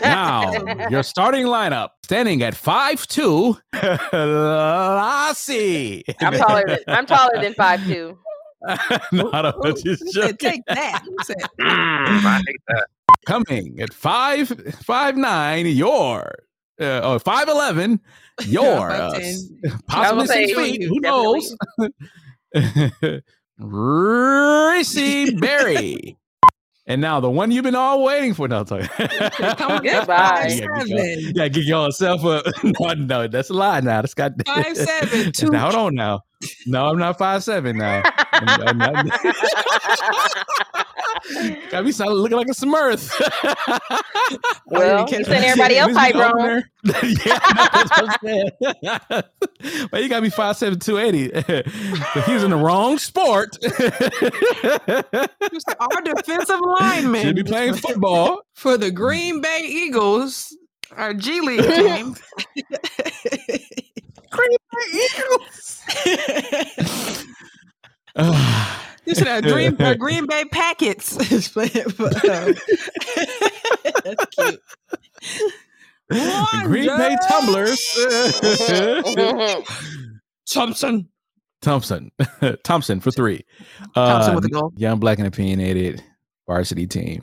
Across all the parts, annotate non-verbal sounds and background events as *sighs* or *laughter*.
Now, your starting lineup standing at five two. Lassie. I'm *laughs* taller than I'm taller than five two. no, I don't know. Just Who said, joking. take that. Mm, *laughs* I hate that. Coming at five five nine, your uh, oh, five eleven, *laughs* your Five uh, ten. s- I possibly six feet. Who knows? Reese Berry. And now the one you've been all waiting for. No, I'm talking. *laughs* Come Goodbye. Yeah, get your- seven. yeah, get yourself up. *laughs* No, no, that's a lie now. That's got Five seven *laughs* two. Now, hold on now. No, I'm not five seven now. I'm- I'm not- *laughs* Got me sounding looking like a Smurf. *laughs* Well, catch you that send everybody else height wrong. *laughs* yeah, that's what But you got me five seven two eighty. If he was in the wrong sport, Our defensive lineman should be playing football. for the Green Bay Eagles, our G League team. Green Bay Eagles. You said our Green, our *laughs* Green Bay Packets *laughs* for. Um, *laughs* that's cute. The Green Bay Tumblers. Thompson. Thompson. Thompson for three. Thompson Uh, with the goal. Young black and opinionated varsity team.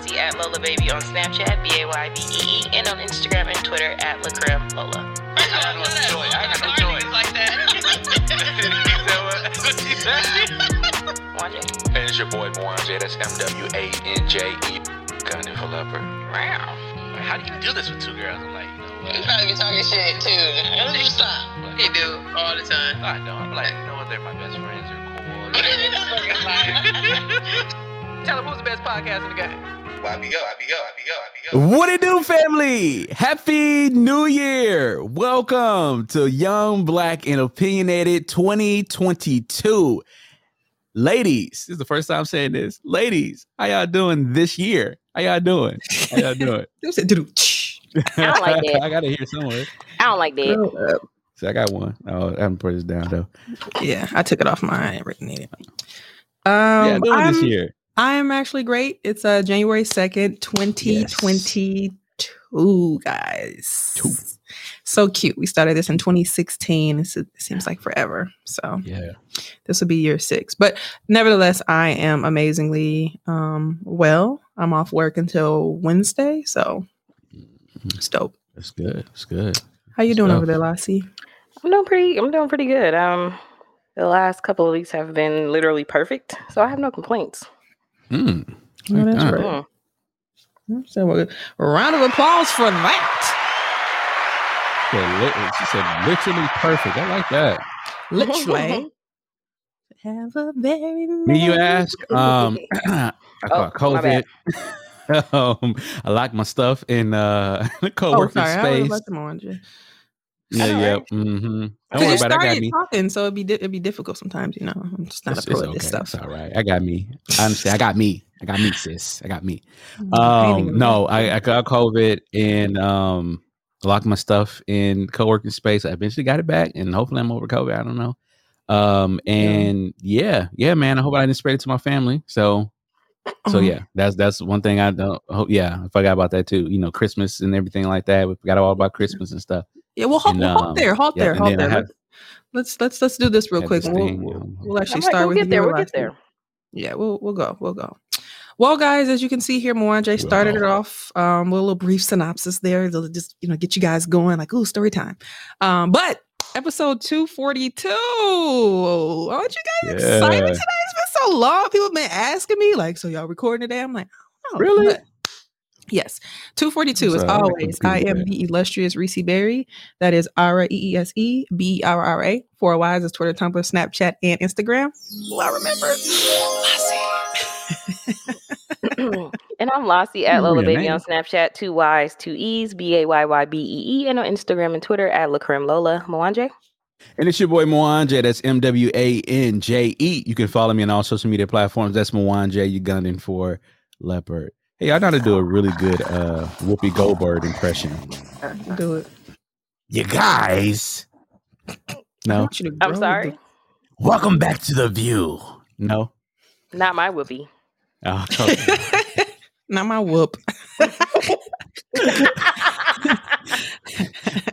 at Lola Baby on Snapchat, B A Y B E E, and on Instagram and Twitter at Lacrim Lola. I got no choice. I got no choice. like that. Wanda. And it's your boy Mwanje. That's M W A N J E. Gun developer. Wow. How do you do this with two girls? I'm like, you know You what? probably be talking shit too. You stop. He do all the time. I know. I'm like, you know what? They're my best friends. They're cool. *laughs* Tell him who's the best podcast in the game. What it do, family? Happy New Year! Welcome to Young Black and Opinionated 2022. Ladies, this is the first time I'm saying this. Ladies, how y'all doing this year? How y'all doing? How y'all doing? *laughs* You said, "Doo-doo." I don't like that. *laughs* I gotta hear somewhere. I don't like that. So I got one. Oh, I haven't put this down though. Yeah, I took it off my written it. Um, yeah, doing I'm, this year. I am actually great. It's uh January second, twenty twenty two, guys. Two. So cute. We started this in 2016. It's, it seems like forever. So Yeah. this will be year six. But nevertheless, I am amazingly um well. I'm off work until Wednesday, so it's dope. That's good. That's good. How you doing Stuff. over there, Lassie? I'm doing pretty. I'm doing pretty good. Um, the last couple of weeks have been literally perfect, so I have no complaints. Mm. Oh, that's right. So, well, round of applause for that. Said She said literally perfect. I like that. Literally. *laughs* Have a very May you ask? *laughs* *clears throat* *laughs* Um, I caught Oh, my COVID. um, I locked my stuff in uh the Oh, co-working sorry. I was space. about to orange you. Yeah, All yeah. right. Mm-hmm. Don't Because worry you about it. I got started me. talking, so it'd be di- it'd be difficult sometimes. You know, I'm just not It's, a pro at this stuff. It's all right. I got me. I understand. I got me. I got me, sis. I got me. Mm, Um, no. I, I got COVID and um locked my stuff in co-working space. I eventually got it back, and hopefully I'm over COVID. I don't know. Um, and yeah, yeah, man. I hope I didn't spread it to my family. So so Uh-huh. yeah, that's that's one thing I don't. Hope, yeah, I forgot about that too. You know, Christmas and everything like that. We forgot all about Christmas and stuff. Yeah, well, hold, and, well, hold um, there, hold yeah, there, and hold there. have- Let's let's let's do this real quick. this We'll, we'll, um, we'll actually I'm start we'll with get there. We'll get Lassie. there. Yeah, we'll we'll go. We'll go. Well, guys, as you can see here, Mwanje started it off um, with a little brief synopsis there to just you know get you guys going, like ooh, story time. Um, but episode two forty two. Aren't you guys excited Yeah. today? It's been so long. People have been asking me like, so y'all recording today? I'm like, oh, Really? but- Yes, two forty two. As So, I like always, the I am feedback. the illustrious Reese Berry. That is R E E S E B E R R A. Four Y's is Twitter, Tumblr, Snapchat, and Instagram. Well, I remember. Lassie. *clears throat* and I'm Lassie at Remember Lola Baby on Snapchat, two Y's, two E's, B A Y Y B E E, and on Instagram and Twitter at Lacrim Lola. Mwanje. And it's your boy Mwanje. That's M W A N J E. You can follow me on all social media platforms. That's Mwanje Ugandan for Leopard. Hey, I know how to do a really good uh Whoopi Goldberg impression. Do it. You guys. No. want you to I'm sorry. Welcome back to the view. No. Not my whoopee. Oh, okay. *laughs* Not my whoop. *laughs*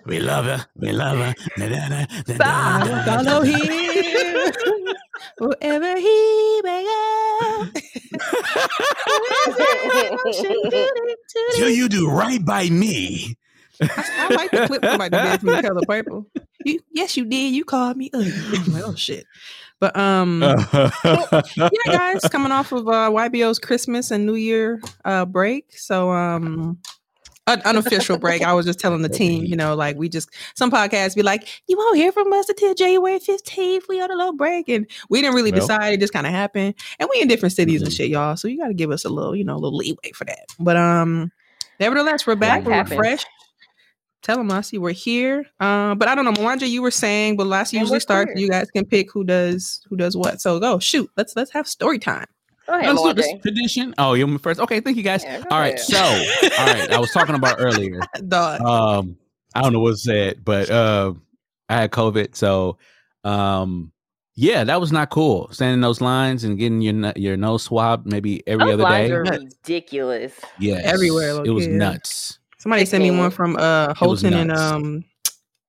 we love her. We love her. Na, na, na, na, Stop. na, na, Follow him wherever he may go. Till you do right by me. I like the clip somebody did from the color purple. You, yes, you did. You called me ugly. I'm like, oh shit. But um, *laughs* yeah, guys, coming off of uh, YBO's Christmas and New Year uh, break, so um, an unofficial break. I was just telling the team, you know, like we just some podcasts be like, you won't hear from us until January fifteenth. We on a little break, and we didn't really Well. decide. It just kind of happened, and we in different cities and Mhm. shit, y'all. So you got to give us a little, you know, a little leeway for that. But um, nevertheless, we're back. Life We're happens. refreshed. Tell them, Lassie, we're here. Um, but I don't know, Mwanje, you were saying, but last And usually we're starts. You guys can pick who does who does what. So go shoot. Let's let's have story time. Go ahead, Let's this tradition. Oh, you're my first. Okay, thank you guys. Yeah, all right, ahead. so all right, I was talking about earlier. *laughs* Um, I don't know what's said, but uh, I had COVID, so um, yeah, that was not cool. Standing those lines and getting your your nose swabbed maybe every Those other lines day. are ridiculous. Yeah, Everywhere, It was nuts. Somebody sent me one from uh was Holton and um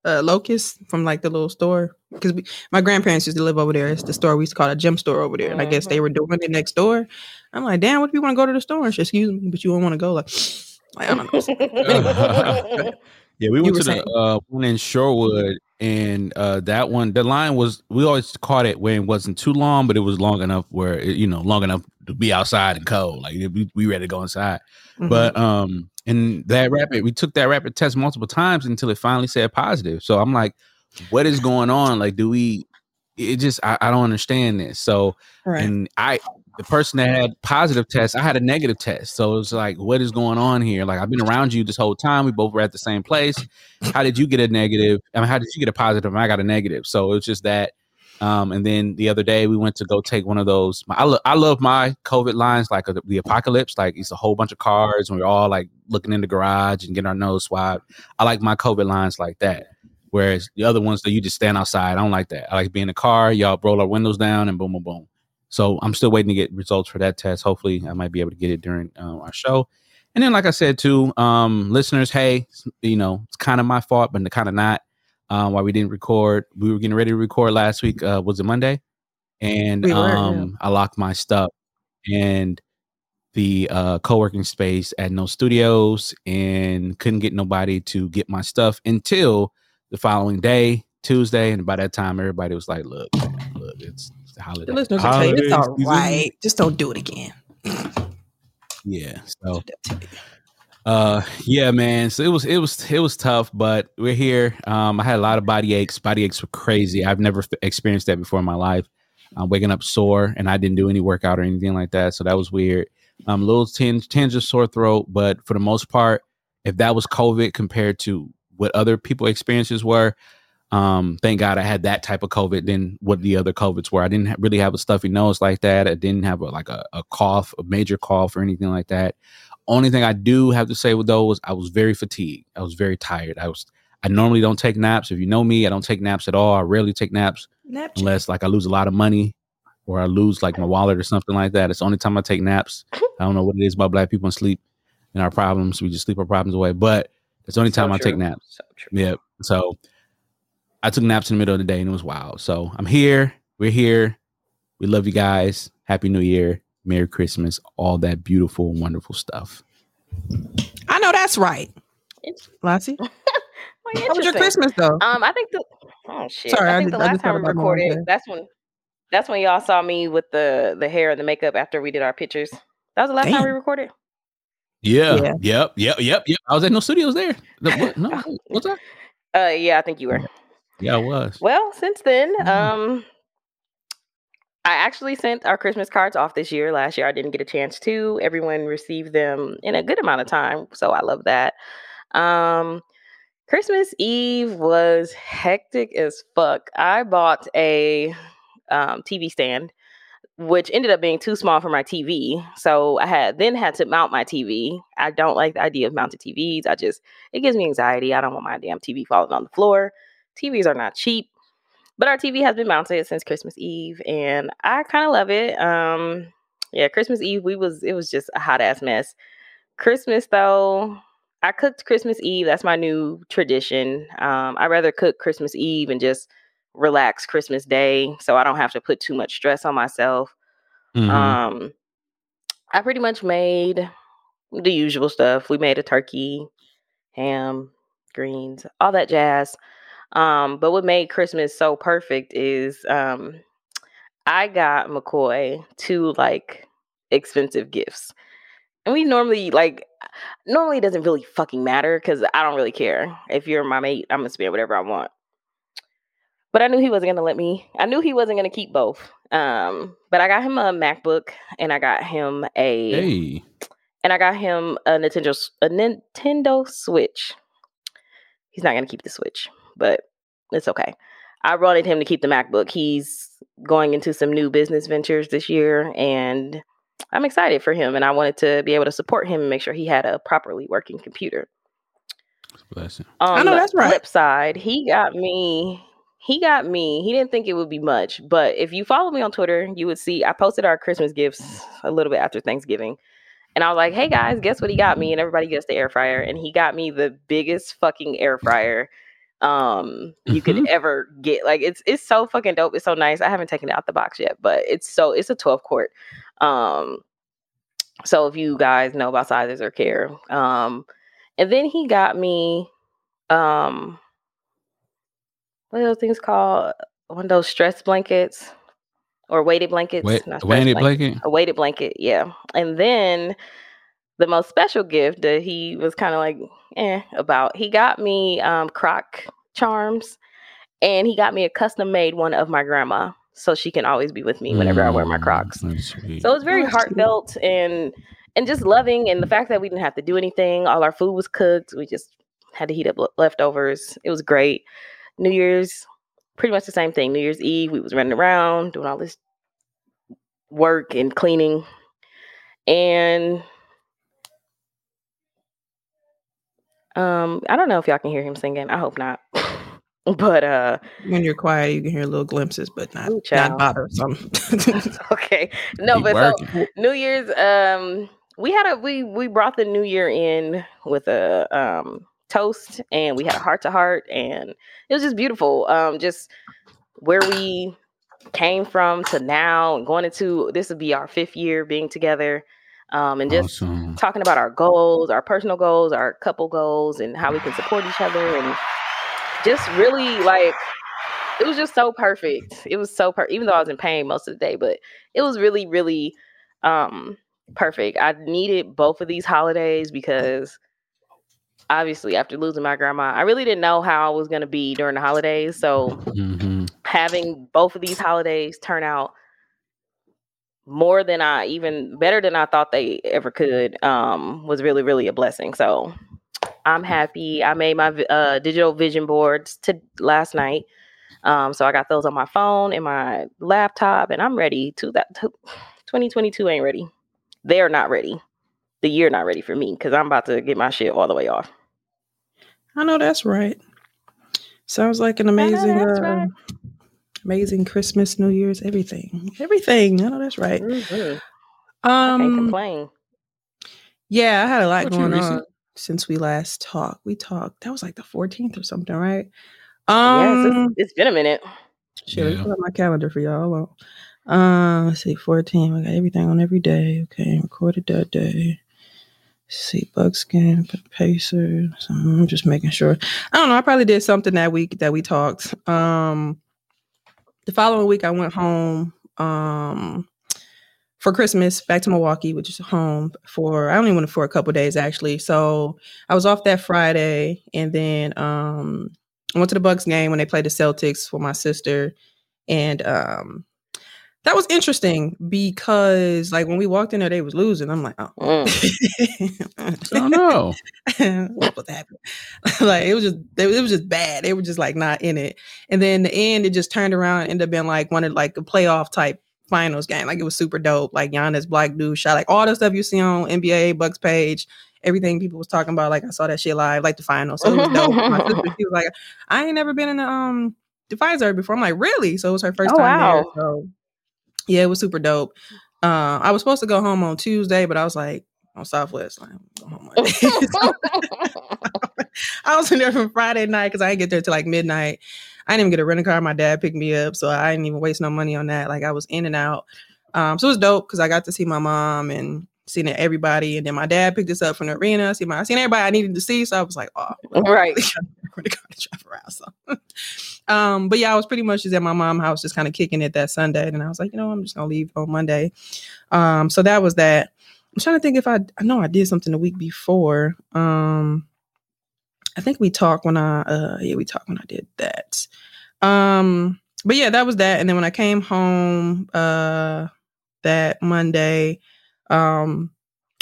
uh Locust from like the little store because my grandparents used to live over there. It's the store we used to call a gym store over there, and I guess they were doing it next door. I'm like, damn, what if you want to go to the store? And she, excuse me, but you don't want to go. Like, *sighs* like, I don't know. *laughs* *laughs* Yeah, we went to saying? the uh, one in Shorewood, and uh, that one, the line was. We always caught it when it wasn't too long, but it was long enough where it, you know, long enough to be outside and cold. Like we, we ready to go inside. Mhm. But um, and that rapid, we took that rapid test multiple times until it finally said positive. So I'm like, what is going on? Like, do we? It just I, I don't understand this. So right. and I the person that had positive tests, I had a negative test. So it was like, what is going on here? Like I've been around you this whole time. We both were at the same place. How did you get a negative? I mean, how did you get a positive? And I got a negative. So it was just that. Um, and then the other day we went to go take one of those. I, lo- I love my COVID lines like uh, the apocalypse. Like it's a whole bunch of cars and we're all like looking in the garage and getting our nose swabbed. I like my COVID lines like that. Whereas the other ones that you just stand outside, I don't like that. I like being in the car. Y'all roll our windows down and boom, boom, boom. So I'm still waiting to get results for that test. Hopefully, I might be able to get it during uh, our show. And then, like I said, too, um, listeners, hey, you know, it's kind of my fault, but kind of not. Um, why we didn't record? We were getting ready to record last week. Uh, was it Monday? And We were, yeah. um, I locked my stuff and the uh, co-working space at no studios and couldn't get nobody to get my stuff until the following day, Tuesday. And by that time, everybody was like, "Look, look, it's, it's the holiday. the listeners will tell you it's all season." right. Just don't do it again. Yeah. So uh yeah man. So it was it was it was tough but we're here. Um i had a lot of body aches. Body aches were crazy. I've never f- experienced that before in my life. I'm waking up sore and i didn't do any workout or anything like that. So that was weird. Um little tinge, tinge of sore throat but for the most part if that was covid compared to what other people experiences were um thank god i had that type of covid than what the other covids were. I didn't ha- really have a stuffy nose like that. I didn't have a, like a, a cough a major cough or anything like that only thing I do have to say with those, I was very fatigued. I was very tired. I was. I normally don't take naps. If you know me, I don't take naps at all. I rarely take naps Snapchat. unless like I lose a lot of money or I lose like my wallet or something like that. It's the only time I take naps. I don't know what it is about black people and sleep and our problems. We just sleep our problems away. But it's the only So time I take naps. So. Yeah. So I took naps in the middle of the day and it was wild. So I'm here. We're here. We love you guys. Happy New Year. Merry Christmas. All that beautiful, wonderful stuff. I know that's right. It's- Lassie, *laughs* Well, how was your. Christmas though? Um, I think the oh shit. Sorry, I I think did- the I last time we about my own recorded, that's when that's when y'all saw me with the the hair and the makeup after we did our pictures. That was the last time we recorded. Yeah. Yeah. Yep. Yep. Yep. Yep. I was at no studios there. The- what? *laughs* No. What's that? Uh, yeah, I think you were. Yeah, I was. Well, since then, um, I actually sent our Christmas cards off this year. Last year, I didn't get a chance to. Everyone received them in a good amount of time, so I love that. Um, Christmas Eve was hectic as fuck. I bought a um, TV stand, which ended up being too small for my TV. So I had then had to mount my TV. I don't like the idea of mounted TVs. I just it gives me anxiety. I don't want my damn TV falling on the floor. TVs are not cheap. But our TV has been mounted since Christmas Eve, and I kind of love it. Um, yeah, Christmas Eve we was it was just a hot ass mess. Christmas though, I cooked Christmas Eve. That's my new tradition. Um, I rather cook Christmas Eve and just relax Christmas Day, so I don't have to put too much stress on myself. Mhm. Um, I pretty much made the usual stuff. We made a turkey, ham, greens, all that jazz. Um, but what made Christmas so perfect is um, I got McCoy two like expensive gifts. And we normally like normally it doesn't really fucking matter because I don't really care. If you're my mate, I'm gonna spend whatever I want. But I knew he wasn't gonna let me. I knew he wasn't gonna keep both. Um, but I got him a MacBook and I got him a hey, and I got him a Nintendo a Nintendo Switch. He's not gonna keep the Switch, but it's okay. I wanted him to keep the MacBook. He's going into some new business ventures this year, and I'm excited for him. And I wanted to be able to support him and make sure he had a properly working computer. bless him. On know that's right. flip side, he got me. He got me. He didn't think it would be much, but if you follow me on Twitter, you would see I posted our Christmas gifts a little bit after Thanksgiving. And I was like, hey guys, guess what he got me? And everybody gets the air fryer. And he got me the biggest fucking air fryer um you could Mhm. ever get. Like it's it's so fucking dope. It's so nice. I haven't taken it out the box yet, but it's so it's a 12 quart. Um so if you guys know about sizes or care. Um and then he got me um what are those things called? One of those stress blankets or weighted blankets. Wait, not stress blanket blanket. a weighted blanket, yeah. And then the most special gift that he was kind of like eh about, he got me um croc charms and he got me a custom made one of my grandma so she can always be with me whenever I wear my Mm, Crocs. So it was very that's cute. heartfelt and and just loving and the fact that we didn't have to do anything, all our food was cooked, we just had to heat up leftovers. It was great. New Year's pretty much the same thing. New Year's Eve, we was running around doing all this work and cleaning. And um I don't know if y'all can hear him singing. I hope not. *laughs* but uh When you're quiet, you can hear little glimpses, but not Ooh, not bothersome. *laughs* *laughs* okay. No, but so. New Year's, um, we had a we we brought the New Year in with a um toast, and we had a heart to heart, and it was just beautiful. Um, just where we came from to now, and going into this would be our fifth year being together, um, and just awesome. talking about our goals, our personal goals, our couple goals, and how we can support each other, and just really like it was just so perfect. It was so perfect, even though I was in pain most of the day, but it was really, really um perfect. I needed both of these holidays because obviously after losing my grandma, I really didn't know how I was gonna be during the holidays. So hmm having both of these holidays turn out more than I even better than I thought they ever could um was really really a blessing. So I'm happy. I made my uh, digital vision boards to last night. Um so I got those on my phone and my laptop and I'm ready to that to, 2022 ain't ready. They're not ready. The year not ready for me cuz I'm about to get my shit all the way off. I know that's right. Sounds like an amazing, that's uh, right. Amazing Christmas, New Year's, everything, everything. I know that's right. Mhm. I can't Um, complain. yeah, I had a lot What going on since we last talked. We talked. That was like the 14th or something, right? yes, Um, it's, it's been a minute. Shit, let me Yeah. pull up my calendar for y'all. Hold on. Uh, let's see, 14. I got everything on every day. Okay, recorded that day. Let's see, Buckskin, P- Pacer. So I'm just making sure. I don't know. I probably did something that week that we talked. Um, the following week, I went home. Um, for Christmas, back to Milwaukee, which is home for I only went for a couple days actually. So I was off that Friday, and then um, I went to the Bucks game when they played the Celtics for my sister, and um, that was interesting because like when we walked in there, they was losing. I'm like, oh, Mm. *laughs* Oh no. *laughs* what was happening? *laughs* like it was just they, it was just bad. They were just like not in it. And then the end, it just turned around and ended up being like one of like a playoff type finals game. Like it was super dope. Like Giannis Black Dude shot like all the stuff you see on NBA Bucks page. Everything people was talking about, like I saw that shit live, like the final. So it was dope. My sister, she was like, I ain't never been in the um the Fiserv before. I'm like, really? So it was her first Oh, time there. So yeah, it was super dope. Uh, I was supposed to go home on Tuesday, but I was like on Southwest. Like, I'm going home Monday. So *laughs* I was in there from Friday night because I didn't get there till like midnight. I didn't even get a rental car. My dad picked me up, so I didn't even waste no money on that. Like I was in and out. Um, so it was dope because I got to see my mom and seeing everybody, and then my dad picked us up from the arena. See my, I seen everybody I needed to see, so I was like, oh, Right. *laughs* car to drive around. So, um, but yeah, I was pretty much just at my mom's house, just kind of kicking it that Sunday, and I was like, you know, I'm just gonna leave on Monday. Um, so that was that. I'm trying to think if I, I know I did something the week before. Um, I think we talked when I, uh, yeah, we talked when I did that. Um, but yeah, that was that. And then when I came home, uh, that Monday, um,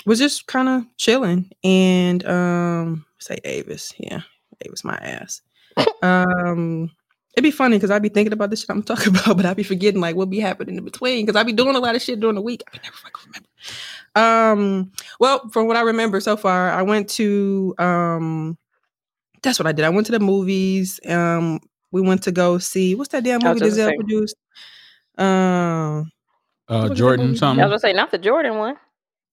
was just kind of chilling and, um, say Avis, yeah, Avis my ass. *laughs* um, it'd be funny because I'd be thinking about this shit I'm talking *laughs* about, but I'd be forgetting like what be happening in between because I'd be doing a lot of shit during the week. I can never fucking remember. Um, well, from what I remember so far, I went to um that's what I did. I went to the movies. Um, we went to go see what's that damn movie just Denzel saying. produced? Um, Uh, was Jordan movie? I was gonna say not the Jordan one.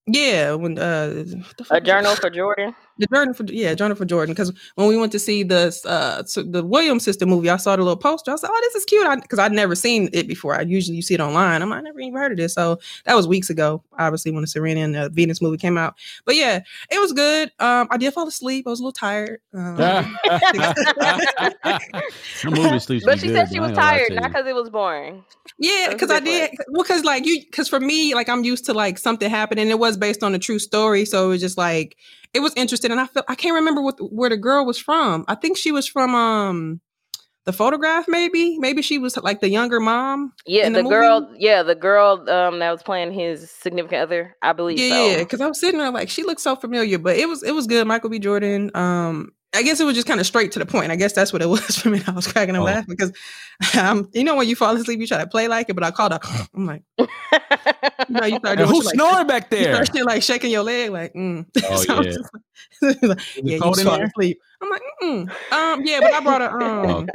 yeah, when uh, A fuck was it? journal for Jordan. The Jordan for yeah, Jordan for Jordan. Because when we went to see the uh the Williams sister movie, I saw the little poster. I was like, oh, this is cute. Because I'd never seen it before. I usually you see it online. I'm like, I never even heard of this. So that was weeks ago. Obviously, when the Serena and the Venus movie came out. But yeah, it was good. Um, I did fall asleep. I was a little tired. Um, *laughs* the movie sleeps But she good, said she was ain't gonna lie tired, not because it was boring. Yeah, because I did. Well, because like you, because for me, like I'm used to like something happening. It was based on a true story, so it was just like it was interesting. And I felt I can't remember what where the girl was from. I think she was from um the photograph. Maybe maybe she was like the younger mom. Yeah, the, the girl. Yeah, the girl um that was playing his significant other. I believe Yeah, so. yeah. Because I was sitting there like she looked so familiar, but it was it was good. Michael B. Jordan. Um, I guess it was just kind of straight to the point. I guess that's what it *laughs* was for me. I was cracking up Oh. laughing because, um, *laughs* you know, when you fall asleep, you try to play like it, but I called up. I'm like, *laughs* you know, you start doing who's shit like, snoring back you there? start shit like shaking your leg, like, mm. Oh, So yeah. just like- like, yeah, you cold fall asleep. I'm like, mm. um, yeah, but I brought a um,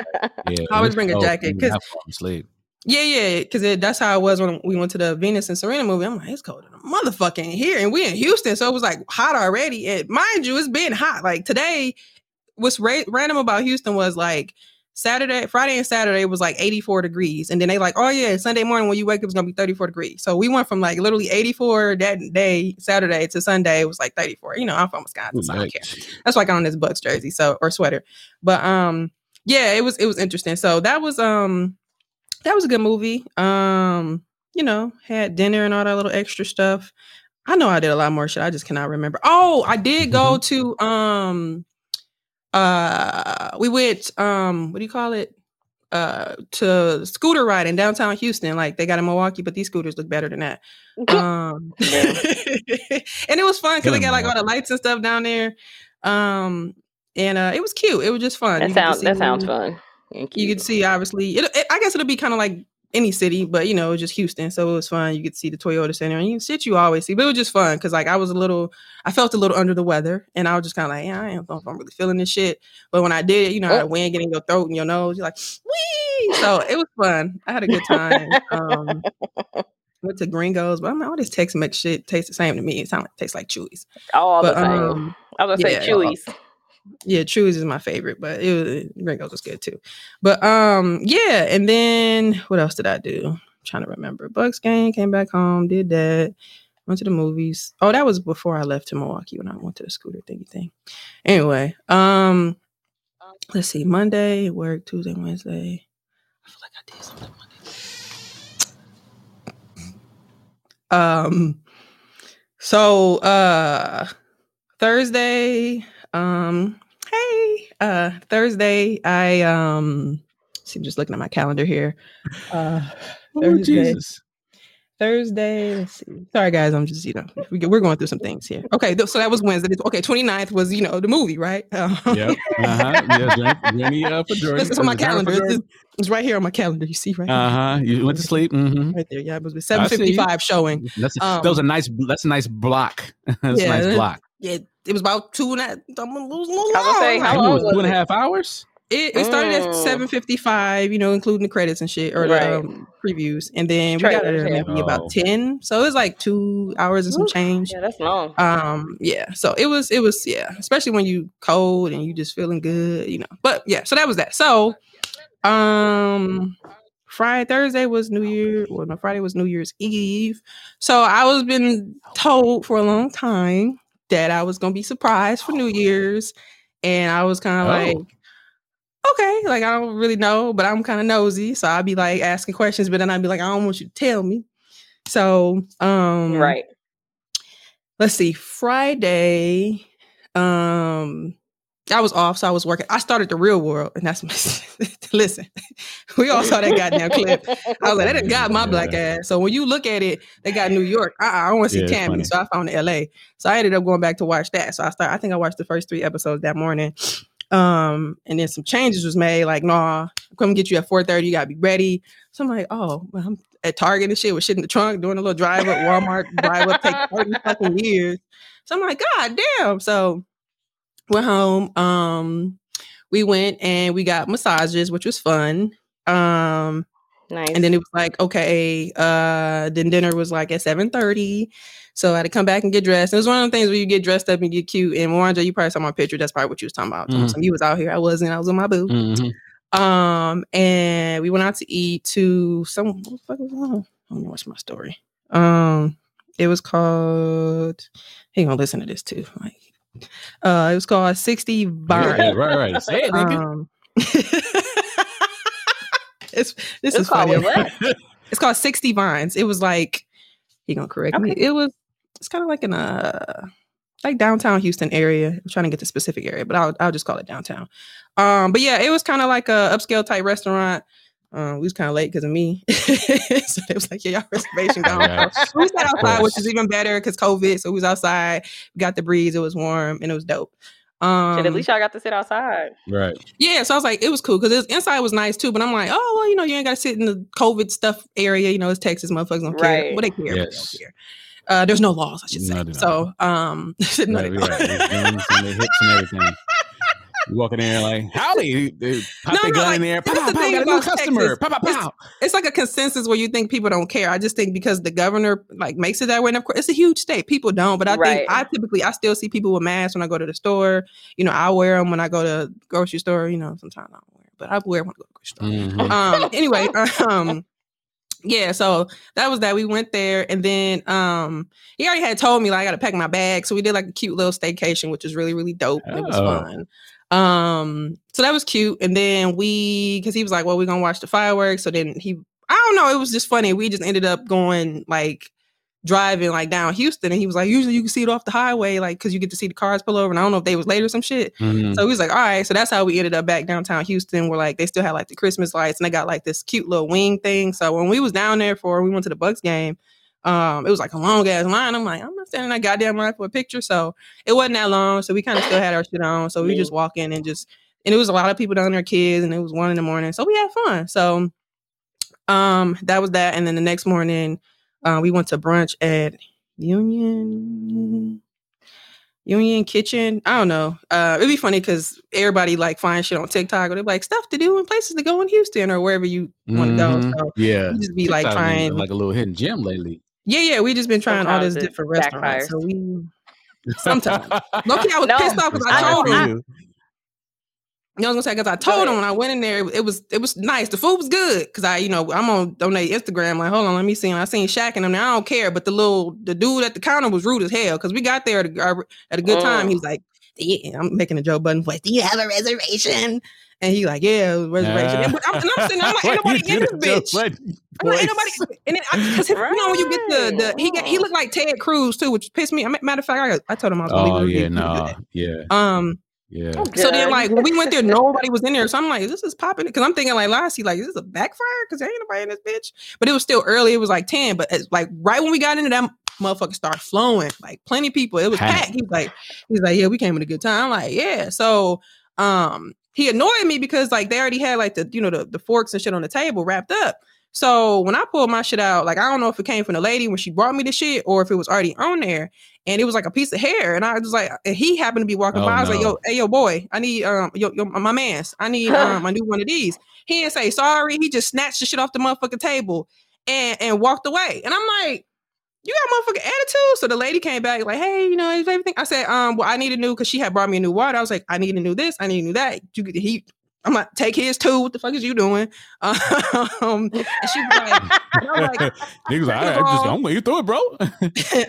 Yeah, I always bring a jacket, because have to fall asleep. yeah, yeah, because that's how it was when we went to the Venus and Serena movie. I'm like, it's cold in the motherfucking here, and we in Houston, so it was like hot already. And mind you, it's been hot. Like today, what's ra- random about Houston was like Saturday, Friday, and Saturday was like 84 degrees, and then they like, oh yeah, Sunday morning when you wake up, it's gonna be 34 degrees. So we went from like literally 84 that day, Saturday to Sunday, it was like 34. You know, I'm from Wisconsin, so I don't care that's why I got on this Bucks jersey, so or sweater. But um, yeah, it was it was interesting. So that was um, that was a good movie. Um, you know, had dinner and all that little extra stuff. I know I did a lot more shit. I just cannot remember. Oh, I did go to um, uh, we went um, what do you call it? Uh, to scooter ride in downtown Houston. Like they got in Milwaukee, but these scooters look better than that. *laughs* Um, Yeah. *laughs* and it was fun because they got like all the lights and stuff down there. Um, and uh, it was cute. It was just fun. that You sounds that sounds fun. and You cute. could see obviously. It, it, I guess it'll be kind of like any city, but you know, it was just Houston, so it was fun. You could see the Toyota Center and you shit you always see, but it was just fun because like I was a little, I felt a little under the weather, and I was just kind of like, yeah, I don't know if I'm really feeling this shit. But when I did, you know, how the wind get in your throat and your nose, you're like, wee. So it was fun. I had a good time. Um, went to Gringos, but I'm like, all this Tex Mex shit tastes the same to me. It sounds like tastes like Chuy's. all But the same. um, I was gonna yeah, say Chuy's. Yeah, Chuy's is my favorite, but it was Gringos was good too. But um, yeah, and then what else did I do? I'm trying to remember. Bucks game, came back home, did that, went to the movies. Oh, that was before I left to Milwaukee when I went to the scooter thingy thing. Anyway, um, let's see, Monday work, Tuesday, Wednesday. I feel like I did something Monday. Um, so uh Thursday, um, hey, uh, Thursday, I um, see, I'm just looking at my calendar here. Uh, Oh, Thursday. Jesus. Thursday. Let's see. Sorry, guys. I'm just, you know, we, get- we're going through some things here. Okay. th- So that was Wednesday. Okay. 29th was, you know, the movie, right? *laughs* Um, Yep. Uh-huh. Yeah, Journey, uh, for Jordan. This is on my calendar. It's, it's right here on my calendar. You see right? Uh-huh. You went to sleep. Mm-hmm. Right there. Yeah, it was I see you. 755 showing. That's Um, that was a nice. That's a nice block. *laughs* that's Yeah, a nice block. Yeah, it was about two and a half. I'm a little, little I was gonna say, long. how long was was two and a it? half hours. It, it started at Mm. 755, you know, including the credits and shit or Right. the um, previews. And then we got Trailers, there yeah. maybe Oh. about 10. So it was like two hours and some Woo. change. Yeah, that's long. Um, yeah. So it was, it was, yeah, especially when you cold and you just feeling good, you know. But yeah, so that was that. So um Friday, Thursday was New Year. Well, no, Friday was New Year's Eve. So I was been told for a long time that I was gonna be surprised for New Year's. And I was kind of Oh. like, okay, like I don't really know, but I'm kind of nosy. So I'd be like asking questions, but then I'd be like, I don't want you to tell me. So um right. let's see friday um i was off so i was working. I started the real world and that's my *laughs* listen we all saw that goddamn clip. I was like that done got my black ass. So when you look at it they got new york. Uh-uh, i don't want to see Yeah, tammy so i found la so i ended up going back to watch that. So i start. i think i watched the first three episodes that morning. Um and then some changes was made like nah i'm get you at 4.30 you gotta be ready. So i'm like oh well, i'm at target and shit with shit in the trunk doing a little drive up walmart drive up take *laughs* 30 fucking years. So i'm like god damn. So went home um we went and we got massages which was fun um nice. and then it was like okay uh then dinner was like at 7.30 so i had to come back and get dressed And it was one of the things where you get dressed up and get cute and Wanda, you probably saw my picture that's probably what you was talking about Mhm. so you was out here i wasn't i was with my boo Mhm. um, and we went out to eat to some what the fuck was on? I don't know what's my story. Um, it was called. He gonna listen to this too. Like, uh, it was called Sixty Vine. Yeah, right, right. Say it, nigga. Um, *laughs* it's this It's is called funny. what? *laughs* It's called Sixty Vines. It was like he gonna correct me. It was it's kind of like in a like downtown Houston area. I'm trying to get the specific area, but I'll I'll just call it downtown. Um, but yeah, it was kind of like a upscale type restaurant. Um, we was kind of late because of me, *laughs* so it was like, yeah, y'all reservation gone. Right. So we sat outside, which is even better because COVID. So we was outside, we got the breeze, it was warm, and it was dope. Um, Shit, at least y'all got to sit outside. Right. yeah, so I was like, it was cool because inside was nice too. But I'm like, oh well, you know, you ain't got to sit in the COVID stuff area. You know, it's Texas, motherfuckers don't care. Right. Well, they care, but they don't care. Uh, there's no laws, I should say. No, so, um, *laughs* no, Right, they right. don't. There's guns and the hips and everything. You walking in there like, howdy. They pop No, their no, gun like, in there. Pow, that's pow, the pow, thing got a new customer. Texas. Pow, pow, It's- it's like a consensus where you think people don't care. I just think because the governor like makes it that way, and of course it's a huge state. People don't, but I Right. think I typically I still see people with masks when I go to the store. You know, I wear them when I go to the grocery store. You know, sometimes I don't wear, 'em, but I wear them when I go to the grocery store. Mhm. um anyway *laughs* um yeah so that was that we went there and then um he already had told me like i gotta pack my bag so we did like a cute little staycation which was really really dope and it was Oh. fun um so that was cute and then we because he was like well we're gonna watch the fireworks so then he i don't know it was just funny we just ended up going like driving like down houston and he was like usually you can see it off the highway like because you get to see the cars pull over and i don't know if they was late or some shit Mhm. so he was like, all right. So that's how we ended up back downtown Houston, where like they still had like the Christmas lights and they got like this cute little wing thing. So when we was down there for we went to the Bucks game, um, it was like a long ass line. I'm like, I'm not standing in that goddamn line for a picture. So it wasn't that long. So we kind of still had our shit on. So we just walk in and just and it was a lot of people down there, kids, and it was one in the morning. So we had fun. So um that was that. And then the next morning, uh, we went to brunch at Union Union Kitchen. I don't know. Uh, it'd be funny because everybody like finds shit on TikTok or they're like stuff to do and places to go in Houston or wherever you want to go. Mhm. So Yeah. just be like TikTok been trying. like a little hidden gem lately. Yeah, yeah. We just been trying all Sometimes this it different restaurants. backfires. So we Sometimes. Loki, I *laughs* was No, pissed off because I I told him. You. You know, I was gonna say because I told him when I went in there, it was it was nice. The food was good because I, you know, I'm on donate Instagram. Like, hold on, let me see. And I seen Shaq and them. Now I don't care, but the little the dude at the counter was rude as hell because we got there at a, at a good time. He was like, yeah, I'm making a Joe Budden voice. Do you have a reservation? And he like, yeah, reservation. Uh, and, but I'm, and I'm sitting, I'm like, *laughs* ain't nobody you in do this bitch. Budden I'm like, ain't nobody. And then, I, cause you know, when you get the, the he got, he looked like Ted Cruz too, which pissed me. Matter of fact, I, I told him I was gonna Oh leave a yeah, review. He didn't do no, that. yeah. Um, Yeah. Oh, So then, like, when we went there, *laughs* nobody was in there. So I'm like, this is popping. Because I'm thinking, like, last year, like, is this a backfire? Because there ain't nobody in this bitch. But it was still early. It was like 10. But it's like, right when we got into that motherfucker started flowing. Like, plenty of people. It was Packed. packed. He's like, he's like, yeah, we came in a good time. I'm like, yeah. So, um, he annoyed me because, like, they already had, like, the, you know, the, the forks and shit on the table wrapped up. So when I pulled my shit out, like I don't know if it came from the lady when she brought me the shit or if it was already on there, and it was like a piece of hair, and I was like, and he happened to be walking Oh, by. I was like, "Yo, hey, yo, boy, I need um, yo, yo my man's, I need um, I need one of these." He didn't say sorry. He just snatched the shit off the motherfucking table and and walked away. And I'm like, "You got motherfucking attitude." So the lady came back like, "Hey, you know, is everything?" I said, "Um, well, I need a new because she had brought me a new water." I was like, "I need a new this. I need a new that." You, get he. I'm like, take his too. What the fuck is you doing? *laughs* Um, and she was like, and I'm like, *laughs* Niggas like, I, I just all- I'm you through it, bro. *laughs*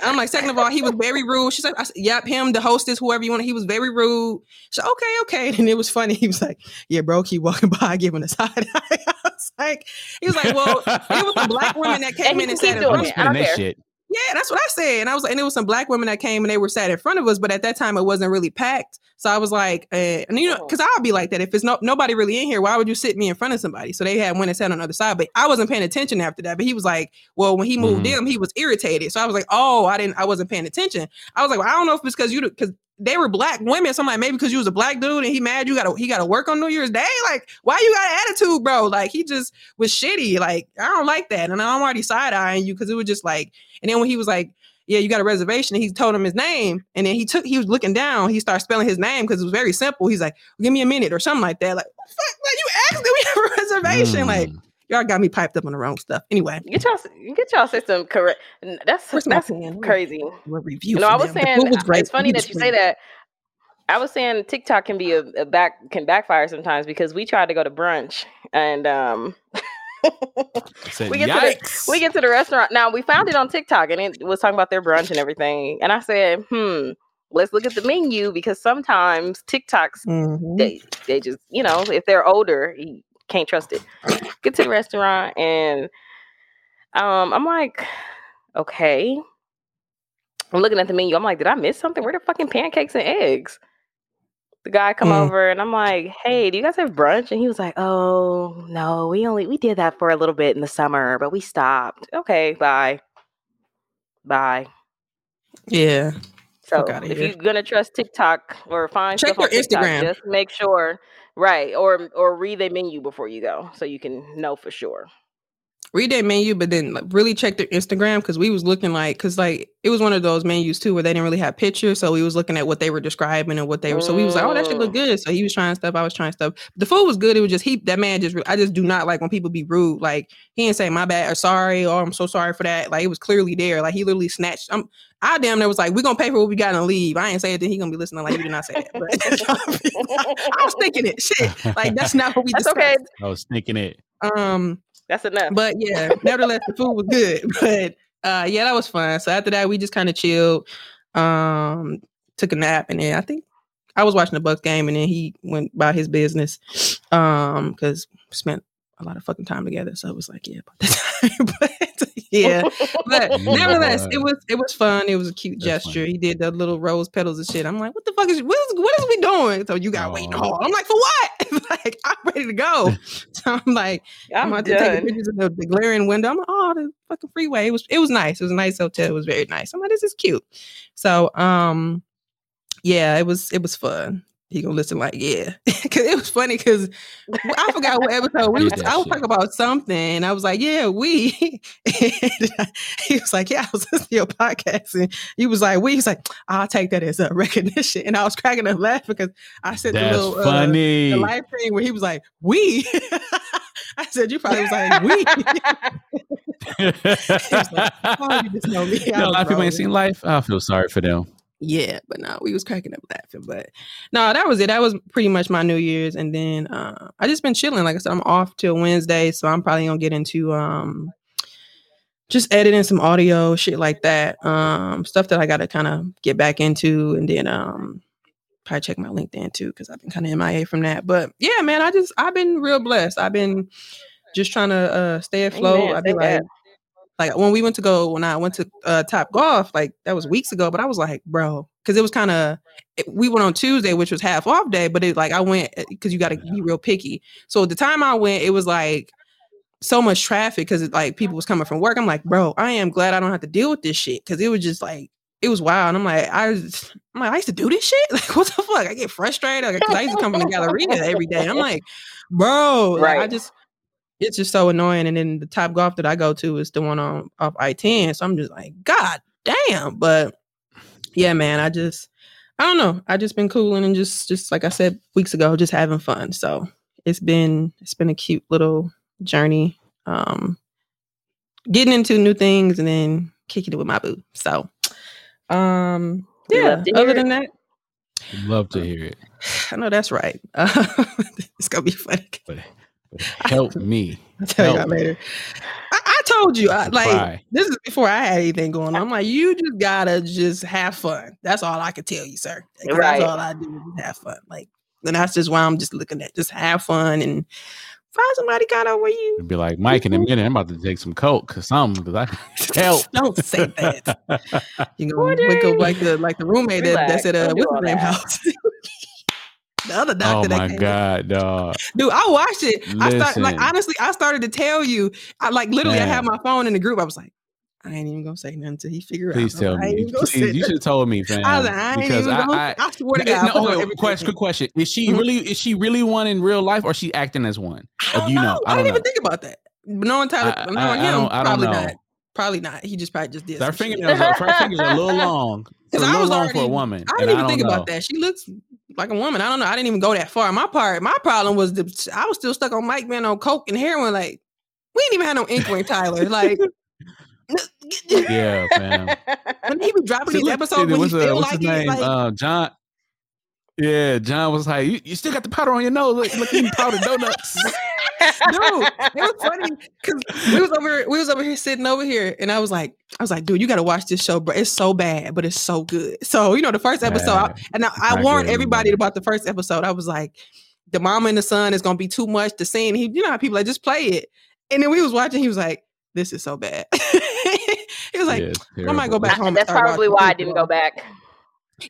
I'm like, second of all, he was very rude. She's like, I said, yep, him, the hostess, whoever you want. He was very rude. So okay, okay. And it was funny. He was like, yeah, bro, keep walking by, giving a side eye. I was like, he was like, well, it was the black women that came And in and can sat keep in it. I don't that shit. Yeah, that's what I said. And I was like, and it was some black women that came and they were sat in front of us, but at that time it wasn't really packed. So I was like, uh, and you know, Oh. because I'll be like that. If it's no nobody really in here, why would you sit me in front of somebody? So they had went and sat on the other side, but I wasn't paying attention after that. But he was like, well, when he moved Mhm. in, he was irritated. So I was like, oh, I didn't, I wasn't paying attention. I was like, well, I don't know if it's because you, because they were black women. So I'm like, maybe because you was a black dude and he mad you got to he got to work on New Year's Day. Like, why you got an attitude, bro? Like he just was shitty. Like I don't like that, and I'm already side eyeing you because it was just like. And then when he was like, yeah, you got a reservation. And he told him his name. And then he took, he was looking down. He started spelling his name because it was very simple. He's like, give me a minute or something like that. Like, what the fuck? Like, you asked, do we have a *laughs* reservation? Like, Mm. y'all got me piped up on the wrong stuff. Anyway, Get y'all get y'all system correct. That's where's my that's crazy. We're review. You know, for I was them. Saying was it's funny that you say that. I was saying TikTok can be a, a back can backfire sometimes because we tried to go to brunch and um I *laughs* said, We get to the- we get to the restaurant. Now we found it on TikTok and it was talking about their brunch and everything. And I said, hmm, let's look at the menu because sometimes TikToks Mhm. they they just you know if they're older you can't trust it. Get to the restaurant and um I'm like, okay. I'm looking at the menu. I'm like, did I miss something? Where the fucking pancakes and eggs? The guy come Mm. over and I'm like, hey, do you guys have brunch? And he was like, oh no, we only we did that for a little bit in the summer, but we stopped. Okay, bye, bye. Yeah. So if here. you're gonna trust TikTok or find Check stuff on your TikTok, Instagram. just make sure, right? Or or read the menu before you go, so you can know for sure. Read that menu, but then like, really check their Instagram because we was looking like because like it was one of those menus too where they didn't really have pictures, so we was looking at what they were describing and what they were. So we was like, oh, that should look Mm. good. So he was trying stuff, I was trying stuff. The food was good. It was just he that man just I just do not like when people be rude. Like he didn't say my bad or sorry or I'm so sorry for that. Like it was clearly there. Like he literally snatched. Um, I damn near was like, we're gonna pay for what we got and leave. I ain't say it, then he gonna be listening like you did not say that. But *laughs* *laughs* I was thinking it. Shit, like that's not what we *laughs* That's discussed. okay. I was thinking it. Um, That's enough. but yeah, nevertheless, the food was good. *laughs* But uh, yeah, that was fun. So after that, we just kind of chilled, um, took a nap, and then I think I was watching the Bucks game, and then he went about his business, um, because spent a lot of fucking time together. So it was like, yeah, about that time. *laughs* but yeah, but *laughs* nevertheless, it was it was fun. It was a cute That's gesture. He did the little rose petals and shit. I'm like, what the fuck is what is what is we doing? So you got to wait in the Aw. hall. I'm like, for what? *laughs* like I'm ready to go. So I'm like. I'm, I'm about to take pictures of the, the glaring window. I'm like, oh, the fucking freeway. It was it was nice. It was a nice hotel. It was very nice. I'm like, this is cute. So um yeah, it was it was fun. He gonna listen like, yeah. *laughs* Cause it was funny because I forgot what episode we was I was shit. talking about something. And I was like, yeah, we *laughs* and he was like, Yeah, I was *laughs* listening to your podcast. And he was like, we he's like, I'll take that as a recognition. And I was cracking up laughing because I said the That's little uh, funny. the live stream where he was like, we. I said, you probably was like, we. oh, you just know me. Know, a lot of people ain't seen life. I feel sorry for them. Yeah, but no, we was cracking up laughing. But no, that was it. That was pretty much my New Year's. And then uh, I just been chilling. Like I said, I'm off till Wednesday. So I'm probably gonna get into um just editing some audio, shit like that. Um, stuff that I gotta kind of get back into and then um probably check my LinkedIn too, because I've been kind of MIA from that. But yeah, man, I just I've been real blessed. I've been just trying to uh stay afloat. Amen, I'd be say like, that. Like when we went to go when I went to uh Top Golf, like that was weeks ago, but I was like, bro, because it was kind of we went on Tuesday, which was half off day, but it like I went because you got to be real picky. So at the time I went, it was like so much traffic because like people was coming from work. I'm like, bro, I am glad I don't have to deal with this shit because it was just like it was wild. And I'm like, I, was, I'm like, I used to do this shit. *laughs* Like, what the fuck? I get frustrated because I used to come from the *laughs* Galleria every day. I'm like, bro, like, I just, it's just so annoying. And then the Topgolf that I go to is the one on off I-10. So I'm just like, God damn. But yeah, man, I just, I don't know. I just been cooling and just, just like I said weeks ago, just having fun. So it's been, it's been a cute little journey. Um, getting into new things and then kicking it with my boo. So, um, yeah. love to hear Other than that, Love to hear it. *sighs* I know that's right. Uh, *laughs* it's gonna be funny. But, *laughs* but help me. I'll tell you Help that later. I, I told you, I, like Cry. this is before I had anything going on. I'm like, you just gotta just have fun. That's all I could tell you, sir. 'Cause Right. That's all I do is just have fun. Like, and that's just why I'm just looking at just have fun and find somebody kind of where you It'd be like Mike in a minute. I'm about to take some coke or something because I help. *laughs* don't say that. *laughs* You know, wake up like the like the roommate that, that's at uh, Don't do what's his name that. house. The other oh doctor that my god, dog. Dude, I watched it. I started like honestly, I started to tell you. I like literally I had my phone in the group. I was like, I ain't even gonna say nothing until he figure Please out. tell I ain't me. even gonna Please, you should have told me, fam. I was like, I ain't because even gonna, I, I, swear to God. I no, put on okay, everything. question, quick question. Is she Mhm. really is she really one in real life or she acting as one? I don't you know? know. I I, don't didn't even think about that. Knowing Tyler, I- knowing I- I him, don't- I probably know. not. Probably not. He just probably just did. Her fingernails, are- her fingers are a little long. *laughs* Because I was long already, for a woman. I didn't even think know. about that. She looks like a woman. I don't know. I didn't even go that far. My part, my problem was the I was still stuck on Mike being on coke and heroin. Like we didn't even have no inkling, *laughs* Tyler. Like Yeah, fam. when he was dropping See, these episodes when he what's, uh, what's like his name? like uh, John. Yeah, John was like, you, you still got the powder on your nose. Look, look eating powdered donuts. *laughs* dude, it was funny because we was over here, we was over here sitting over here, and I was like, I was like, dude, you got to watch this show, bro. It's so bad, but it's so good. So you know, the first episode, I, and I, I warned everybody anymore. about the first episode. I was like, the mama and the son is gonna be too much. The scene, he, you know, how people like just play it, and then we was watching. He was like, this is so bad. *laughs* he was like, Yeah, I might go back home. That's probably why I didn't go back.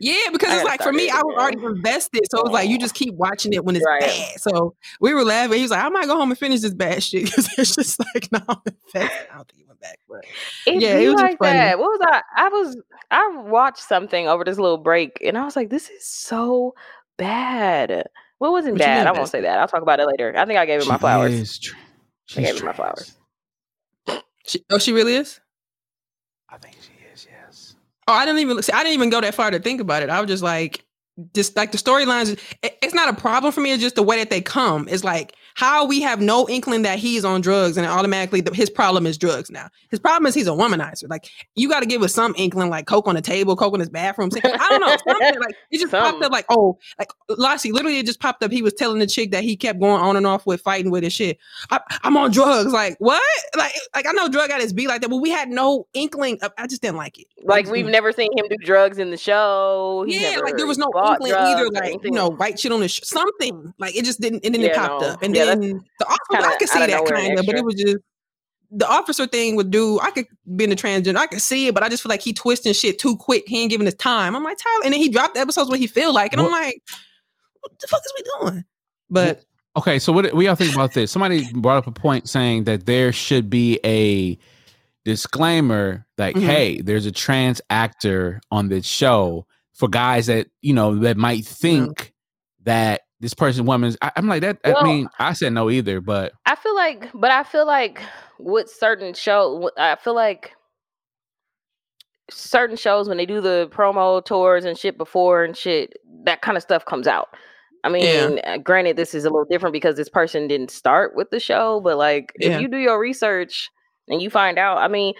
Yeah, because it's like for me, it I was already invested. So it was like you just keep watching it when it's Right. bad. So we were laughing. He was like, I might go home and finish this bad shit *laughs* because it's just like, no, I'm invested. I don't think he went back. But It Yeah, it was like that. What was I? I was I watched something over this little break, and I was like, "This is so bad." What wasn't What bad? I won't say that. I'll talk about it later. I think I gave it my flowers. tr- I gave it my flowers. she, oh, she really is. I think she is, yes. Oh, I didn't even see. I didn't even go that far to think about it. I was just like, just like the storylines. it- It's not a problem for me. It's just the way that they come. It's like how we have no inkling that he's on drugs, and automatically the, his problem is drugs. Now his problem is he's a womanizer. Like you got to give us some inkling, like coke on the table, coke in his bathroom. I don't know something *laughs* like it just popped up. Like oh, like Lassie, literally it just popped up. He was telling the chick that he kept going on and off with, fighting with his shit. I, I'm on drugs. Like what? Like like I know drug addicts be like that, but we had no inkling. Of, I just didn't like it. Like we've never seen him do drugs in the show. He's yeah, like there was no inkling either, like you know, white shit on the sh- something. Like it just didn't, and then it popped no. up, and Yeah, that's then the officer, kinda I could see out that kind of, but it was just the officer thing would do. I could be in the transgender, I could see it, but I just feel like he twisting shit too quick. He ain't giving his time. I'm like Tyler, and then he dropped the episodes when he feel like, and I'm like, what the fuck is we doing? But Okay, so what we all think about this? Somebody brought up a point saying that there should be a disclaimer like, Mhm. hey, there's a trans actor on this show for guys that, you know, that might think that this person woman's I, I'm like that I mean, I said no either, but I feel like, but I feel like with certain show, I feel like certain shows when they do the promo tours and shit before and shit, that kind of stuff comes out. I mean, uh, granted, this is a little different because this person didn't start with the show, but like, Yeah. if you do your research and you find out, I mean,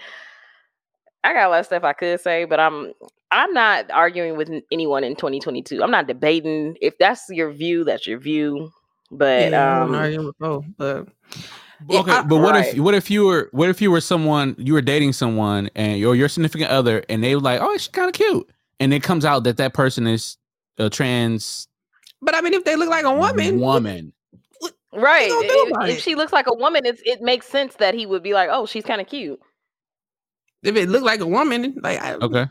I got a lot of stuff I could say, but I'm I'm not arguing with anyone in 2022. I'm not debating. If that's your view, that's your view. But yeah, um, wasn't arguing with both, but Yeah, okay, I- but what if what if you were what if you were someone you were dating someone and you're your significant other and they were like, "Oh, she's kind of cute." And it comes out that that person is a trans but I mean, if they look like a woman, woman. Right. gonna If, if she looks like a woman, it's, it makes sense that he would be like, "Oh, she's kind of cute." if it looked like a woman, like I, Okay.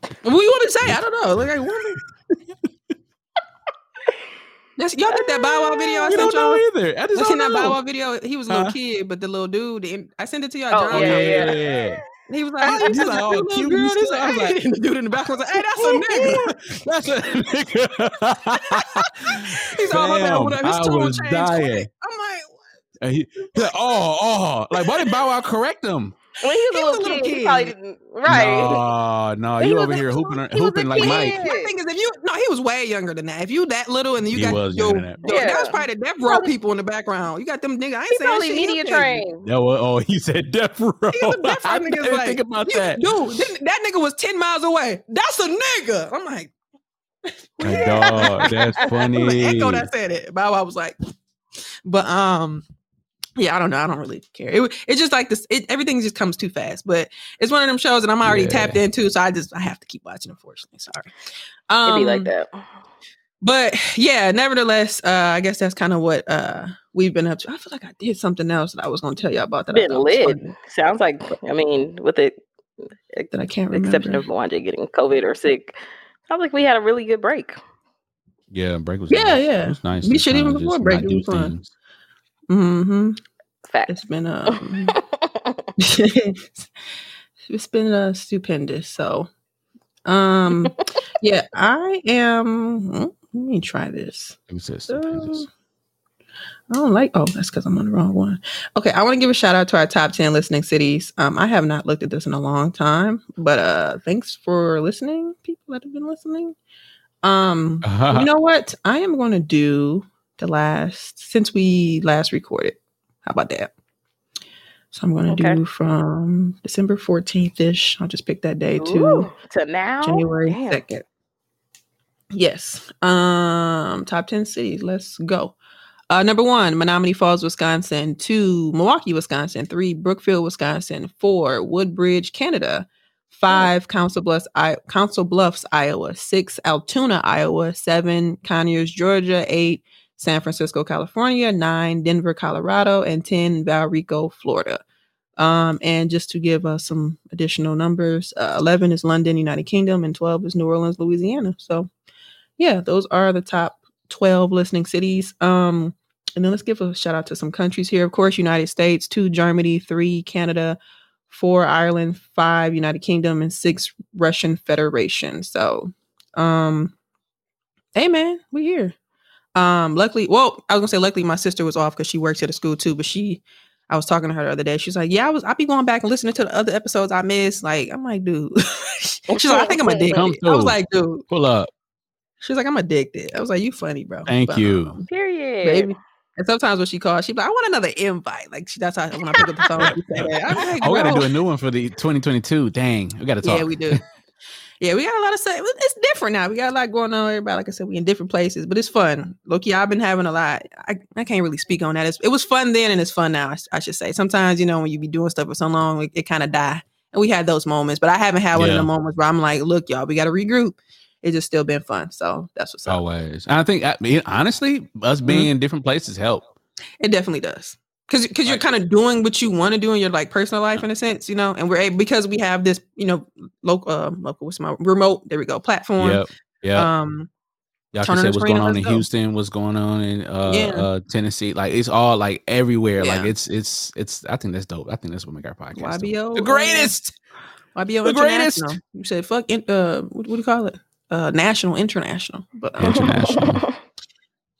What do you want to say? I don't know. Like, I want Yes, y'all did that Bow Wow video I sent don't know y'all. either. I just I don't seen that Bow. Wow video. He was a little Huh? kid, but the little dude. the- I sent it to y'all. Oh, John. yeah, yeah, yeah. He was like, Oh, oh, he's he's like, oh, cute girl. and like, I was like- And the dude in the back was like, hey, that's a nigga. *laughs* That's a nigga. He's all about what his I tone was changed. dying. quick. I'm like, And he, he's like, oh, oh, like why did Bow Wow correct him? When he was a He was little a little kid, he probably didn't. Right. No, no, you was over here hooping, he was hooping like Mike. kid. my thing is, if you no, he was way younger than that. If you that little and you He got was yo, younger than that. yo, that was probably the death row people in the background. You got them nigga. I ain't He's saying probably shit. media He'll tell you. trained. Yeah, well, oh, he said death *laughs* row. He was a death row I nigga. didn't like, think about you- that. Dude, that, that nigga was 10 miles away. That's a nigga. I'm like, *laughs* My dog, that's *laughs* funny. Echo that said it. Bow Wow was like, but um, yeah, I don't know. I don't really care. It it's just like this. It, everything just comes too fast. But it's one of them shows that I'm already Yeah. tapped into, so I just I have to keep watching. Unfortunately, sorry. It'd Um, be like that. But yeah, nevertheless, uh, I guess that's kind of what uh we've been up to. I feel like I did something else that I was going to tell you about that. I Been thought lit. Sounds like. I mean, with the that I can't remember. exception of Mwanje getting COVID or sick, sounds like we had a really good break. Yeah, break was Yeah, nice. yeah. It was nice. We should even before break, it do was fun. things. Mm-hmm. Fact. It's been *laughs* um, *laughs* it's been uh, stupendous. So, um, *laughs* yeah, I am. hmm, Let me try this. It was just Uh. I don't like. Oh, that's because I'm on the wrong one. Okay, I want to give a shout out to our top ten listening cities. Um, I have not looked at this in a long time, but uh, thanks for listening, people that have been listening. Um, you know what? I am going to do the last since we last recorded. How about that? So I'm going to Okay. do from December 14th ish. I'll just pick that day to Ooh, to now. January Damn. 2nd. Yes. Um, top 10 cities. Let's go. Uh, number one, Menomonee Falls, Wisconsin. Two, Milwaukee, Wisconsin. Three, Brookfield, Wisconsin. Four, Woodbridge, Canada. Five, Council Bluffs, I- Council Bluffs, Iowa. Six, Altoona, Iowa. Seven, Conyers, Georgia. Eight, San Francisco, California. Nine, Denver, Colorado. And ten, Valrico, Florida. Um, and just to give us some additional numbers, uh, 11 is London, United Kingdom, and 12 is New Orleans, Louisiana. So, yeah, those are the top 12 listening cities. Um, and then let's give a shout out to some countries here. Of course, United States, two Germany, three Canada, four Ireland, five United Kingdom, and six Russian Federation. So, um, hey man, we're here. Um, luckily, well, I was gonna say luckily my sister was off because she works at a school too, but she I was talking to her the other day. She's like, "Yeah, I was. I be going back and listening to the other episodes I missed. Like, I'm like, dude. *laughs* She's like, I think I'm addicted. Come I was like, dude. Pull up. She's like, I'm addicted. I was like, you funny, bro. Thank But, you. um, Period. baby. And sometimes when she calls, she's like, I want another invite. Like she, that's how when I pick up the phone, she say that. I'm like, Oh, we got to do a new one for the 2022. Dang, we got to talk. Yeah, we do. *laughs* Yeah, we got a lot of stuff. It's different now. We got a lot going on. Everybody, like I said, we in different places, but it's fun. Loki, I've been having a lot. I, I can't really speak on that. It's, it was fun then, and it's fun now. I should say. Sometimes you know when you be doing stuff for so long, it, it kind of die. And we had those moments, but I haven't had one of the moments where I'm like, look, y'all, we got to regroup. It's just still been fun. So that's what's up. Always. And I think, I mean, honestly, us mm-hmm. being in different places help. It definitely does. Cause, cause you're kind of doing what you want to do in your like personal life in a sense, you know, and we're because we have this, you know, local, uh, local, what's my remote? There we go, platform. Yeah, Yeah. Um, Y'all can say what's going on in go. Houston, what's going on in uh, Yeah. uh Tennessee. Like it's all like everywhere. Like it's it's it's I think that's dope. I think that's what make our podcast. dope. YBO, The uh, greatest. YBO The greatest. International. You said fuck. In, uh, what, what do you call it? Uh, national, international. But um, *laughs* International.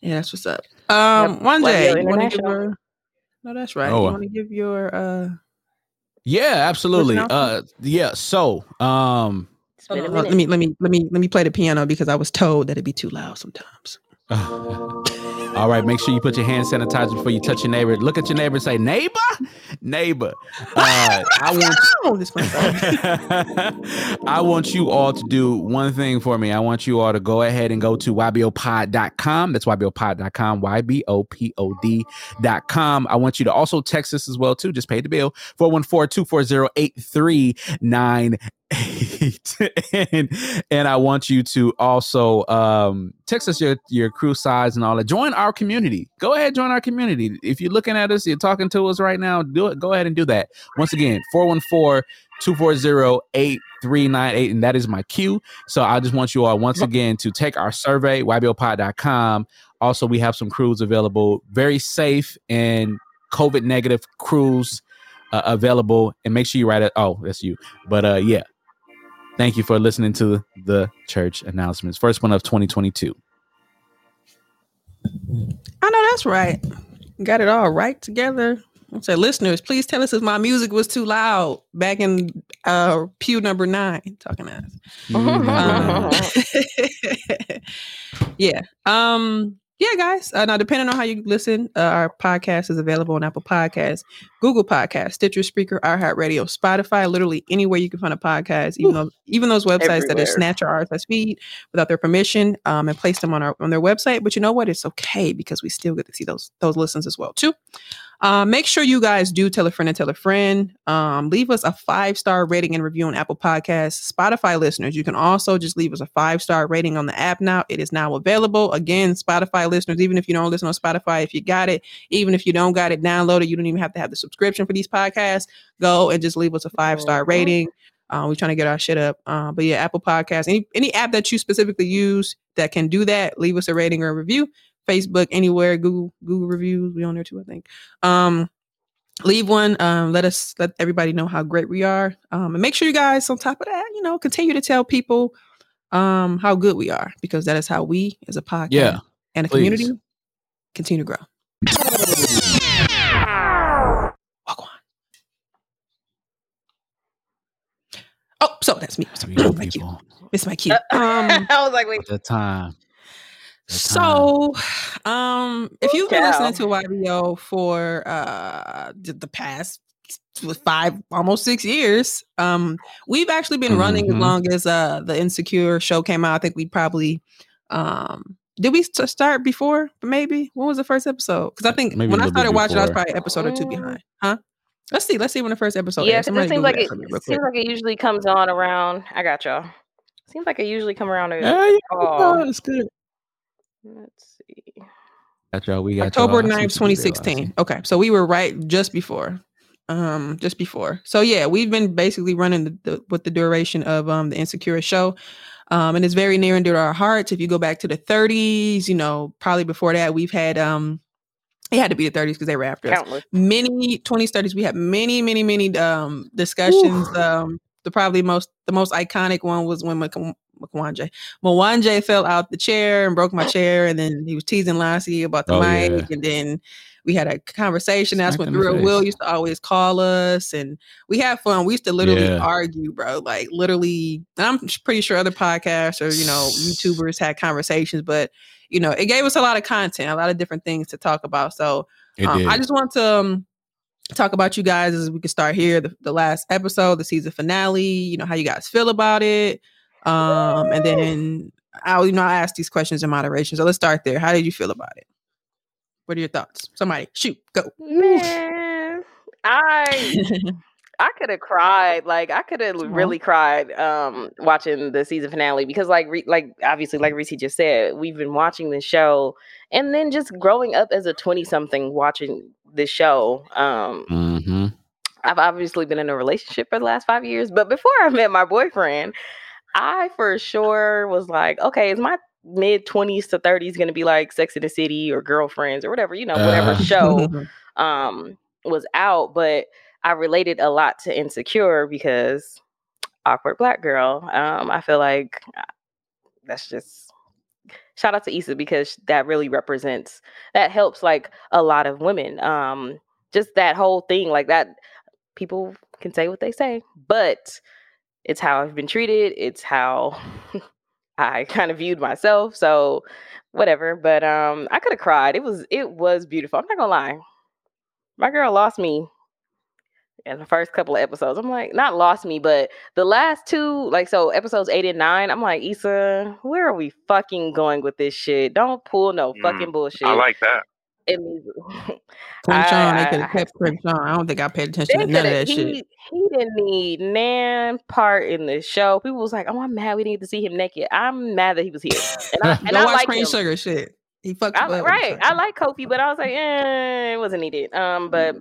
yeah, that's what's up. Um, Yep, one YBO day, you want to give International. Your? No, that's right. Oh, you uh, want to give your? uh Yeah, absolutely. Uh yeah, so um It's been a hold on, let me let me let me let me play the piano because I was told that it'd be too loud sometimes. *laughs* all right, make sure you put your hand sanitizer before you touch your neighbor. Look at your neighbor and say, neighbor, neighbor. Uh, I want *laughs* Oh. *laughs* I want you all to do one thing for me. I want you all to go ahead and go to ybopod.com. That's ybopod.com, Y-B-O-P-O-D.com. I want you to also text us as well, too. Just pay the bill. 414-240-8398. *laughs* and, and I want you to also um, text us your, your crew size and all that. Join our community. Go ahead, join our community. If you're looking at us, you're talking to us right now, do it. Go ahead and do that. Once again, 414 240 398, and that is my cue. So I just want you all once again to take our survey, ybopod.com. Also, we have some crews available, very safe and COVID negative crews uh, available. And make sure you write it. Oh, that's you. But uh, yeah, thank you for listening to the church announcements. First one of 2022. I know that's right. Got it all right together. I say, listeners, please tell us if my music was too loud back in uh, pew number nine. Talking ass. Um, *laughs* yeah. Um. Yeah, guys. Uh, now, depending on how you listen, uh, our podcast is available on Apple Podcasts, Google Podcasts, Stitcher, Spreaker, iHeartRadio, Spotify. Literally anywhere you can find a podcast. Even though, even those websites that are snatch our RSS feed without their permission, um, and place them on our on their website. But you know what? It's okay because we still get to see those those listens as well too. Um, make sure you guys do tell a friend and tell a friend. Um, leave us a five star rating and review on Apple Podcasts. Spotify listeners, you can also just leave us a five star rating on the app now. It is now available. Again, Spotify listeners, even if you don't listen on Spotify, if you got it, even if you don't got it downloaded, you don't even have to have the subscription for these podcasts. Go and just leave us a five star rating. Uh, we're trying to get our shit up. Uh, but yeah, Apple Podcasts, any any app that you specifically use that can do that, leave us a rating or a review. Facebook, anywhere, Google, Google reviews, we on there too, I think. Um, leave one. Um, let us let everybody know how great we are. Um, and make sure you guys, on top of that, you know, continue to tell people um how good we are because that is how we as a podcast Yeah, and a please. community continue to grow. Walk on. Oh, so that's me. we go, Thank you. people. It's my cue. Um, *laughs* I was like, wait, The time. So, *sighs* um, if you've been listening to YBO for uh the, past five, almost six years, um, we've actually been running as Mhm. long as uh the Insecure show came out. I think we probably um did we start before? Maybe when was the first episode? Because I think Maybe when I started watching, I was probably an episode or two Mm. behind. Huh? Let's see. Let's see when the first episode. yeah, because it seems like it for me real seems quick. like it usually comes on around. I got y'all. Seems like it usually come around. Yeah, yeah, no, it's good. Let's see. Got y'all. We got October y'all. 9th, what you did, I see. 2016. Okay. So we were right just before. Um, just before. So yeah, we've been basically running the, the with the duration of um the Insecure show. Um, and it's very near and dear to our hearts. If you go back to the 30s, you know, probably before that, we've had um it had to be the 30s because they were after us. Many 20s, 30s, we had many, many, many um discussions. Um the probably most the most iconic one was when Mk- Mwanje. Mwanje fell out the chair and broke my chair, and then he was teasing Lassie about the Oh, mic, yeah. and then we had a conversation. That's Smacked when Thrill Will used to always call us, and we had fun. We used to literally Yeah. argue, bro. Like literally, and I'm pretty sure other podcasts or you know YouTubers had conversations, but you know it gave us a lot of content, a lot of different things to talk about. So um. I just want to um, talk about you guys as we can start here. The, the last episode, the season finale. You know how you guys feel about it, um, and then I, you know, I asked these questions in moderation. So let's start there. How did you feel about it? What are your thoughts? Somebody shoot, go. Man, I *laughs* I could have cried. Like I could have Aw. really cried um watching the season finale because like re- like obviously like Reese just said, we've been watching this show and then just growing up as a 20 something watching this show. Um mm-hmm. I've obviously been in a relationship for the last 5 years, but before I met my boyfriend, I for sure was like, okay, is my mid 20s to 30s going to be like Sex in the City or Girlfriends or whatever, you know, whatever Uh. show *laughs* um was out but i related a lot to insecure because awkward black girl um i feel like uh, that's just shout out to Issa because that really represents that helps like a lot of women um just that whole thing like that people can say what they say but it's how i've been treated it's how *laughs* i kind of viewed myself so whatever but um i could have cried it was it was beautiful i'm not gonna lie my girl lost me in the first couple of episodes. I'm like, not lost me, but the last two, like, so episodes eight and nine, I'm like, Issa, where are we fucking going with this shit? Don't pull no Mm, fucking bullshit. I like that. Means- *laughs* Crenshaw, I- they could have kept Crenshaw. I don't think I paid attention to none of that he, shit. he didn't need nan part in the show. People was like, "Oh, I'm mad we didn't get to see him naked." I'm mad that he was here, and I, *laughs* and Go I watch like him. Sugar shit. He fucked I, up right. I like Kofi, but I was like, eh, it wasn't needed. Um, but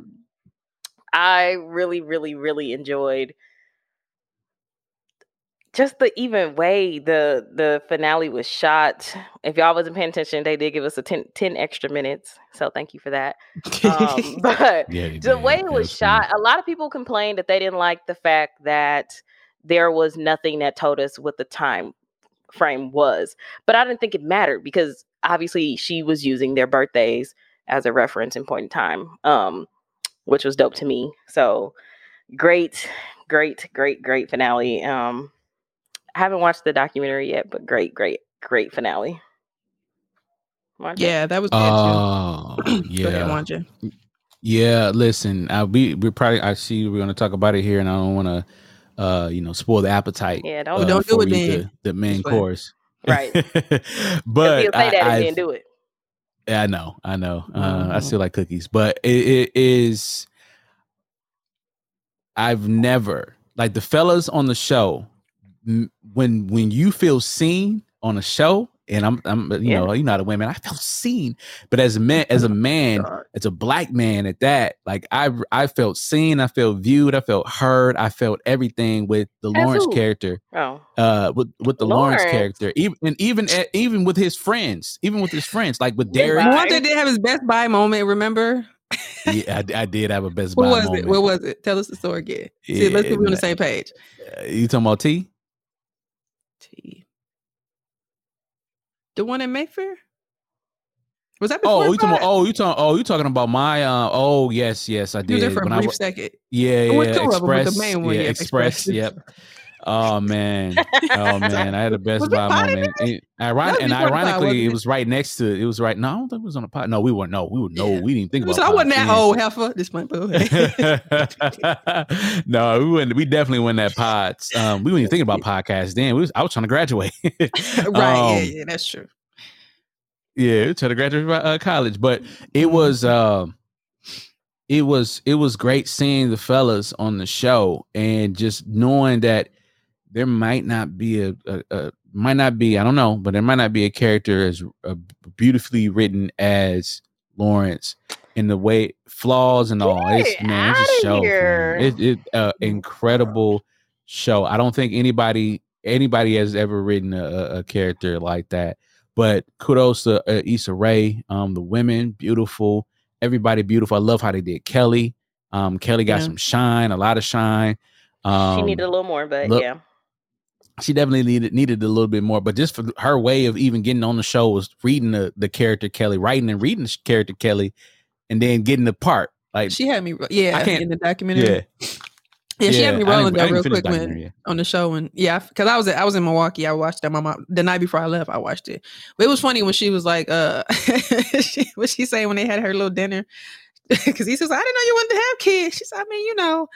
I really, really, really enjoyed just the even way the the finale was shot. If y'all wasn't paying attention, they did give us a 10, 10 extra minutes. So thank you for that. Um, *laughs* but Yeah, the did. way it was funny. shot, a lot of people complained that they didn't like the fact that there was nothing that told us what the time frame was. But I didn't think it mattered because obviously she was using their birthdays as a reference and point in time, um, which was dope to me. So great, great, great, great finale. Um, I haven't watched the documentary yet, but great, great, great finale. Marja? Yeah, that was good too. Oh, *clears throat* Go ahead, yeah. Mwanje. Yeah, listen, uh, we we probably I see we're gonna talk about it here, and I don't want to, uh, you know, spoil the appetite. Yeah, uh, don't, Well, don't do it we then. The, the main course, Right. *laughs* but but he'll say I, that and I've- then do it. Yeah, I know, I know. Uh, I Mhm. still like cookies, but it, it is. I've never like the fellas on the show. M- When when you feel seen on a show, and I'm I'm you Yeah. know you're not a woman. I felt seen, but as a man, as a *laughs* man, as a black man at that, like I I felt seen, I felt viewed, I felt heard, I felt everything with the As Lawrence who? character Oh, uh with with the Lawrence, Lawrence. character even and even even with his friends even with his friends like with Yeah, Derek Bye. Mwanje did have his best buy moment. Remember? yeah I, I did have a best What buy was moment it? What was it? Tell us the story again. See, let's Yeah, be on the same page. Uh, you talking about T T. The one in Mayfair? Was that before? oh you talking about oh you talking oh you talking about my uh oh yes yes I You was did there for a When brief wa- second. yeah yeah two of 'em, but the main one, yeah, yeah, express, Express. yep oh man oh *laughs* man I had a best buy moment And, and before the pod, ironically it was right next to it was right no I don't think it was on a pot no we weren't no we were no Yeah. we didn't think about So I wasn't that old heifer. This might *laughs* be no, we wouldn't. We definitely went that pods. Um, we weren't even thinking about *laughs* podcasts then. We was, I was trying to graduate. right. yeah, Um, yeah, that's true. yeah, trying to graduate from uh, college, but Mm-hmm. it was um, it was it was great seeing the fellas on the show and just knowing that there might not be a, a, a might not be I don't know, but there might not be a character as uh, beautifully written as Lawrence in the way flaws and all. It's Get man, it's a show. man. It it uh, incredible show. I don't think anybody anybody has ever written a, a- a character like that. But kudos to uh, Issa Rae. Um, the women beautiful, everybody beautiful. I love how they did Kelly. Um, Kelly got Yeah. some shine, a lot of shine. Um, she needed a little more, but look- yeah. She definitely needed needed a little bit more. But just for her way of even getting on the show was reading the the character Kelly, writing and reading the character Kelly, and then getting the part. Like She had me, yeah, I can't- in the documentary. yeah, Yeah, she had me rolling though real quick when, yet. on the show, and yeah, because I was I was in Milwaukee. I watched that. My mom the night before I left, I watched it. But it was funny when she was like, uh, *laughs* she, what she say when they had her little dinner? *laughs* Because he says, I didn't know you wanted to have kids. She said, I mean, you know.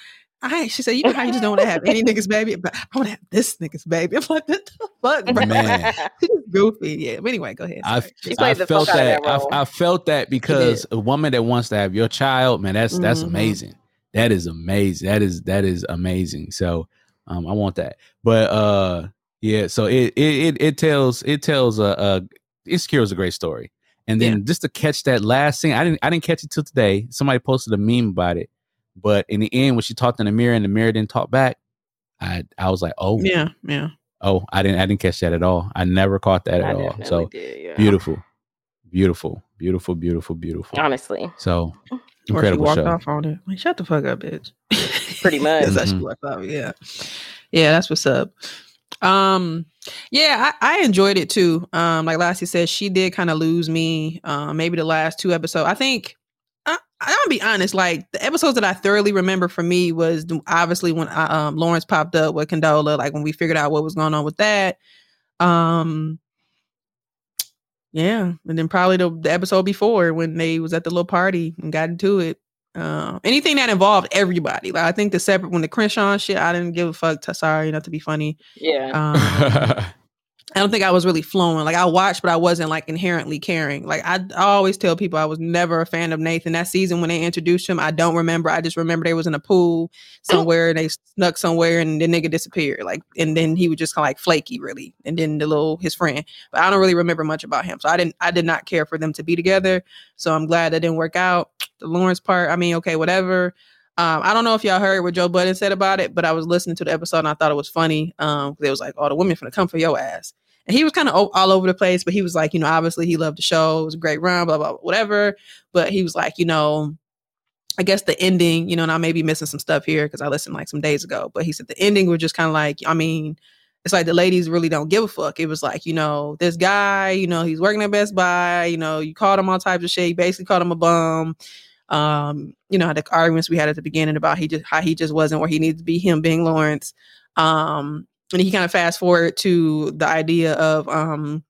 I, she said, you know how you just don't want to have any nigga's baby, but I want to have this nigga's baby. I'm like, what the fuck, bro? Man. *laughs* She's goofy. Yeah. But anyway, go ahead. I, I felt fuck out of that. that. I, I felt that because a woman that wants to have your child, man, that's that's Mhm. amazing. That is amazing. That is that is amazing. So um, I want that. But uh, yeah. So it it it, it tells it tells a uh, insecure is a great story. And then just to catch that last scene, I didn't I didn't catch it till today. Somebody posted a meme about it. But in the end, when she talked in the mirror and the mirror didn't talk back, I I was like, oh, yeah, yeah. oh, I didn't I didn't catch that at all. I never caught that I at all. So did, yeah. beautiful, beautiful, beautiful, beautiful, beautiful. Honestly, So Or she incredible walked show. off on it. Like, shut the fuck up, bitch. *laughs* Pretty much. that's how she walked off. Yeah, yeah, that's what's up. Um, yeah, I, I enjoyed it too. Um, like Lassie said, she did kind of lose me. Um, maybe the last two episodes. I think. I, I'm gonna be honest. Like the episodes that I thoroughly remember for me was obviously when I, um, Lawrence popped up with Condola. Like when we figured out what was going on with that. Um, yeah, and then probably the, the episode before when they was at the little party and got into it. Uh, anything that involved everybody. Like I think the separate when the Crenshaw shit, I didn't give a fuck. To, sorry, not to be funny. yeah. Um, *laughs* I don't think I was really flowing. Like I watched, but I wasn't like inherently caring. Like I, I always tell people I was never a fan of Nathan. That season when they introduced him, I don't remember. I just remember they was in a pool somewhere and they snuck somewhere and the nigga disappeared. Like and then he was just kind of like flaky, really. And then the little his friend. But I don't really remember much about him. So I didn't I did not care for them to be together. So I'm glad that didn't work out. *tsk* The Lawrence part, I mean, okay, whatever. Um, I don't know if y'all heard what Joe Budden said about it, but I was listening to the episode and I thought it was funny. Um, it was like, "Oh, the women finna come for your ass," and he was kind of all over the place. But he was like, you know, obviously he loved the show. It was a great run, blah blah, blah whatever. But he was like, you know, I guess the ending, you know, and I may be missing some stuff here because I listened like some days ago. But he said the ending was just kind of like, I mean, it's like the ladies really don't give a fuck. It was like, you know, this guy, you know, he's working at Best Buy, you know, you called him all types of shit. You basically called him a bum. Um, you know, the arguments we had at the beginning about he just how he just wasn't where he needed to be, him being Lawrence. Um, and he kind of fast forward to the idea of um,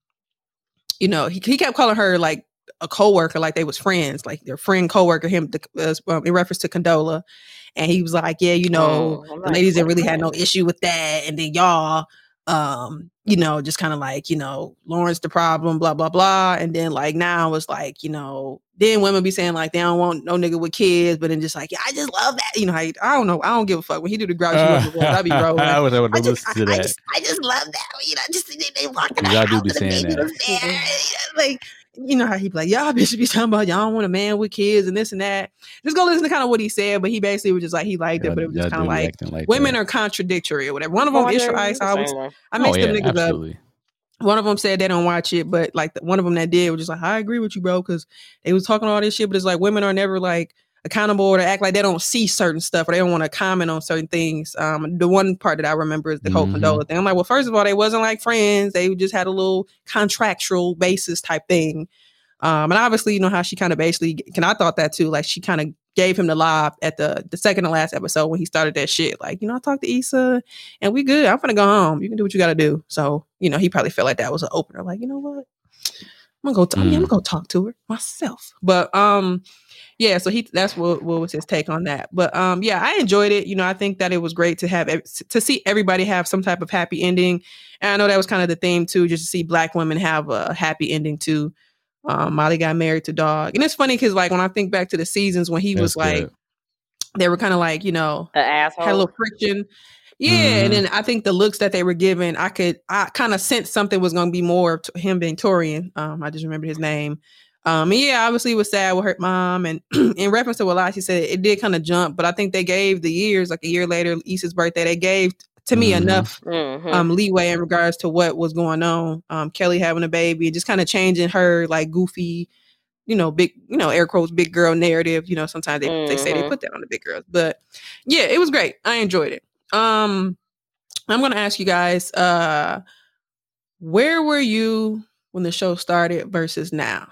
you know, he, he kept calling her like a coworker, like they was friends, like their friend coworker, him uh, in reference to Condola. And he was like, Yeah, you know, Oh, the ladies didn't really had no issue with that. And then y'all, um, you know, just kind of like, you know, Lawrence the problem, blah, blah, blah. And then like now it's like, you know, then women be saying like they don't want no nigga with kids, but then just like, yeah, I just love that. You know, I, I don't know. I don't give a fuck. When he do the grouchy look, I be *laughs* rolling. I was able to I just, I, I just, I just love that. You know, just they, they walk in the Y'all do house be and the saying baby that. was there. You know, Like, you know how he be like, y'all bitch be talking about y'all don't want a man with kids and this and that. Just go listen to kind of what he said, but he basically was just like he liked it, but it was just kind of like women are contradictory or whatever. One of oh, them, Oh, I Ice, I always, same way. I oh mixed yeah, them niggas up. One of them said they don't watch it, but like the, one of them that did was just like, I agree with you, bro, because they was talking all this shit, but it's like women are never like accountable or to act like they don't see certain stuff or they don't want to comment on certain things. Um, the one part that I remember is the whole Mhm. condola thing. I'm like, well, first of all, they wasn't like friends; they just had a little contractual basis type thing. Um, and obviously, you know how she kind of basically, and I thought that too. Like she kind of gave him the lob at the the second to last episode when he started that shit. Like, you know, I talked to Issa and we good. I'm gonna go home. You can do what you gotta do. So, you know, he probably felt like that was an opener. Like, you know what? I'm gonna go. T- I mean, I'm Mm. gonna go talk to her myself. But um, yeah. So he that's what what was his take on that. But um, yeah, I enjoyed it. You know, I think that it was great to have ev- to see everybody have some type of happy ending. And I know that was kind of the theme too, just to see black women have a happy ending too. Um, Molly got married to Dog, and it's funny because like when I think back to the seasons when he was That's like, good. they were kind of like you know An asshole. had a little friction. Yeah, Mhm. and then I think the looks that they were given, I could, I kind of sensed something was going to be more of t- him being Taurean. Um, I just remembered his name. Um, and yeah, obviously it was sad with her mom, and *clears throat* in reference to what Lassie said, it did kind of jump, but I think they gave the years, like a year later, Issa's birthday, they gave to me Mhm. enough Mhm. um leeway in regards to what was going on. Um, Kelly having a baby, and just kind of changing her like goofy, you know, big, you know, air quotes, big girl narrative. You know, sometimes they, they say they Mhm. put that on the big girls, but yeah, it was great. I enjoyed it. Um, I'm gonna ask you guys, uh, where were you when the show started versus now?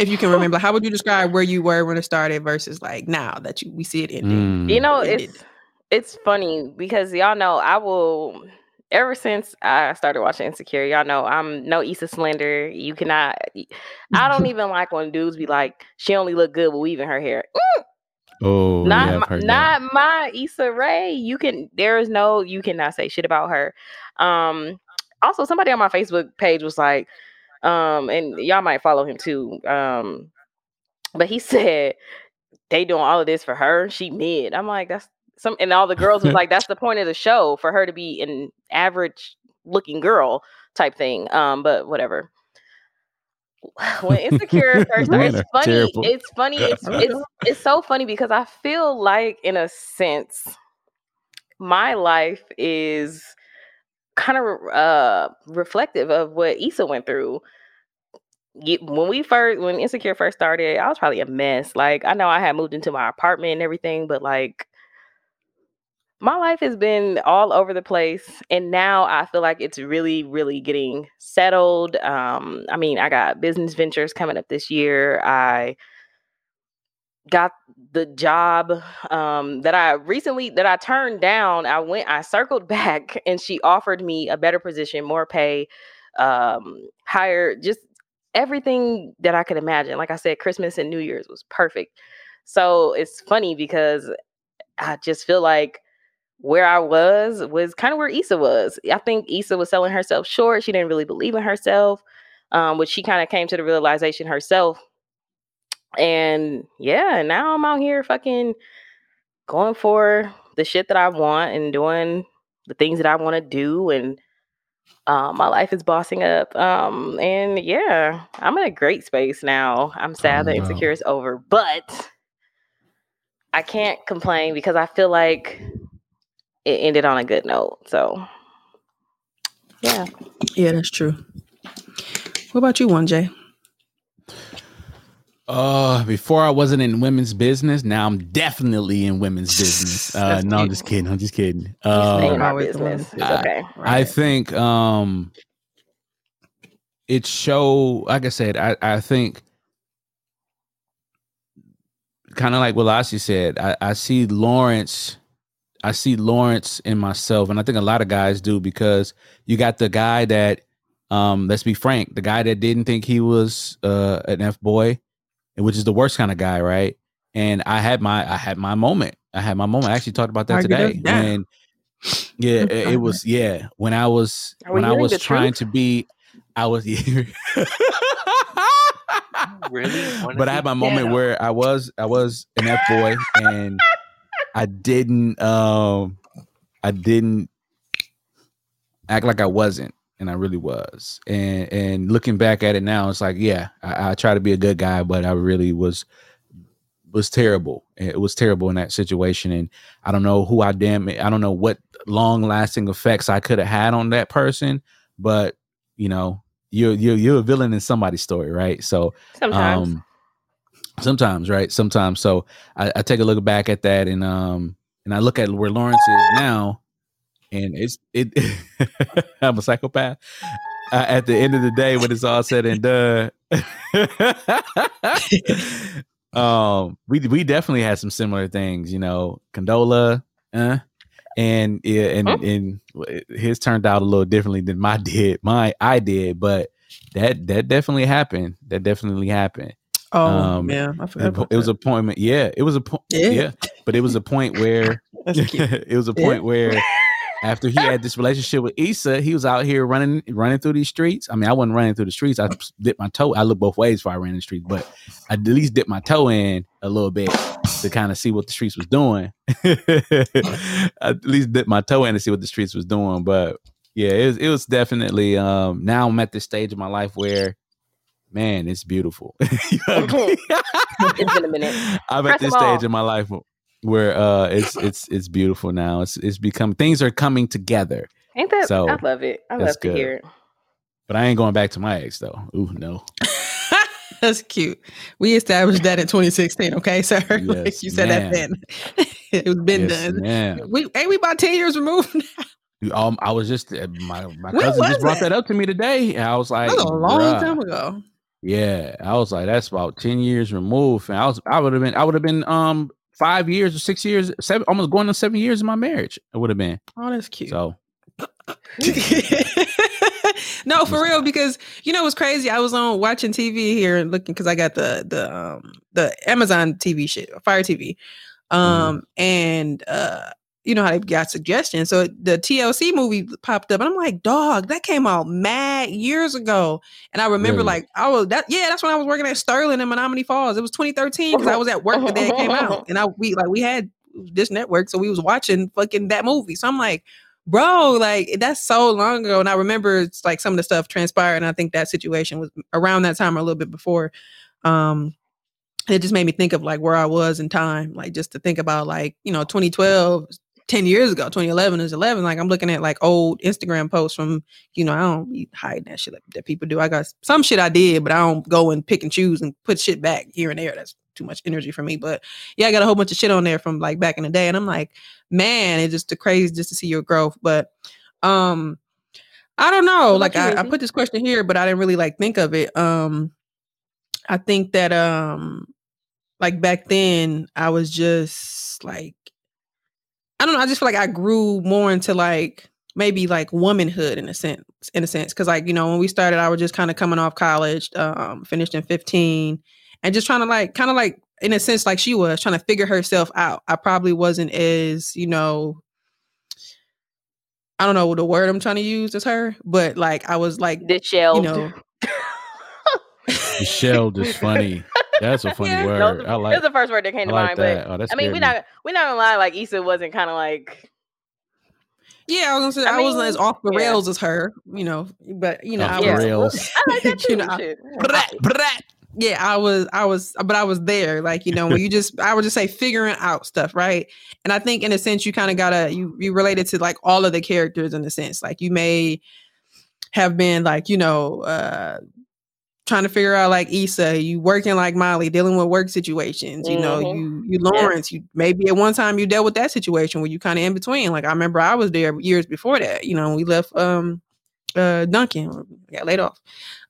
If you can remember, how would you describe where you were when it started versus like now that you we see it ending? Mm. You know, It it's it's funny because y'all know I will. Ever since I started watching Insecure, y'all know I'm no Issa Slender. You cannot. I don't *laughs* even like when dudes be like, "She only look good with weaving her hair." Mm, oh, not yeah, my, heard that. not my Issa Rae. You can. There is no. You cannot say shit about her. Um. Also, somebody on my Facebook page was like, um, and y'all might follow him too. Um, but he *laughs* said they doing all of this for her. She mid. I'm like, that's some, and all the girls was *laughs* like, that's the point of the show for her to be an average looking girl type thing. Um, but whatever. *sighs* When Insecure *laughs* first started, it's funny. terrible. It's funny. It's it's it's so funny because I feel like, in a sense, my life is kind of uh reflective of what Issa went through. When we first, when Insecure first started, I was probably a mess. Like I know I had moved into my apartment and everything, but like my life has been all over the place and now i feel like it's really really getting settled um i mean i got business ventures coming up this year i got the job um that i recently that i turned down i went i circled *laughs* back and she offered me a better position more pay um higher just everything that i could imagine like i said christmas and new year's was perfect so it's funny because i just feel like where I was was kind of where Issa was. I think Issa was selling herself short. She didn't really believe in herself, um, which she kind of came to the realization herself. And yeah, now I'm out here fucking going for the shit that I want and doing the things that I want to do. And um, my life is bossing up. Um, and yeah, I'm in a great space now. I'm sad that Oh, wow. Insecure is over, but I can't complain because I feel like it ended on a good note. So yeah. Yeah, that's true. What about you, one J? Uh, before I wasn't in women's business. Now I'm definitely in women's *laughs* business. Uh, no, I'm just kidding. I'm just kidding. Stay in Um, our always the business. women's It's okay. I think um it show like I said, I, I think kind of like what Lassie said, I, I see Lawrence, I see Lawrence in myself, and I think a lot of guys do because you got the guy that um let's be frank, the guy that didn't think he was uh an F boy, which is the worst kind of guy, right? And I had my I had my moment. I had my moment. I actually talked about that Argue today. down. When yeah, *laughs* it, it was yeah, when I was when I was trying truth? to be I was *laughs* really but I had my moment ghetto. where I was I was an F boy and I didn't um I didn't act like I wasn't and I really was. And and looking back at it now, it's like, yeah, I, I try to be a good guy, but I really was was terrible. It was terrible in that situation. And I don't know who I damn I don't know what long lasting effects I could have had on that person, but you know, you're you're you're a villain in somebody's story, right? So Sometimes. um, sometimes, right? Sometimes. So I, I take a look back at that and um and I look at where Lawrence is now, and it's it. *laughs* I'm a psychopath. Uh, at the end of the day, when it's all said and done, *laughs* um, we we definitely had some similar things, you know, Condola, uh, and yeah, and and his turned out a little differently than my did, my I did, but that that definitely happened. That definitely happened. Oh, Um, yeah, I forgot It, was that. a point. Yeah, it was a point. Yeah. Yeah. but it was a point where *laughs* it was a Yeah. point where after he had this relationship with Issa, he was out here running running through these streets. I mean, I wasn't running through the streets. I dipped my toe. I looked both ways before I ran in the streets, but I at least dipped my toe in a little bit to kind of see what the streets was doing. I *laughs* at least dipped my toe in to see what the streets was doing. But yeah, it was, it was definitely. Um, now I'm at this stage of my life where, man, it's beautiful. *laughs* It's been a minute. *laughs* I'm Press at this stage in my life where uh, it's it's it's beautiful now. It's it's become things are coming together. Ain't that? So, I love it. I that's love to hear it. But I ain't going back to my ex though. Ooh no. *laughs* That's cute. We established that in 2016, okay, sir? like *laughs* Yes, you said that then. *laughs* it was been Yes, done. ma'am. We ain't we about 10 years removed now. Um, I was just uh, my my When cousin just brought that? that up to me today. And I was like, That was a long "Bruh." time ago. Yeah, I was like, that's about ten years removed, and I was, I would have been, I would have been, um, five years or six years, seven, almost going on seven years in my marriage. It would have been Oh, that's cute. so. *laughs* no, for real, because you know what's crazy? I was on watching TV here and looking because I got the the um the Amazon TV shit, Fire TV. Um and uh you know how they got suggestions. So the TLC movie popped up and I'm like, dog, that came out mad years ago. And I remember Really? like I was that yeah, that's when I was working at Sterling in Menomonee Falls. It was 2013 because I was at work the day it came out. *laughs* And I we like we had this network, so we was watching fucking that movie. So I'm like, bro, like that's so long ago. And I remember it's like some of the stuff transpired. And I think that situation was around that time or a little bit before. Um, it just made me think of like where I was in time, like just to think about like, you know, 2012, 10 years ago, 2011 is 11. Like I'm looking at like old Instagram posts from, you know, I don't be hiding that shit that, people do. I got some shit I did, but I don't go and pick and choose and put shit back here and there. That's too much energy for me. But yeah, I got a whole bunch of shit on there from like back in the day. And I'm like, man, it's just crazy just to see your growth. But um I don't know. Like I, I put this question here, but I didn't really like think of it. Um I think that um like back then I was just like I don't know, I just feel like I grew more into like maybe like womanhood in a sense in a sense cuz like you know when we started I was just kind of coming off college um finished in 15 and just trying to like kind of like in a sense like she was trying to figure herself out. I probably wasn't as, you know, I don't know the word I'm trying to use as her, but like I was like, the shell, you know, *laughs* Michelle is funny. That's a *laughs* funny Yeah, word. That I like. that was the first word that came I to like mind. that. But Oh, that's I mean, we're not we're not gonna lie. Like Issa wasn't kind of like yeah, I was gonna say I I, wasn't as off the yeah. rails as her, you know, but you know, Off I the was, rails. *laughs* I like that *laughs* too. You know, shit. Brat, brat. yeah, I was, I was, but I was there. Like, you know, when you just, I would just say figuring out stuff, right? And I think in a sense, you kind of gotta, you, you related to like all of the characters in a sense. Like, you may have been like, you know, uh, trying to figure out like Issa, you working like Molly, dealing with work situations. You know, Mhm. you you Lawrence, you maybe at one time you dealt with that situation where you kind of in between. Like I remember I was there years before that. You know, we left um uh Duncan, got laid off.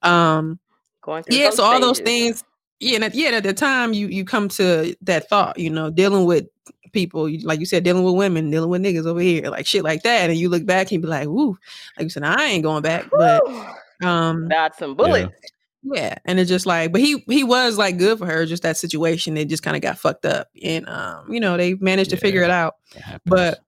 Um Going through yeah, so all those things, yeah, and at, yeah, and at the time you you come to that thought, you know, dealing with people, you- like you said, dealing with women, dealing with niggas over here, like shit like that, and you look back and you be like, "Woo!" Like you said, I ain't going back, but Whew. um, Dodged some bullets. yeah, and it's just like, but he he was like good for her. Just that situation, it just kind of got fucked up, and um, you know, they managed to figure it out. It. But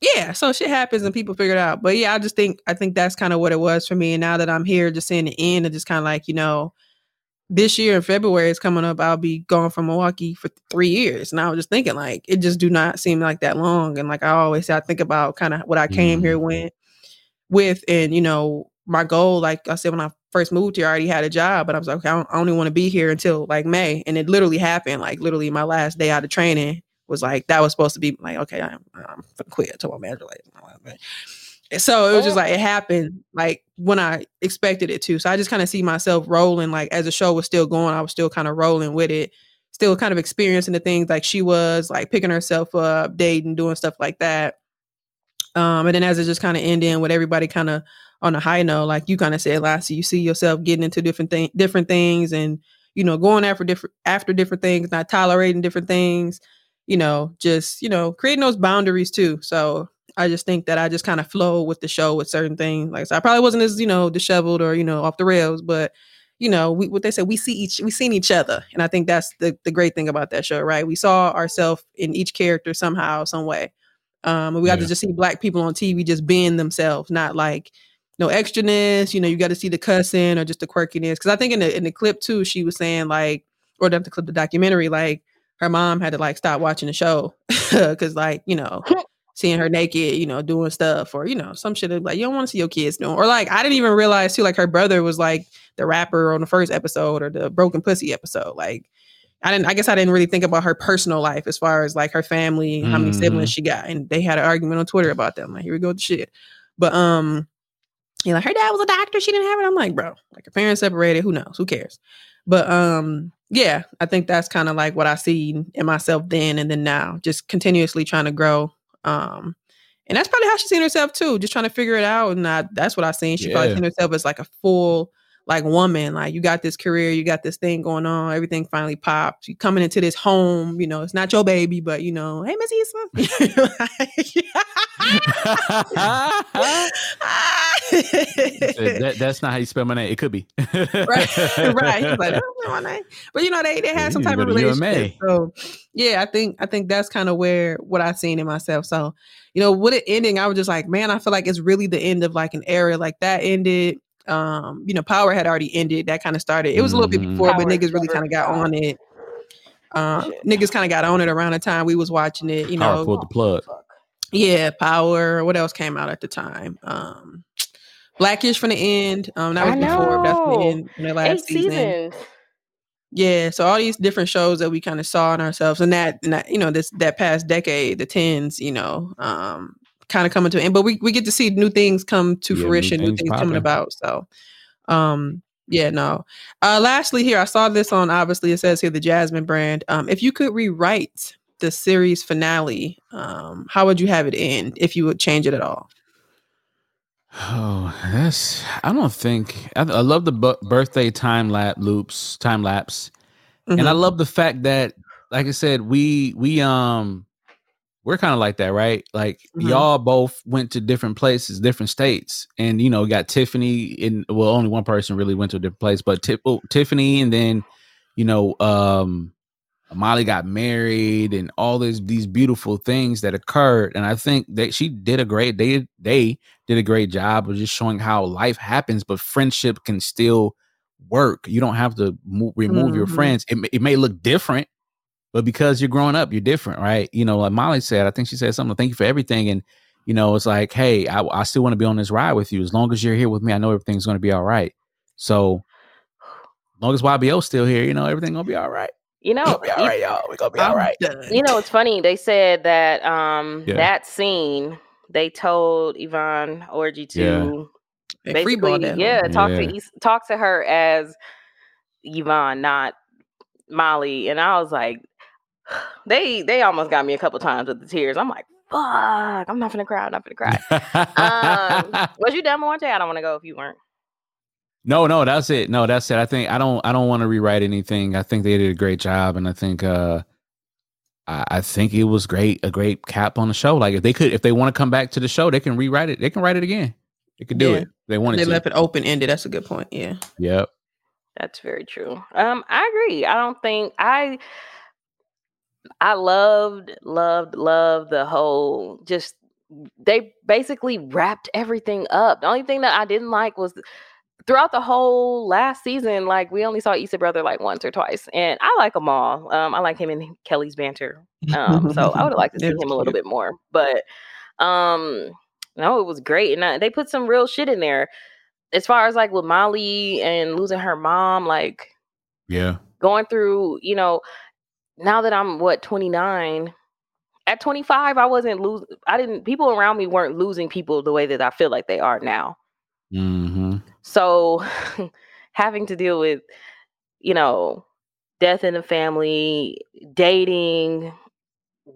yeah, so shit happens and people figure it out. But yeah, I just think I think that's kind of what it was for me. And now that I'm here, just seeing the end, and just kind of like you know, this year in February is coming up. I'll be gone from Milwaukee for three years, and I was just thinking like it just do not seem like that long. And like I always say, I think about kind of what I came here with, with, and you know, my goal. Like I said, when I first moved here, I already had a job, but I was like, okay, I, don't, I only want to be here until like May, and it literally happened. Like literally, my last day out of training was like that was supposed to be like okay, I'm I'm quit. I told my manager like. So it was just like it happened like when I expected it to. So I just kind of see myself rolling like as the show was still going, I was still kind of rolling with it, still kind of experiencing the things like she was like picking herself up, dating, doing stuff like that. Um, and then as it just kind of ended with everybody kind of on a high note, like you kind of said last, you see yourself getting into different things, different things, and you know going after different after different things, not tolerating different things. You know, just you know creating those boundaries too. So I just think that I just kind of flow with the show with certain things. Like so I probably wasn't as you know disheveled or you know off the rails, but you know we, what they say, we see each we seen each other, and I think that's the the great thing about that show, right? We saw ourselves in each character somehow, some way. Um, we got to just see black people on TV just being themselves, not like no extraness. You know, you got to see the cussing or just the quirkiness. Because I think in the in the clip too, she was saying like, or the clip, the documentary, like her mom had to like stop watching the show *laughs* because like you know *laughs* seeing her naked, you know, doing stuff or you know some shit like you don't want to see your kids doing. Or like I didn't even realize too, like her brother was like the rapper on the first episode or the broken pussy episode, like. I didn't. I guess I didn't really think about her personal life as far as like her family, how many siblings she got, and they had an argument on Twitter about them. Like, here we go with the shit. But um, you know, her dad was a doctor. She didn't have it. I'm like, bro, like her parents separated. Who knows? Who cares? But um, yeah, I think that's kind of like what I see in myself then and then now, just continuously trying to grow. Um, and that's probably how she's seen herself too, just trying to figure it out. And I, that's what I seen. She probably seen herself as like a full like woman. Like you got this career, you got this thing going on, everything finally popped. You coming into this home, you know, it's not your baby, but you know, hey Miss Issa. *laughs* that, that's not how you spell my name. It could be. *laughs* right, right. He's like, "That's my name." But you know, they they had some type of relationship. So yeah, I think I think that's kind of where what I seen in myself. So you know, with it ending, I was just like, man, I feel like it's really the end of like an era. Like that ended. Um, you know, Power had already ended. That kind of started. It was a little bit Mhm. before, but niggas really kind of got on it. Um, niggas kind of got on it around the time we was watching it. You Power know, pulled the plug. yeah, Power. What else came out at the time? Um, Blackish from the end. Um, that was before. but That's from the know. end. from the Eight last season. seasons. Yeah, so all these different shows that we kind of saw in ourselves, and that, and that you know, this that past decade, the tens, you know, um, kind of coming to an end. But we we get to see new things come to Yeah, fruition, new things things, coming about. So, um, yeah, no. Uh, lastly, here I saw this on. Obviously, it says here the Jasmine brand. Um, if you could rewrite the series finale, um, how would you have it end if you would change it at all? Oh, that's. I don't think. I, I love the birthday time lap loops, time lapse, and I Mhm. love the fact that, like I said, we we um we're kind of like that, right? Like Mhm. y'all both went to different places, different states, and you know, got Tiffany in. Well, only one person really went to a different place, but Ti- oh, Tiffany, and then you know, um, Molly got married, and all these these beautiful things that occurred. And I think that she did a great. They they did a great job of just showing how life happens, but friendship can still work. You don't have to mo- remove your Mhm. friends. It, it may look different, but because you're growing up, you're different, right? You know, like Molly said, I think she said something, thank you for everything. And, you know, it's like, hey, I, I still want to be on this ride with you. As long as you're here with me, I know everything's going to be all right. So long as YBO's still here, you know, everything gonna be all right. You know, Gonna be all you- right, y'all. We gonna be all right. You know, it's funny. They said that um Yeah. that scene they told Yvonne Orji to Yeah. Basically, yeah, talk Yeah. to Is- talk to her as Yvonne, not Molly. And I was like, they they almost got me a couple times with the tears. I'm like, fuck, I'm not gonna cry. I'm not gonna cry. um, *laughs* was you done, Monte? I don't want to go if you weren't. no, no, that's it. No, that's it. I think I don't I don't want to rewrite anything. I think they did a great job and I think uh I, I think it was great, a great cap on the show. Like if they could if they want to come back to the show, they can rewrite it. They can write it again. They could do Yeah. it. if They wanted They to. left it open ended. That's a good point. Yeah. Yep. That's very true. Um, I agree. I don't think I I loved, loved, loved the whole just they basically wrapped everything up. The only thing that I didn't like was throughout the whole last season, like we only saw Issa brother like once or twice. And I like them all. Um, I like him and Kelly's banter. Um, so I *laughs* would have liked to see him a little bit more. But um no, it was great. And I, they put some real shit in there. As far as like with Molly and losing her mom, like Yeah. going through, you know, now that I'm what 29, at 25, I wasn't losing. I didn't. People around me weren't losing people the way that I feel like they are now. Mm-hmm. So *laughs* having to deal with, you know, death in the family, dating,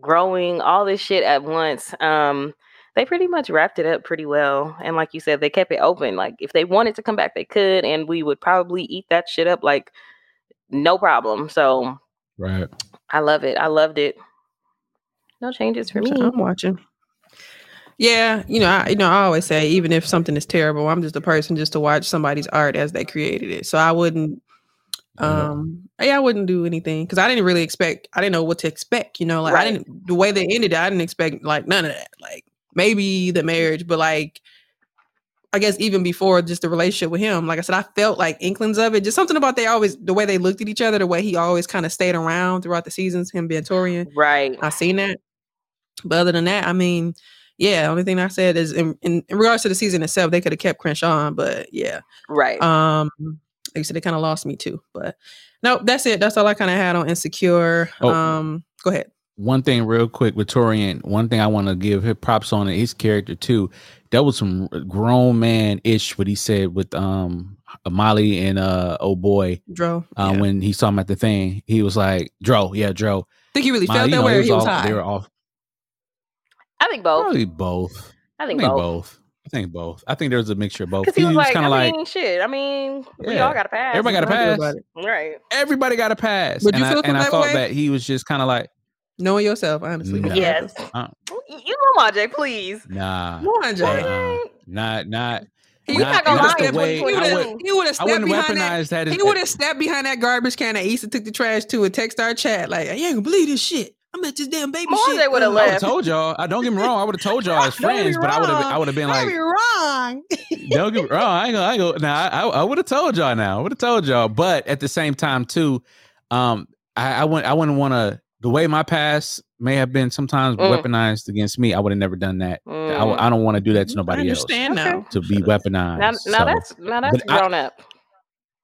growing, all this shit at once. Um, they pretty much wrapped it up pretty well. And like you said, they kept it open. Like if they wanted to come back, they could, and we would probably eat that shit up like no problem. So Right. I love it. I loved it. No changes for me. I'm watching. Yeah, you know, I, you know, I always say even if something is terrible, I'm just a person just to watch somebody's art as they created it. So I wouldn't, um, yeah, I wouldn't do anything because I didn't really expect. I didn't know what to expect. You know, like I didn't the way they ended. it, I didn't expect like none of that. Like maybe the marriage, but like. I guess even before just the relationship with him, like I said, I felt like inklings of it. Just something about they always the way they looked at each other, the way he always kind of stayed around throughout the seasons, him being Taurean. Right. I seen that. But other than that, I mean, yeah, only thing I said is in, in, in regards to the season itself, they could have kept Crenshaw on, but yeah. Right. Um like I said, they kind of lost me too. But no, that's it. That's all I kind of had on Insecure. Oh. Um go ahead. one thing real quick with Taurean, one thing I want to give him props on his character too. That was some grown man ish what he said with um Molly and uh oh boy Dro. uh, yeah. when he saw him at the thing. He was like, Dro, yeah, Dro. I think he really Molly, felt you that know, way it he was all- high. They were off. I think both. Probably both. I I think, think both. both. I think both. I think there's a mixture of both. Because he was like, kind I of like mean, shit. I mean, we Yeah. all got to pass. everybody got a What I do pass. about? Right. Everybody got a pass. Would and you I, feel and I that thought way? that he was just kind of like, Knowing yourself, honestly. No. Yes. uh, Y- You know, Majay, please. nah, Come on, Jay. uh, not not. He We not not gonna lie, would've stepped- he would've- He would have I stepped wouldn't behind that. weaponize that. as- He would have stepped behind that garbage can that Issa took the trash to and text our chat like, "I ain't gonna believe this shit. I'm at this damn baby Monte shit." would've I would have told y'all. I don't get me wrong. I would have told y'all *laughs* as Don't get me friends, but I would have. I would have been Don't like, be wrong. *laughs* don't get me wrong. I ain't gonna. I, ain't gonna nah, I, I would have told y'all. Now I would have told y'all. But at the same time, too, um, I, I wouldn't. I wouldn't want to. The way my past may have been sometimes Mm. weaponized against me, I would have never done that. I, Mm. I don't want to do that to nobody else. understand Okay. now. To be weaponized. Now, now So- that's now that's but I- grown up.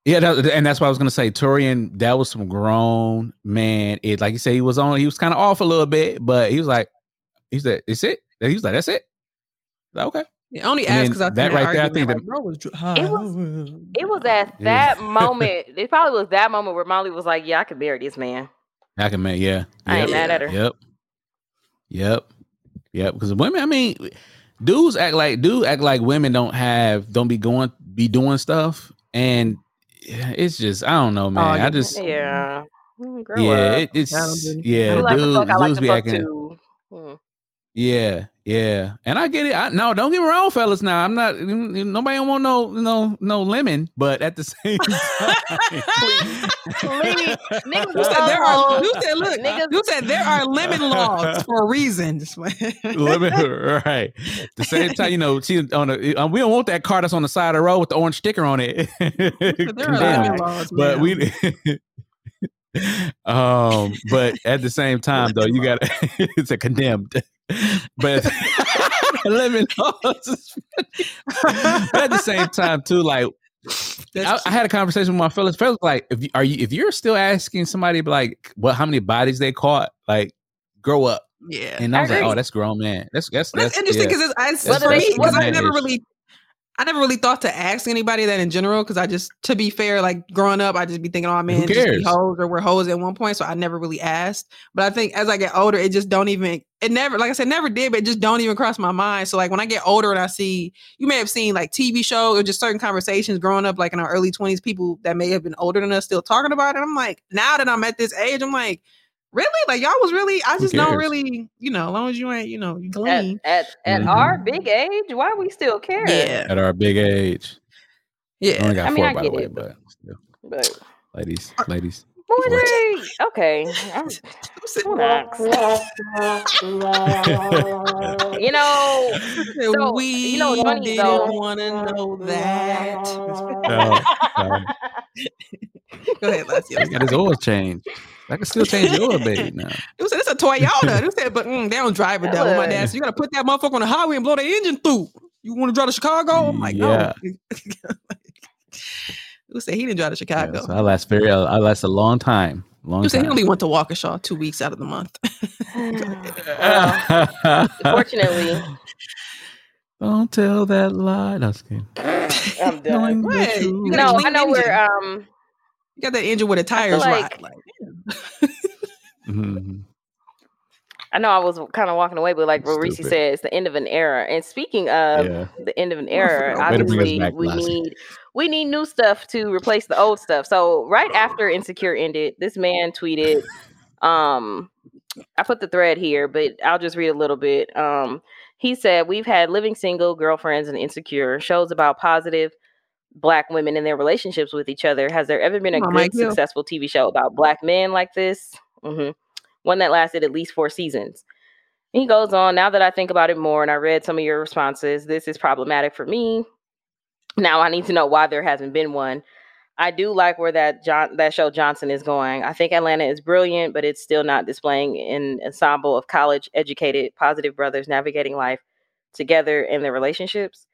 Yeah, that, and that's what I was gonna say. Taurean, that was some grown man. It like you said, he was on. He was kind of off a little bit, but he was like, he said, "It's it." He was like, "That's it." Like, okay. Yeah, only And asked because I that that right right there, I think like, that- bro was. It was- It was at that moment. It probably was that moment where Molly was like, "Yeah, I could marry this man." I can make yeah. I ain't mad at her. Yep. Yep. Yep. Because women, I mean, dudes act like dudes act like women don't have don't be going be doing stuff, and it's just I don't know, man. I just Yeah. Grow yeah, up. it, it's I don't do- yeah, Who like to dudes, like dudes be acting. too. Mm. Yeah, yeah, and I get it. I no, don't get me wrong, fellas. Now I'm not. Nobody don't want no no no lemon, but at the *laughs* same time, Please. Niggas You said there are. You said look. Niggas- You said there are lemon laws *laughs* for a reason. *laughs* Lemon, right? The same time, you know, she on the. uh, we don't want that car that's on the side of the road with the orange sticker on it. there are lemon laws, but man. we. um, but at the same time, though, you got it's a condemned. But lemon laws. is funny. but at the same time, too, like I, I had a conversation with my fellas. Fellas, like, if you, are you if you're still asking somebody like what how many bodies they caught, like, grow up. yeah. And I was like, oh, that's grown man. That's that's Well, that's, interesting yeah. because it's, That's for me very- because I never really, I never really thought to ask anybody that in general because I just, to be fair, like growing up, I just be thinking, oh man, just be hoes or we're hoes at one point, so I never really asked. But I think as I get older, it just don't even, it never, like I said, never did, but it just don't even cross my mind. So like when I get older and I see, you may have seen like TV shows or just certain conversations growing up, like in our early twenties, people that may have been older than us still talking about it. I'm like, now that I'm at this age, I'm like. Really? Like y'all was really? I just don't really, you know, as long as you ain't, you know, you At, glean. at, at Mhm. our big age, why we still care? Yeah. at our big age. I Yeah. only got I mean, four I by the get way, it, but still. But ladies, ladies. Boy, okay. I'm, *laughs* relax. *laughs* you know, So, we you know funny, didn't want to know that. No, sorry. *laughs* Go ahead, let's He got his oil changed. I can still change the oil, baby. Now. *laughs* It said it's a Toyota. They said, but mm, they don't drive it down with my dad. So you got to put that motherfucker on the highway and blow the engine through. You want to drive to Chicago? I'm like, Yeah. no. *laughs* Who said he didn't drive to Yeah, Chicago? so I last very, I last a long time. Long Who said he only went to Waukesha two weeks out of the month? *laughs* Well, fortunately, don't tell that lie. No, just kidding. I'm done. What? You No, I know engine. where um You got that engine where the tires like- rot. Like, Mhm. I know I was kind of walking away, but like what Reese said, it's the end of an era. And speaking of Yeah. the end of an era, *laughs* Way to bring us obviously we need we need new stuff to replace the old stuff. So right after Insecure ended, this man tweeted, um, I put the thread here, but I'll just read a little bit. Um, he said, We've had living single, girlfriends, and insecure shows about positive black women and their relationships with each other. Has there ever been a on, good, successful TV show about black men like this? hmm One that lasted at least four seasons. He goes on, now that I think about it more and I read some of your responses, this is problematic for me. Now I need to know why there hasn't been one. I do like where that John that show Johnson is going. I think Atlanta is brilliant, but it's still not displaying an ensemble of college educated positive brothers navigating life together in their relationships.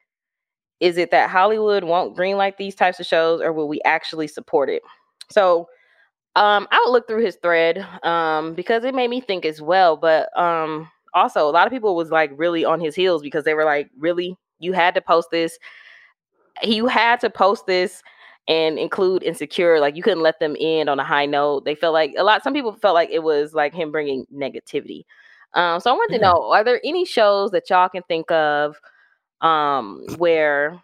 Is it that Hollywood won't greenlight these types of shows or will we actually support it? So um I would look through his thread um because it made me think as well, but um also a lot of people was like really on his heels because they were like, really? You had to post this. You had to post this and include insecure. Like you couldn't let them in on a high note. They felt like a lot. Some people felt like it was like him bringing negativity. Um, so I wanted to know: Are there any shows that y'all can think of um, where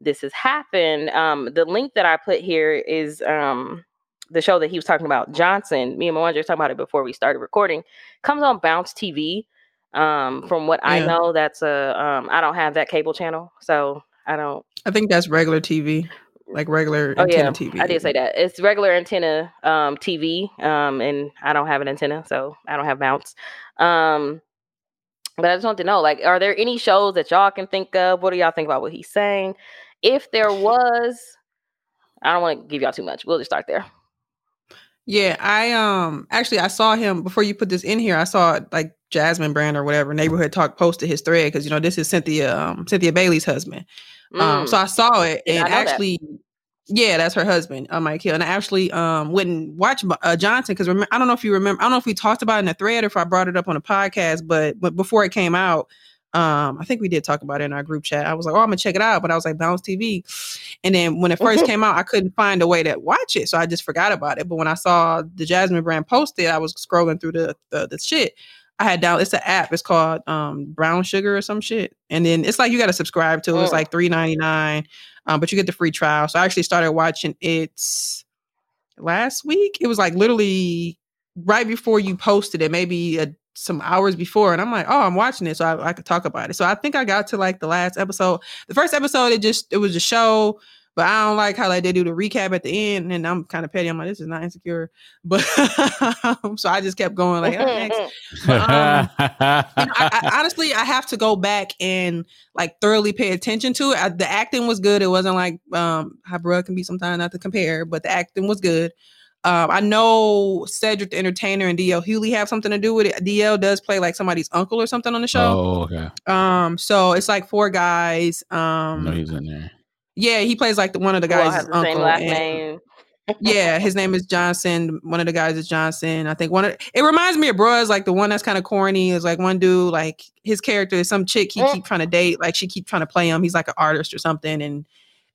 this has happened? Um, the link that I put here is um, the show that he was talking about, Johnson. Me and Mwanje were talking about it before we started recording. Comes on Bounce TV. Um, from what I know, that's a um, I don't have that cable channel, so I don't I think that's regular TV, like regular Oh antenna yeah, TV. I did say that. It's regular antenna um, TV, um, and I don't have an antenna, so I don't have Bounce. Um, but I just want to know, like, are there any shows that y'all can think of? What do y'all think about what he's saying? If there was, I don't want to give y'all too much. We'll just start there. Yeah, I um actually I saw him before you put this in here. I saw like Jasmine Brand or whatever neighborhood talk posted his thread because you know this is Cynthia um Cynthia Bailey's husband. Um, Mm. so I saw it and actually that. Yeah, that's her husband, uh, Mike Hill. And I actually um went and watched uh, Johnson because rem- I don't know if you remember. I don't know if we talked about it in the thread or if I brought it up on a podcast, but but before it came out. Um, I think we did talk about it in our group chat. I was like, "Oh, I'm gonna check it out," but I was like, "Bounce TV," and then when it first *laughs* came out, I couldn't find a way to watch it, so I just forgot about it. But when I saw the Jasmine brand posted, I was scrolling through the the, the shit. I had down. It's an app. It's called um, Brown Sugar or some shit, and then it's like you got to subscribe to. it. It's Mm. like three ninety nine, um, but you get the free trial. So I actually started watching it last week. It was like literally right before you posted it, maybe a, some hours before, and I'm like, oh, I'm watching it, so I, I could talk about it. So I think I got to like the last episode. The first episode, it just it was a show. But I don't like how like they do the recap at the end, and I'm kind of petty. I'm like, this is not insecure, *laughs* but so I just kept going like, "Oh, next." But, um, you know, I, I, *laughs* honestly, I have to go back and like thoroughly pay attention to it. I, the acting was good. It wasn't like um how Bruh can be sometimes not to compare, but the acting was good. Um, I know Cedric the Entertainer and DL Hughley have something to do with it. DL does play like somebody's uncle or something on the show. oh, okay. Um, so it's like four guys. Um, he was in there. Yeah, he plays like the, one of the guys' the uncle. and- yeah, his name is Johnson. One of the guys is Johnson. I think one of it reminds me of Bros, like the one that's kind of corny is like one dude, like his character is some chick he Mm. keep trying to date, like she keep trying to play him. He's like an artist or something, and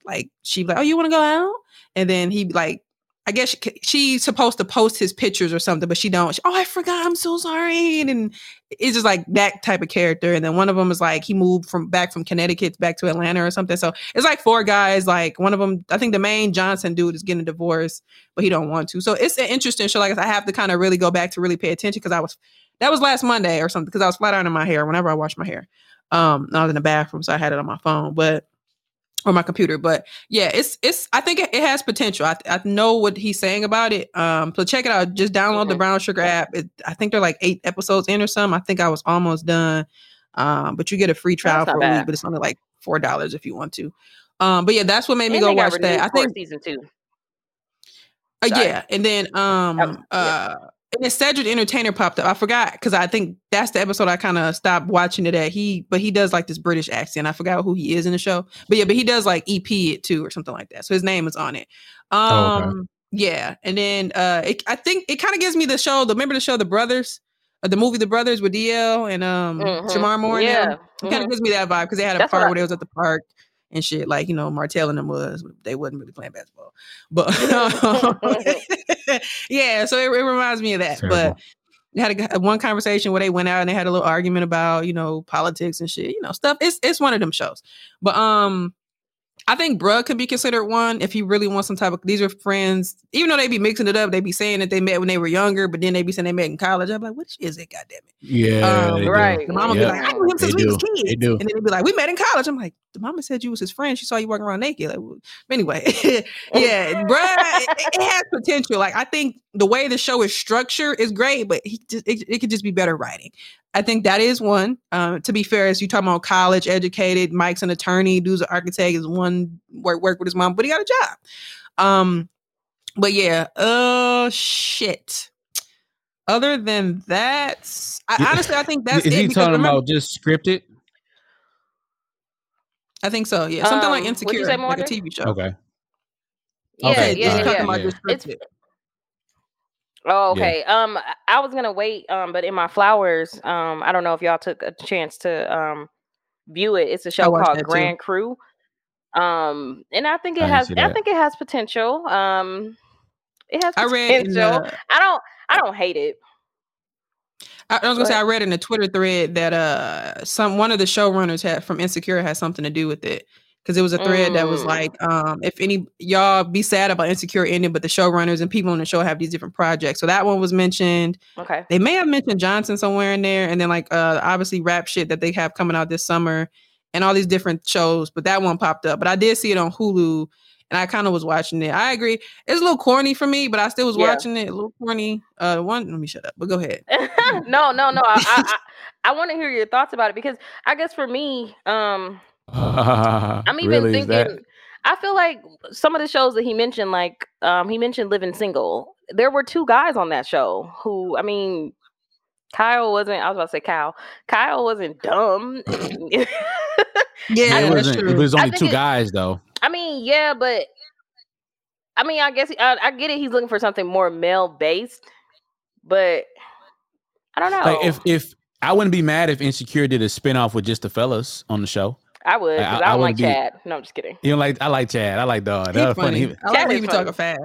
like she like, oh, you want to go out? And then he like, I guess she, she's supposed to post his pictures or something, but she don't. She, oh, I forgot. I'm so sorry. And then it's just like that type of character. And then one of them is like he moved from back from Connecticut back to Atlanta or something. So it's like four guys. Like one of them, I think the main Johnson dude is getting a divorce, but he don't want to. So it's an interesting show. Like I have to kind of really go back to really pay attention because I was that was last Monday or something because I was flat ironing my hair whenever I wash my hair. Um, I was in the bathroom, so I had it on my phone, but or my computer. But yeah, it's it's. I think it, it has potential. I I know what he's saying about it. Um, so check it out. Just download the Mhm. Brown Sugar app. It, I think they're like eight episodes in or something. I think I was almost done. Um, but you get a free trial for a week, but it's only like four dollars if you want to. Um, but yeah, that's what made me And go watch that. I think season two. uh, yeah, and then um was- yeah. uh and then Cedric the Entertainer popped up. I forgot because I think that's the episode I kind of stopped watching it at. He but he does like this British accent. I forgot who he is in the show. But yeah, but he does like EP it too or something like that. So his name is on it. Um Oh, okay. yeah, and then uh it, I think it kind of gives me the show. The remember the show The Brothers, uh, the movie The Brothers with DL and um Mhm. Shemar Moore. Yeah. It kind of Mhm. gives me that vibe because they had a That's what part I- where they was at the park and shit. Like you know, Martell and them was they wasn't really playing basketball, but *laughs* *laughs* yeah. So it, it reminds me of that. Terrible. But they had a, one conversation where they went out and they had a little argument about you know politics and shit. You know stuff. It's it's one of them shows. But um, I think Bruh could be considered one if he really wants some type of. These are friends, even though they be mixing it up. They be saying that they met when they were younger, but then they be saying they met in college. I'm like, which is it? God damn it. Yeah, Um, they do. right. The mama Yeah. be like, I knew him since They we was kids. They do. And then they be like, we met in college. I'm like, the mama said you was his friend. She saw you walking around naked. Like, well, but anyway, *laughs* yeah, bruh, it, it has potential. Like, I think the way the show is structured is great, but he just, it, it could just be better writing. I think that is one. Um, to be fair, as you talking about college educated, Mike's an attorney, dude's an architect, is one work work with his mom, but he got a job. Um, but yeah, uh, shit. Other than that, I, honestly, I think that's is it. he because talking remember- about just scripted? I think so. Yeah, something like Um, what'd Insecure, like a TV show. Okay. Yeah, Okay, he's yeah, alright, yeah. about yeah. just It's- Oh, Yeah. okay. Um, I- I was gonna wait. Um, but in my flowers, um, I don't know if y'all took a chance to um view it. It's a show called that too. Grand Crew. Um, and I think it didn't has. I think it has potential. Um, it has I potential. read the, I don't. I don't hate it. I, I was gonna say I read in the Twitter thread that uh some one of the showrunners had from Insecure had something to do with it because it was a thread that was Mm. like um if any y'all be sad about Insecure ending, but the showrunners and people on the show have these different projects. So that one was mentioned. Okay. They may have mentioned Johnson somewhere in there, and then like uh obviously rap shit that they have coming out this summer and all these different shows. But that one popped up. But I did see it on Hulu, and I kind of was watching it. I agree, it's a little corny for me, but I still was Yeah. watching it. A little corny. Uh, one. Let me shut up. But go ahead. *laughs* no, no, no. I, I, I, I want to hear your thoughts about it because I guess for me, um, *laughs* I'm even Really, is that- thinking. I feel like some of the shows that he mentioned, like um, he mentioned Living Single. There were two guys on that show who, I mean, Kyle wasn't. I was about to say Kyle. Kyle wasn't dumb. *laughs* Yeah, it wasn't. true. It was only two it- guys though. I mean, yeah, but I mean, I guess I, I get it. He's looking for something more male based, but I don't know. Like if if I wouldn't be mad if Insecure did a spinoff with just the fellas on the show. I would, I- I I, don't wouldn't like be- Chad. No, I'm just kidding. You know, like I like Chad. I like Dog. He That was funny. funny. I like Chad when is you be talking fast.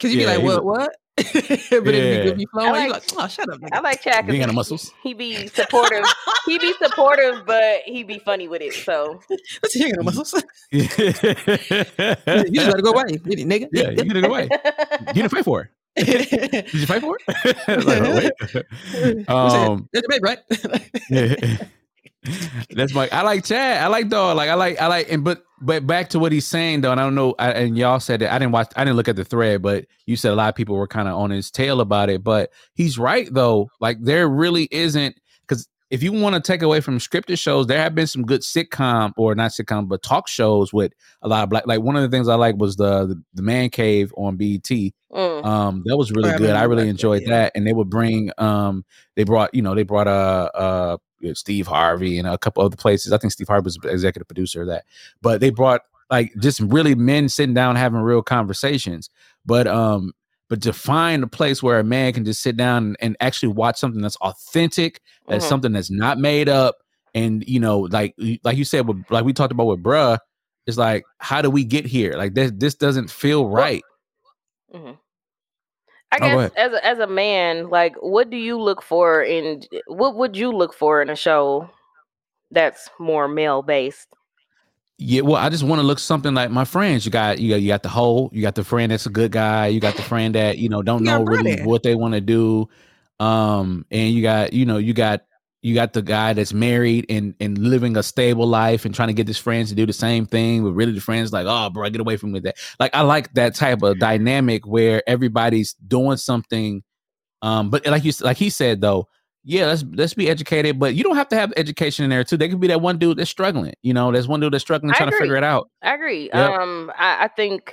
Cause you be like, what, what? *laughs* but it be Yeah. be flowing. I you like- like, oh, shut up, nigga. I like Chad You ain't got no muscles. he be supportive. he be supportive, but he be funny with it. So *laughs* Listen, you ain't got no muscles. *laughs* you just gotta go away, get it, nigga. you get it go away. You didn't fight for it. Did you fight for it? like, oh, wait. um, That's your baby, right? Yeah. That's my. I like Chad. I like dog. Like I like. I like. And but but back to what he's saying though. And I don't know. I, and y'all said that I didn't watch. I didn't look at the thread. But you said a lot of people were kind of on his tail about it. But he's right though. Like there really isn't because if you want to take away from scripted shows, there have been some good sitcom or not sitcom but talk shows with a lot of black. Like one of the things I like was the the, the Man Cave on BET. mm. Um, that was really I good. I remember really that, enjoyed yeah. that. And they would bring um they brought, you know, they brought uh uh Steve Harvey and a couple other places. I think Steve Harvey was the executive producer of that. But they brought like just really men sitting down having real conversations. But um, but to find a place where a man can just sit down and actually watch something that's authentic, that's Mhm. something that's not made up, and you know, like like you said, with, like we talked about with bruh, it's like, how do we get here? Like this this doesn't feel right. Mhm. I Oh, guess ahead. as a, as a man, like, what do you look for in what would you look for in a show that's more male based? Yeah, well, I just want to look something like my friends. You got you got you got the whole, you got the friend that's a good guy, you got the friend that you know don't know really what they want to do, um, and you got you know you got you got the guy that's married and and living a stable life and trying to get his friends to do the same thing, but really the friends like, oh, bro, get away from me that. Like I like that type of dynamic where everybody's doing something, um, but like you like he said though, yeah, let's let's be educated, but you don't have to have education in there too. There could be that one dude that's struggling. You know, there's one dude that's struggling I trying to figure it out. I agree. Yep. Um, I, I think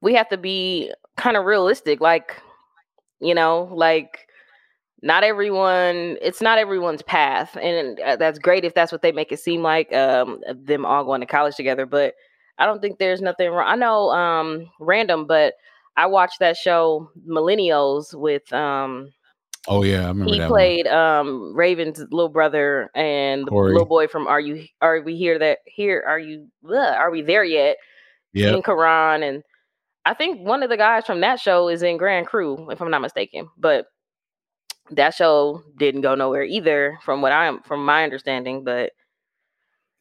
we have to be kind of realistic. Like, you know, like not everyone. It's not everyone's path, and uh, that's great if that's what they make it seem like. Um, them all going to college together, but I don't think there's nothing wrong. I know, um, random, but I watched that show Millennials with um Oh yeah, I remember he played um Raven's little brother and the little boy from Are You Are We Here That Here Are You Ugh, Are We There Yet? Yeah, in Quran and I think one of the guys from that show is in Grand Crew, if I'm not mistaken. But that show didn't go nowhere either, from what I'm from my understanding. But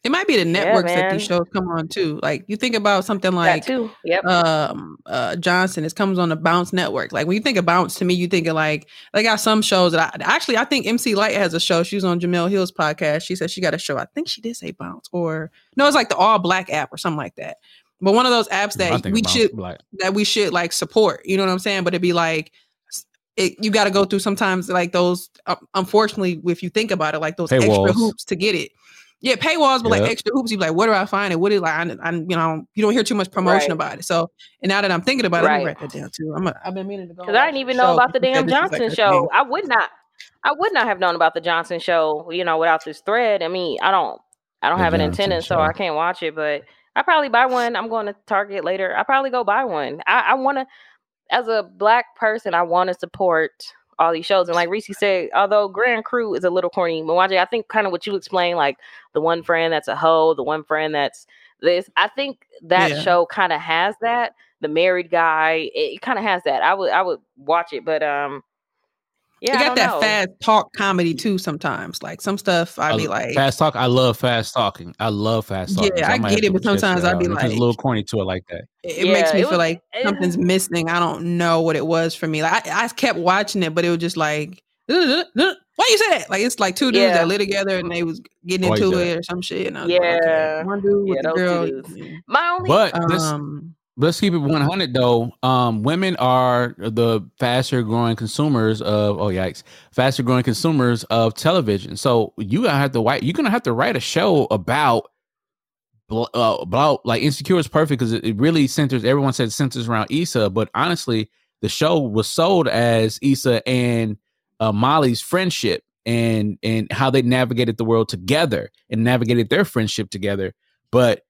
It might be the networks that these shows come on too. Like you think about something that like too. Yep. um uh Johnson, it comes on the Bounce Network. Like when you think of Bounce, to me, you think of like they got some shows that I actually I think MC Lyte has a show. She was on Jemele Hill's podcast. She said she got a show. I think she did say Bounce or no, it's like the All Black app or something like that. But one of those apps that we should like that we should like support. You know what I'm saying? But it'd be like it, you got to go through sometimes like those. Uh, unfortunately, if you think about it, like those extra hoops to get it. Yeah, paywalls, but Yep. like extra hoops. You be like, where do I find it? What is like? I, I, you know, you don't hear too much promotion Right. about it. So, and now that I'm thinking about it, let me Right. write that down too. I'm. A, I've been meaning to go. Because I didn't even know about the damn Johnson show. I would not. I would not have known about the Johnson show, you know, without this thread. I mean, I don't, I don't The have an Johnson antenna, so. I can't watch it. But I probably buy one. I'm going to Target later. I probably go buy one. I, I want to, as a black person, I want to support all these shows. And like Reese said, although Grand Crew is a little corny, Mwanje, I think kind of what you explained, like the one friend that's a hoe, the one friend that's this. I think that Yeah. show kind of has that. The married guy, it, kind of has that. I would, I would watch it, but um, yeah, you I got don't that know. fast talk comedy too. Sometimes, like some stuff, I'd be like, fast talk. I love fast talking. I love fast talking. Yeah, so I might get it, but sometimes I'd be out. It's like- a little corny to it like that. it it makes me it feel was- like it- something's *laughs* missing. I don't know what it was for me. Like I, I kept watching it, but it was just like, why you say that? Like it's like two dudes Yeah. that live together and they was getting into it or some shit. And I was like, okay. Yeah. one dude Yeah, with the girl. My only, But let's Um, let's keep it one hundred though. Um, women are the faster growing consumers of oh yikes, faster growing consumers of television. So you gonna have to write. You're gonna have to write a show about. Uh, about like insecure is perfect because it, it really centers everyone said centers around Issa, but honestly, the show was sold as Issa and uh, Molly's friendship and and how they navigated the world together and navigated their friendship together. But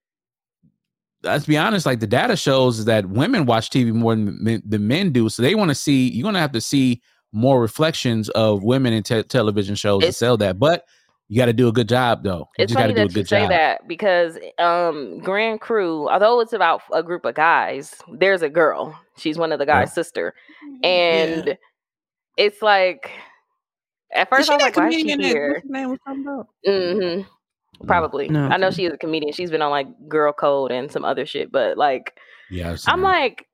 let's be honest, like the data shows that women watch TV more than men, than men do. So they want to see, you're going to have to see more reflections of women in te- television shows to sell that. But you got to do a good job, though. You it's just got funny to do a that you say job. that because um Grand Crew, although it's about a group of guys, there's a girl. She's one of the guys' sister, and it's like at Is first she I was like, why is she here? name was talking about? hmm Probably. No, I know okay. she is a comedian. She's been on like Girl Code and some other shit, but like Yeah, I've seen I'm that. like,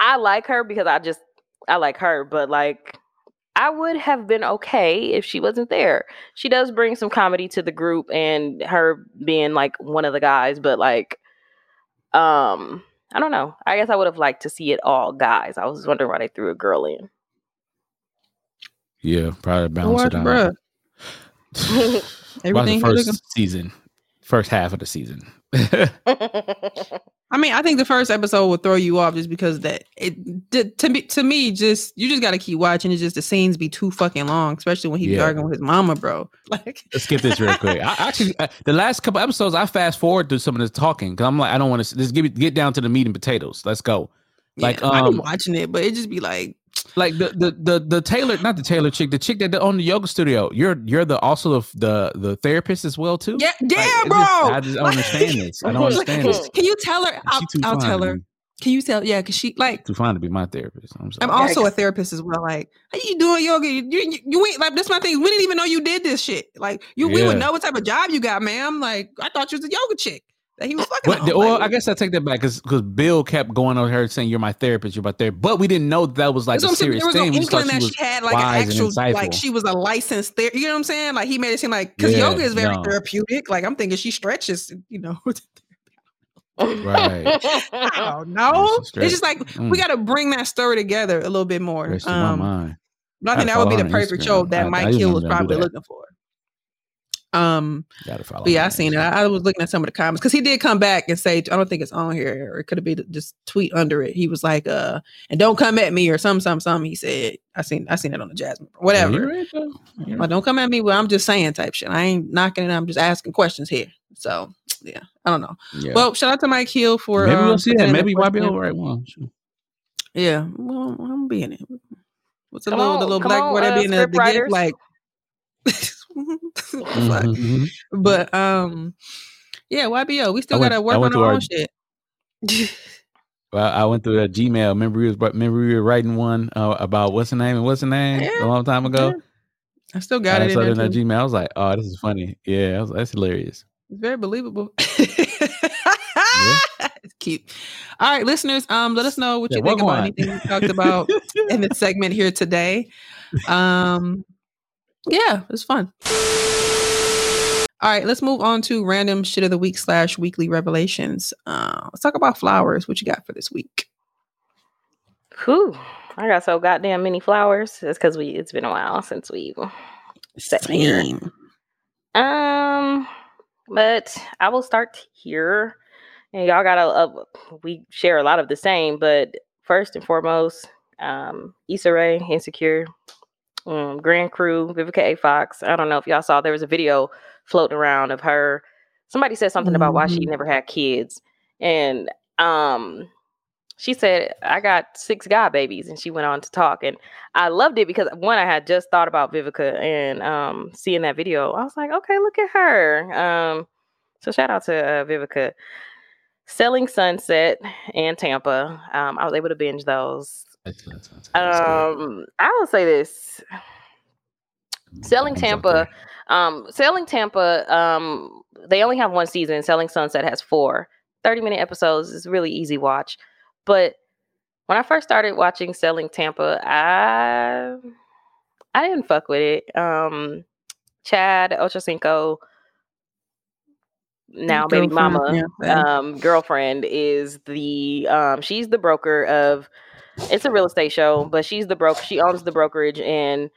I like her because I just I like her, but like I would have been okay if she wasn't there. She does bring some comedy to the group and her being like one of the guys, but like um I don't know. I guess I would have liked to see it all guys. I was wondering why they threw a girl in. yeah, probably balance Watch, it out. *laughs* *laughs* bruh. Watch the first season, first half of the season. I *laughs* I mean, I think the first episode will throw you off just because that it to me to me just you just got to keep watching. It's just the scenes be too fucking long, especially when he be Yeah. arguing with his mama, bro. *laughs* Like, Let's get this real quick. I actually uh, the last couple episodes I fast forward through some of this talking because I'm like I don't want to just give it get down to the meat and potatoes. Let's go. Like, yeah, I've been um, watching it, but it just be like, Like the the the the Taylor, not the Taylor chick, the chick that owned the yoga studio. You're you're the also the the, the therapist as well too. yeah, yeah, Like, bro. just- I just don't understand this. I don't *laughs* understand this. Can you tell her? I'll, I'll tell her. Can you tell? Yeah, because she like. Too fine to be my therapist. I'm sorry. I'm also a therapist as well. Like, how you doing yoga? You, you, you ain't like that's my thing. We didn't even know you did this shit. Like, you we would know what type of job you got, ma'am. Like, I thought you was a yoga chick that he was fucking. But well, Like, I guess I take that back because Bill kept going on her saying you're my therapist, you're my therapist. But we didn't know that was like a I'm saying. serious There was no thing. We just thought inkling she that was she had like an actual, like she was a licensed therapist. You know what I'm saying? Like he made it seem like because Yeah, yoga is very no. therapeutic. Like I'm thinking she stretches. You know, *laughs* right. I don't know. It's just like Mm. we got to bring that story together a little bit more. Um, I I think that would be the perfect Instagram. show that I- I Mike just Hill was probably looking for. Um, but yeah, I seen it. I, I was looking at some of the comments because he did come back and say, I don't think it's on here, or it could have been just tweet under it. He was like, uh, and don't come at me or some, some, some. He said, I seen, I seen it on the Jasmine, Yeah, whatever. you're right, though. You're Like, don't come at me. Well, I'm just saying type shit. I ain't knocking it. I'm just asking questions here. So yeah, I don't know. Yeah. Well, shout out to Mike Hill for maybe um, we'll see that. in the Maybe question. YBL right one. Sure. Yeah, well, I'm being it. What's the Come little the little black on, boy that uh, be in the, script the gift like? *laughs* What *laughs* the fuck? Mhm, mhm. But um, yeah, YBO. We still went- gotta work on went our own shit. *laughs* Well, I went through that Gmail. Remember, we was remember we were writing one uh, about what's the name and what's the name Yeah, a long time ago. I still got I it saw in that. Gmail. I was like, oh, this is funny. Yeah, I was, that's hilarious. It's very believable. *laughs* It's cute. All right, listeners, um, let us know what Yeah, you think about on. anything we talked about in the segment here today. Um, yeah, it was fun. All right, let's move on to random shit of the week slash weekly revelations. Uh, let's talk about flowers. What you got for this week? Whew. I got so goddamn many flowers. It's because we it's been a while since we here. Same. Um, but I will start here. And y'all got a, a we share a lot of the same, but first and foremost, um, Issa Rae, Insecure, um, Grand Crew, Vivica A. Fox. I don't know if y'all saw there was a video floating around of her. Somebody said something about why she Mhm. never had kids, and um, she said I got six god babies, and she went on to talk, and I loved it because one, I had just thought about Vivica and um seeing that video. I was like, okay, look at her. Um, so shout out to uh, Vivica. Selling Sunset and Tampa. Um, I was able to binge those. Um, I will say this: Selling Tampa, um, Selling Tampa. Um, they only have one season. Selling Sunset has four. 30 minute episodes is really easy watch. But when I first started watching Selling Tampa, I I didn't fuck with it. Um, Chad Ochocinco, now baby mama, yeah, um, girlfriend is the um, she's the broker of. It's a real estate show, but she's the broker. She owns the brokerage, and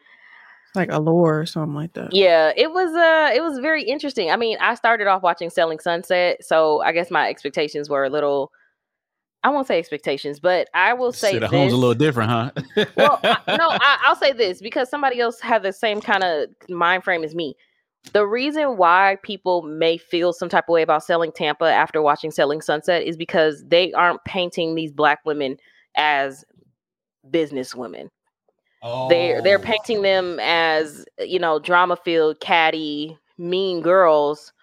like a allure or something like that. yeah, it was uh it was very interesting. I mean, I started off watching Selling Sunset, so I guess my expectations were a little I won't say expectations, but I will say Shit, at this. home's a little different, huh? well, I, *laughs* no, I, I'll say this because somebody else had the same kind of mind frame as me. The reason why people may feel some type of way about selling Tampa after watching Selling Sunset is because they aren't painting these black women as business women they're they're Oh. painting them as you know drama filled catty mean girls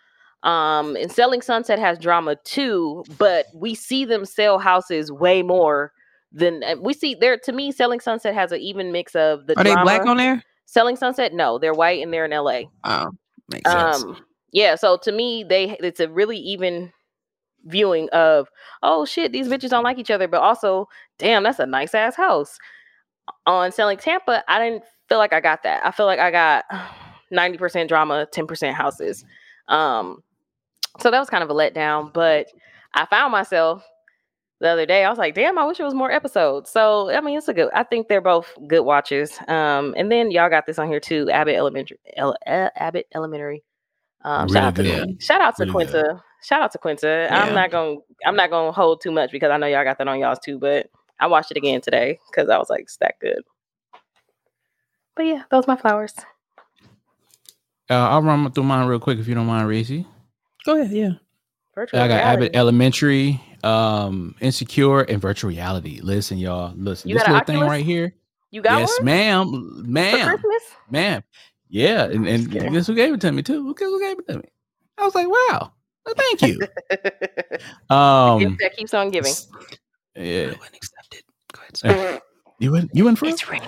um and selling sunset has drama too but we see them sell houses way more than uh, we see there to me selling sunset has an even mix of the Are they black on there? selling sunset no they're white and they're in la Oh, makes sense. um yeah so to me they it's a really even viewing of oh shit these bitches don't like each other but also damn that's a nice ass house. On selling tampa i didn't feel like i got that. I feel like i got *sighs* 90% drama 10% houses. Um so that was kind of a letdown but i found myself the other day i was like damn i wish it was more episodes. So i mean it's a good i think they're both good watches. Um and then y'all got this on here too abbott elementary Ele- uh, abbott elementary. Um, Really shout out to shout out to Really. Quinta. Shout out to Quinta. Yeah. I'm not gonna I'm not gonna hold too much because I know y'all got that on y'all's too, but I watched it again today because I was like, it's that good. But yeah, those my flowers. Uh, I'll run through mine real quick if you don't mind, Racy. Go ahead. Yeah. Virtual I got reality. Abbott Elementary, um, Insecure, and Virtual Reality. Listen, y'all. Listen, You this got an little thing right here. You got it? yes, one ma'am, for ma'am, Christmas? ma'am. Yeah, and, and guess who gave it to me too? Guess who gave it to me? I was like, wow, well, thank you. *laughs* Um, that keeps on giving. yeah, I wouldn't accept it. Go ahead. Sir. you went, you went for. It's rigged.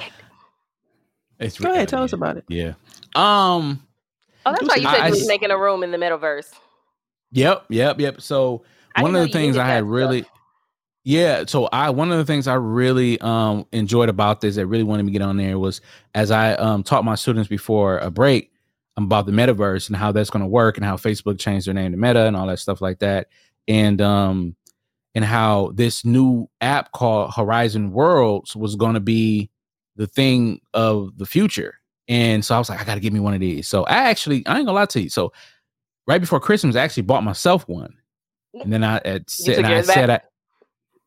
It's Go ahead. Tell us about it. Yeah. Um. Oh, that's why you said I you was s- making a room in the metaverse. Yep. Yep. Yep. So I one of the things I had really, stuff. yeah. So I one of the things I really um enjoyed about this that really wanted me to get on there was as I um taught my students before a break about the metaverse and how that's going to work and how Facebook changed their name to Meta and all that stuff like that, and um and how this new app called Horizon Worlds was going to be the thing of the future. And so I was like, I got to get me one of these. So I actually, I ain't gonna lie to you. So right before Christmas, I actually bought myself one. And then I said, and I said I, back?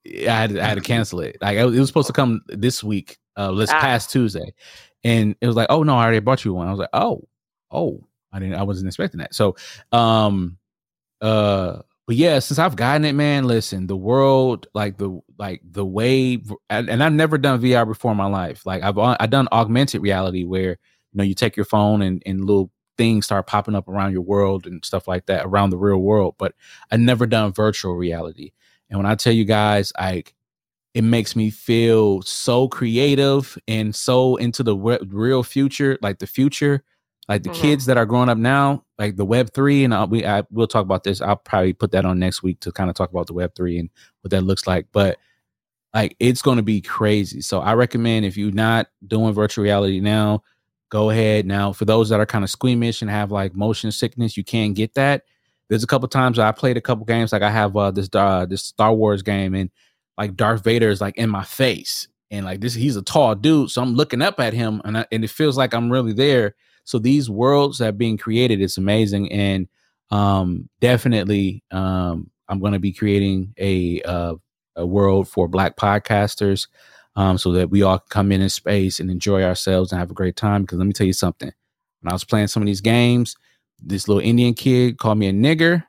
I had I had to cancel it. Like it was supposed to come this week, uh, this Ah. past Tuesday, and it was like, oh no, I already bought you one. I was like, oh, oh, I didn't, I wasn't expecting that. So, um, uh, but yeah, since I've gotten it, man, listen, the world, like the like the way, and, I've never done VR before in my life. Like I've I done augmented reality where you know you take your phone and and little things start popping up around your world and stuff like that around the real world, but I never done virtual reality. And when I tell you guys, like it makes me feel so creative and so into the re- real future, like the future, like the Mhm. kids that are growing up now, like the Web three, and I'll, we I, we'll talk about this. I'll probably put that on next week to kind of talk about the Web three and what that looks like. But like it's going to be crazy. So I recommend if you're not doing virtual reality now, go ahead. Now for those that are kind of squeamish and have like motion sickness, you can't get that. There's a couple times I played a couple games. Like I have uh, this uh, this Star Wars game, and like Darth Vader is like in my face, and like this he's a tall dude, so I'm looking up at him, and I, and it feels like I'm really there. So these worlds that are being created, it's amazing, and um, definitely um, I'm going to be creating a uh, a world for Black podcasters, um, so that we all can come in in space and enjoy ourselves and have a great time. Because let me tell you something, when I was playing some of these games, this little Indian kid called me a nigger.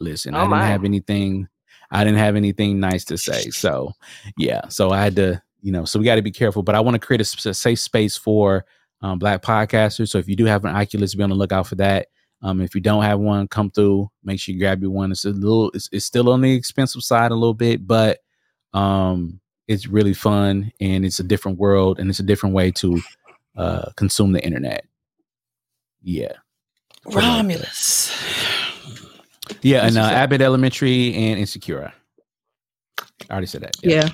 Listen, Oh, I didn't my. have anything. I didn't have anything nice to say. So, yeah. So I had to, you know. So we got to be careful. But I want to create a safe space for um, Black podcasters. So if you do have an Oculus, be on the lookout for that. Um, if you don't have one, come through. Make sure you grab your one. It's a little. It's, it's still on the expensive side a little bit, but um, it's really fun and it's a different world and it's a different way to uh, consume the internet. Yeah. Romulus. Yeah, and uh, Abbott Elementary and Insecure. I already said that. Yeah.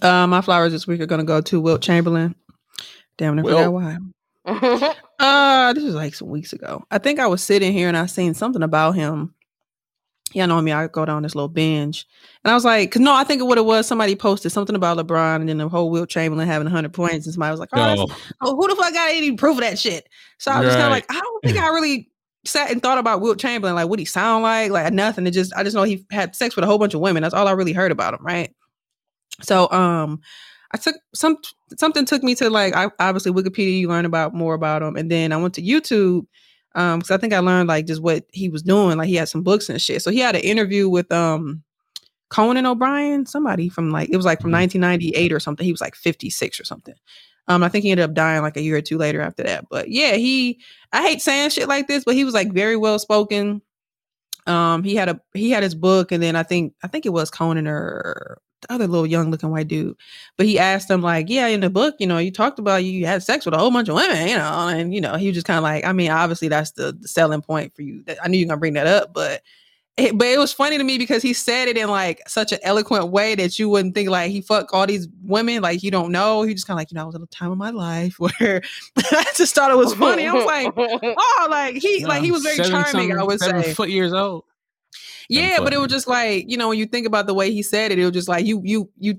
Uh, my flowers this week are gonna go to Wilt Chamberlain. Damn, I forgot why. *laughs* Uh, this was like some weeks ago. I think I was sitting here and I seen something about him. Yeah, know me. I go down this little binge, and I was like, "Cause no, I think what it was. Somebody posted something about LeBron, and then the whole Wilt Chamberlain having 100 points, and somebody was like, "Oh, No. oh, who the fuck got any proof of that shit? So I was just kind of like, I don't think I really sat and thought about Wilt Chamberlain, like what he sound like, like nothing. It just I just know he had sex with a whole bunch of women. That's all I really heard about him, right? So um I took some something took me to like I obviously Wikipedia, you learn about more about him. And then I went to YouTube um because I think I learned like just what he was doing. Like he had some books and shit. So he had an interview with um Conan O'Brien, somebody from like it was like from Mhm. 1998 or something. He was like 56 or something. Um, I think he ended up dying like a year or two later after that. But yeah, he I hate saying shit like this, but he was like very well spoken. Um, he had a he had his book, and then I think I think it was Conan or the other little young looking white dude. But he asked him like, yeah, in the book, you know, you talked about you had sex with a whole bunch of women, you know, and you know, he was just kind of like, I mean, obviously that's the, the selling point for you. I knew you were gonna bring that up, but it, but it was funny to me because he said it in like such an eloquent way that you wouldn't think like he fuck all these women like you don't know. He just kind of like you know I was at a time of my life *laughs* where *laughs* I just thought it was funny. I was like, *laughs* oh, like he like he was very Seven charming. I would seven say, foot years old. Yeah, but it was just like you know when you think about the way he said it, it was just like you you you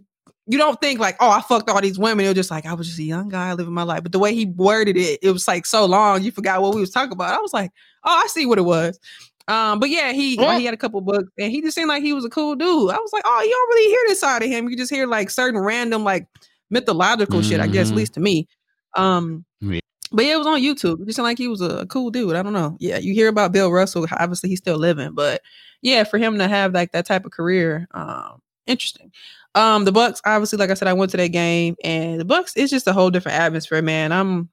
you don't think like, oh, I fucked all these women. It was just like I was just a young guy living my life. But the way he worded it, it was like so long, you forgot what we was talking about. I was like, oh, I see what it was. Um, but yeah, he Yeah. he had a couple books and he just seemed like he was a cool dude. I was like, oh, you don't really hear this side of him. You just hear like certain random like mythological shit, I guess, at Mhm. least to me. Um Yeah. But yeah, it was on YouTube. It just like he was a cool dude. I don't know. Yeah, you hear about Bill Russell, obviously he's still living, but yeah, for him to have like that type of career, um, interesting. Um, the Bucks, obviously, like I said, I went to that game, and the Bucks, is just a whole different atmosphere, man. I'm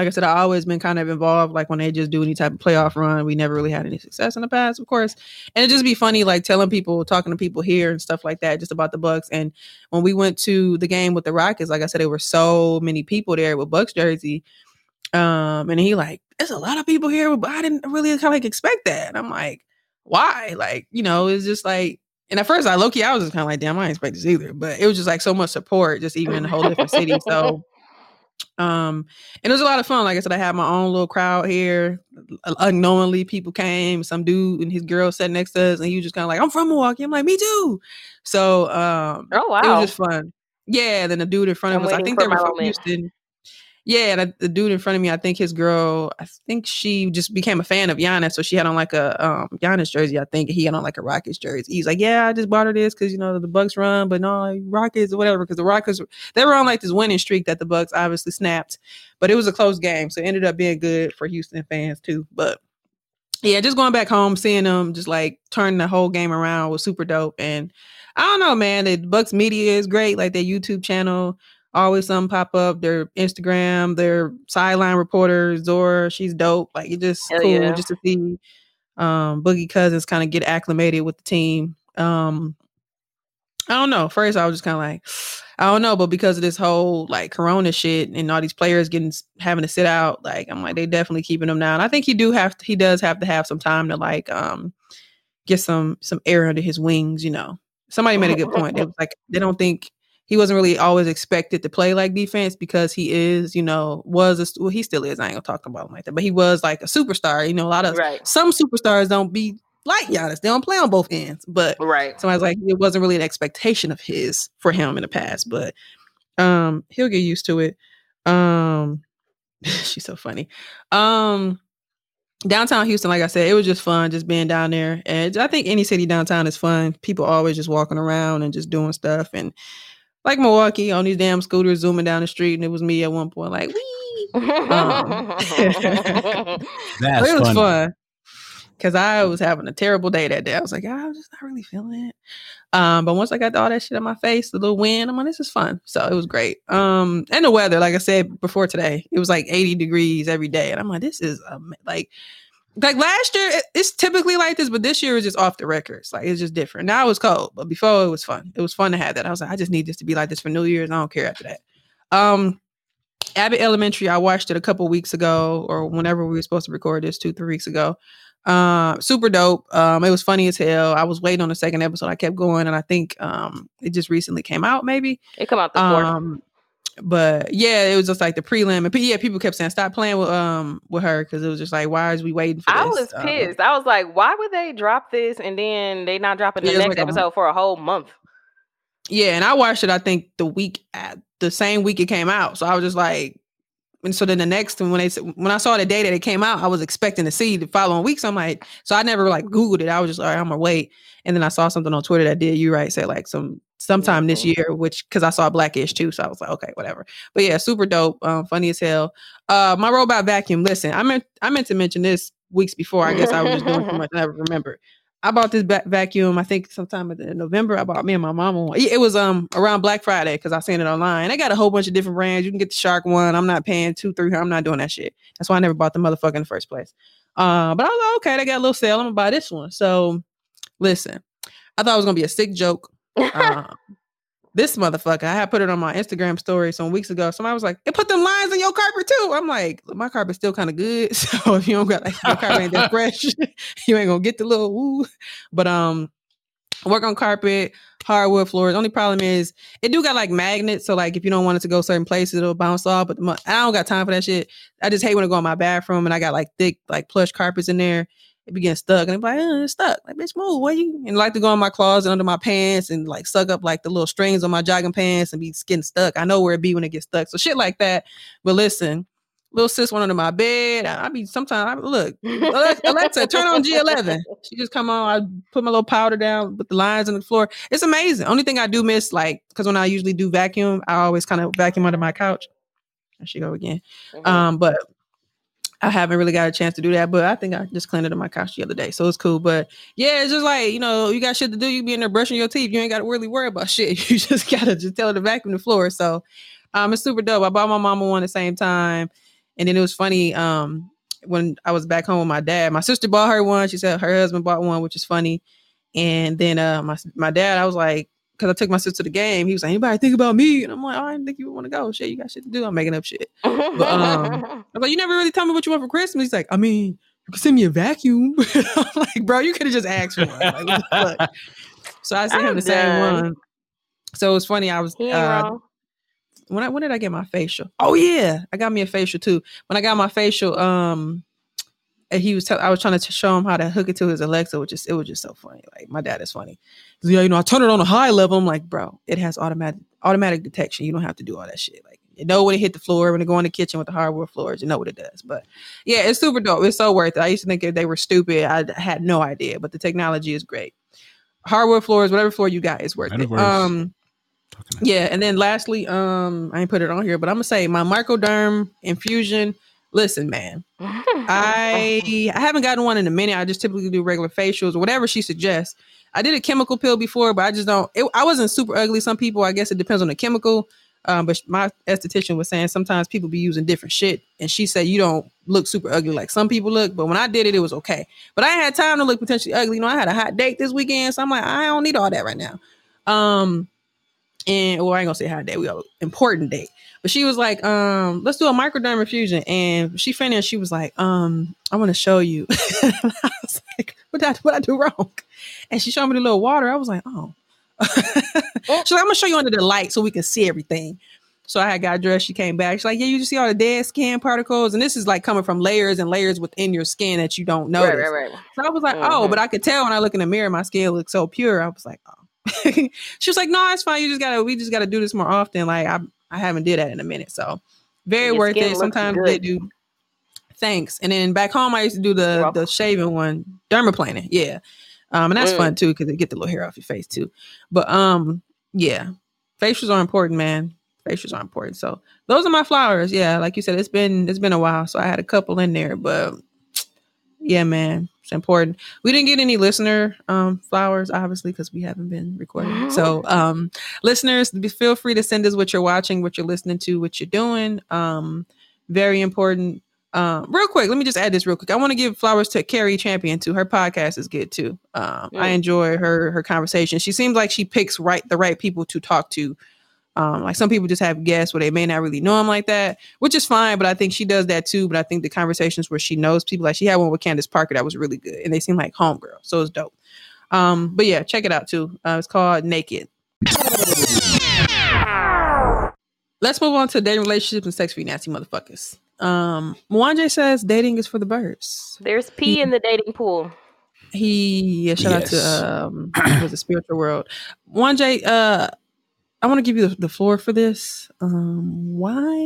like I said, I always been kind of involved. Like when they just do any type of playoff run, we never really had any success in the past, of course. And it just be funny, like telling people, talking to people here and stuff like that, just about the Bucks. And when we went to the game with the Rockets, like I said, there were so many people there with Bucks jersey. Um, and he like, there's a lot of people here, but I didn't really kind of like expect that. And I'm like, why? Like, you know, it's just like, and at first I low key, I was just kind of like, damn, I didn't expect this either. But it was just like so much support, just even in a whole different city. So um and it was a lot of fun like i said i had my own little crowd here. Unknowingly people came some dude and his girl sat next to us and he was just kind of like i'm from milwaukee. I'm like me too. So um Oh wow, it was just fun. Yeah then the dude in front of I'm us i think they were from moment. houston yeah and the dude in front of me i think his girl i think she just became a fan of Giannis so she had on like a um Giannis jersey i think he had on like a rockets jersey. He's like yeah i just bought her this because you know the bucks run but no rockets or whatever because the rockets they were on like this winning streak that the bucks obviously snapped but it was a close game so it ended up being good for houston fans too. But yeah just going back home seeing them just like turn the whole game around was super dope and i don't know man the bucks media is great like their youtube channel always some pop up their instagram their sideline reporter zora she's dope like it's just Hell cool yeah. just to see um boogie cousins kind of get acclimated with the team um I don't know. First, I was just kind of like, I don't know, but because of this whole like Corona shit and all these players getting having to sit out, like I'm like they definitely keeping him down. I think he do have to, he does have to have some time to like um get some some air under his wings. You know, somebody made a good point. It *laughs* was like they don't think he wasn't really always expected to play like defense because he is, you know, was a, well he still is. I ain't gonna talk about him like that, but he was like a superstar. You know, a lot of Right. some superstars don't be like Giannis. They don't play on both ends, but Right. somebody's like it wasn't really an expectation of his for him in the past but um he'll get used to it um *laughs* she's so funny um downtown houston like i said it was just fun just being down there and i think any city downtown is fun people always just walking around and just doing stuff and like milwaukee on these damn scooters zooming down the street and it was me at one point like wee *laughs* but it was funny. fun because I was having a terrible day that day. I was like, "Ah, I'm just not really feeling it. Um, but once I got all that shit on my face, the little wind, I'm like, this is fun. So it was great. Um, and the weather, like I said before today, it was like 80 degrees every day, and I'm like, this is um, like. Like last year, it- it's typically like this, but this year is just off the records. Like it's just different. Now it was cold, but before it was fun. It was fun to have that. I was like, I just need this to be like this for New Year's. I don't care after that. Um, Abbott Elementary, I watched it a couple weeks ago, or whenever we were supposed to record this, two, three weeks ago. Um, super dope. Um, it was funny as hell. I was waiting on the second episode. I kept going, and I think um it just recently came out, maybe. it come out the fourth. Um, but yeah, it was just like the prelim, and yeah, people kept saying stop playing with um with her because it was just like, why is we waiting for I this? was Um, pissed. I was like, why would they drop this and then they not dropping the Yeah, it was next like a episode for a whole month? Yeah, and I watched it. I think the week at the same week it came out. So I was just like, and so then the next when they when I saw the day that it came out, I was expecting to see the following week. So I'm like, so I never like Googled it. I was just like, I'm gonna wait. And then I saw something on Twitter that did you right said like some sometime this Mhm. year, which because I saw Blackish too. So I was like, okay, whatever. But yeah, super dope, um, funny as hell. Uh, my robot vacuum. Listen, I meant I meant to mention this weeks before. I guess I was just doing too *laughs* much. I never remember. I bought this ba- vacuum. I think sometime in November. I bought me and my mama one. It was um around Black Friday because I seen it online. They got a whole bunch of different brands. You can get the Shark one. I'm not paying two, three hundred. I'm not doing that shit. That's why I never bought the motherfucker in the first place. Uh, but I was like, okay, they got a little sale. I'm gonna buy this one. So listen, I thought it was gonna be a sick joke. Uh, *laughs* this motherfucker, I had put it on my Instagram story some weeks ago. Somebody was like, "It put them lines in your carpet too." I'm like, "My carpet's still kind of good, *laughs* so if you don't got like your carpet ain't that *laughs* fresh, *laughs* you ain't gonna get the little woo." But um, work on carpet, hardwood floors. Only problem is it do got like magnets, so like if you don't want it to go certain places, it'll bounce off. But I don't got time for that shit. I just hate when it go in my bathroom and I got like thick like plush carpets in there. It be getting stuck, and they like, uh, it's stuck. Like, bitch, move. What you? And like to go in my closet under my pants and like suck up like the little strings on my jogging pants and be getting stuck. I know where it be when it gets stuck. So shit like that. But listen, little sis went under my bed. I, I be sometimes I look Alexa, turn on G11. She just come on. I put my little powder down, put the lines on the floor. It's amazing. Only thing I do miss, like, because when I usually do vacuum, I always kind of vacuum under my couch. There she go again. Mhm. Um, but I haven't really got a chance to do that. But I think I just cleaned it on my couch the other day, so it's cool. But yeah, it's just like you know, you got shit to do. You be in there brushing your teeth. You ain't got to really worry about *laughs* shit. You just gotta just tell her to vacuum the floor. So, um, it's super dope. I bought my mama one at the same time, and then it was funny. Um, when I was back home with my dad, my sister bought her one. She said her husband bought one, which is funny. And then uh, my my dad, I was like, because I took my sister to the game. He was like, anybody think about me? And I'm like, oh, I didn't think you would want to go. Shit, you got shit to do. I'm making up shit. *laughs* um, I was like, you never really tell me what you want for Christmas. He's like, I mean, you can send me a vacuum. *laughs* I'm like, bro, you could have just asked for one. Like, what the fuck? So I sent him I'm the same one. So it was funny. I was uh, when I when did I get my facial? Oh yeah, I got me a facial too. When I got my facial, um, and he was tell- I was trying to show him how to hook it to his Alexa, which is it was just so funny. Like my dad is funny. Like, yeah, you know, I turn it on a high level. I'm like, bro, it has automatic automatic detection. You don't have to do all that shit. Like you know when it hit the floor, when it go in the kitchen with the hardwood floors, you know what it does. But yeah, it's super dope. It's so worth it. I used to think if they were stupid. I had no idea, but the technology is great. Hardwood floors, whatever floor you got, is worth it. Um, yeah, and then lastly, um, I ain't put it on here, but I'm gonna say my microderm infusion. Listen, man, *laughs* I I haven't gotten one in a minute. I just typically do regular facials or whatever she suggests. I did a chemical peel before, but I just don't. It, I wasn't super ugly. Some people, I guess, it depends on the chemical. Um, but my esthetician was saying sometimes people be using different shit, and she said you don't look super ugly like some people look. But when I did it, it was okay. But I had time to look potentially ugly. You know, I had a hot date this weekend, so I'm like, I don't need all that right now. Um, and well, I ain't gonna say hot date. We got an important date. But she was like, um, let's do a microderm infusion. And she finished, she was like, um, I want to show you. *laughs* I was like, what did I, what I do wrong? And she showed me the little water. I was like, oh. *laughs* She's like, I'm gonna show you under the light so we can see everything. So I had got dressed. She came back. She's like, yeah, you just see all the dead skin particles. And this is like coming from layers and layers within your skin that you don't notice. right, right, right. So I was like, oh, Mhm. but I could tell when I look in the mirror, my skin looks so pure. I was like, oh. *laughs* she was like, no, it's fine. You just gotta, we just gotta do this more often. Like I, I haven't did that in a minute. So very Your worth it. Sometimes they do. Thanks. And then back home, I used to do the the shaving one, dermaplaning. Yeah. Um, and that's Mm. fun too because they get the little hair off your face too. But um, yeah, facials are important, man. Facials are important. So those are my flowers. Yeah, like you said, it's been it's been a while, so I had a couple in there, but yeah, man, it's important. We didn't get any listener um flowers, obviously, because we haven't been recording. *gasps* So um listeners, be- feel free to send us what you're watching, what you're listening to, what you're doing. Um, very important. Um, real quick, let me just add this real quick. I want to give flowers to Cari Champion too. Her podcast is good too. Um, I Mm. enjoy her her conversation. She seems like she picks right the right people to talk to. Um, like some people just have guests where they may not really know them like that, which is fine. But I think she does that too. But I think the conversations where she knows people, like she had one with Candace Parker that was really good, and they seem like homegirl, so it's dope. Um, but yeah, check it out too. Uh, it's called Naked. Let's move on to dating relationships and sex free nasty motherfuckers. Um, Mwanje says dating is for the birds. There's pee in the dating pool. He yeah, shout Yes. out to um was a spiritual world. Mwanje, uh I want to give you the, the floor for this. Um, why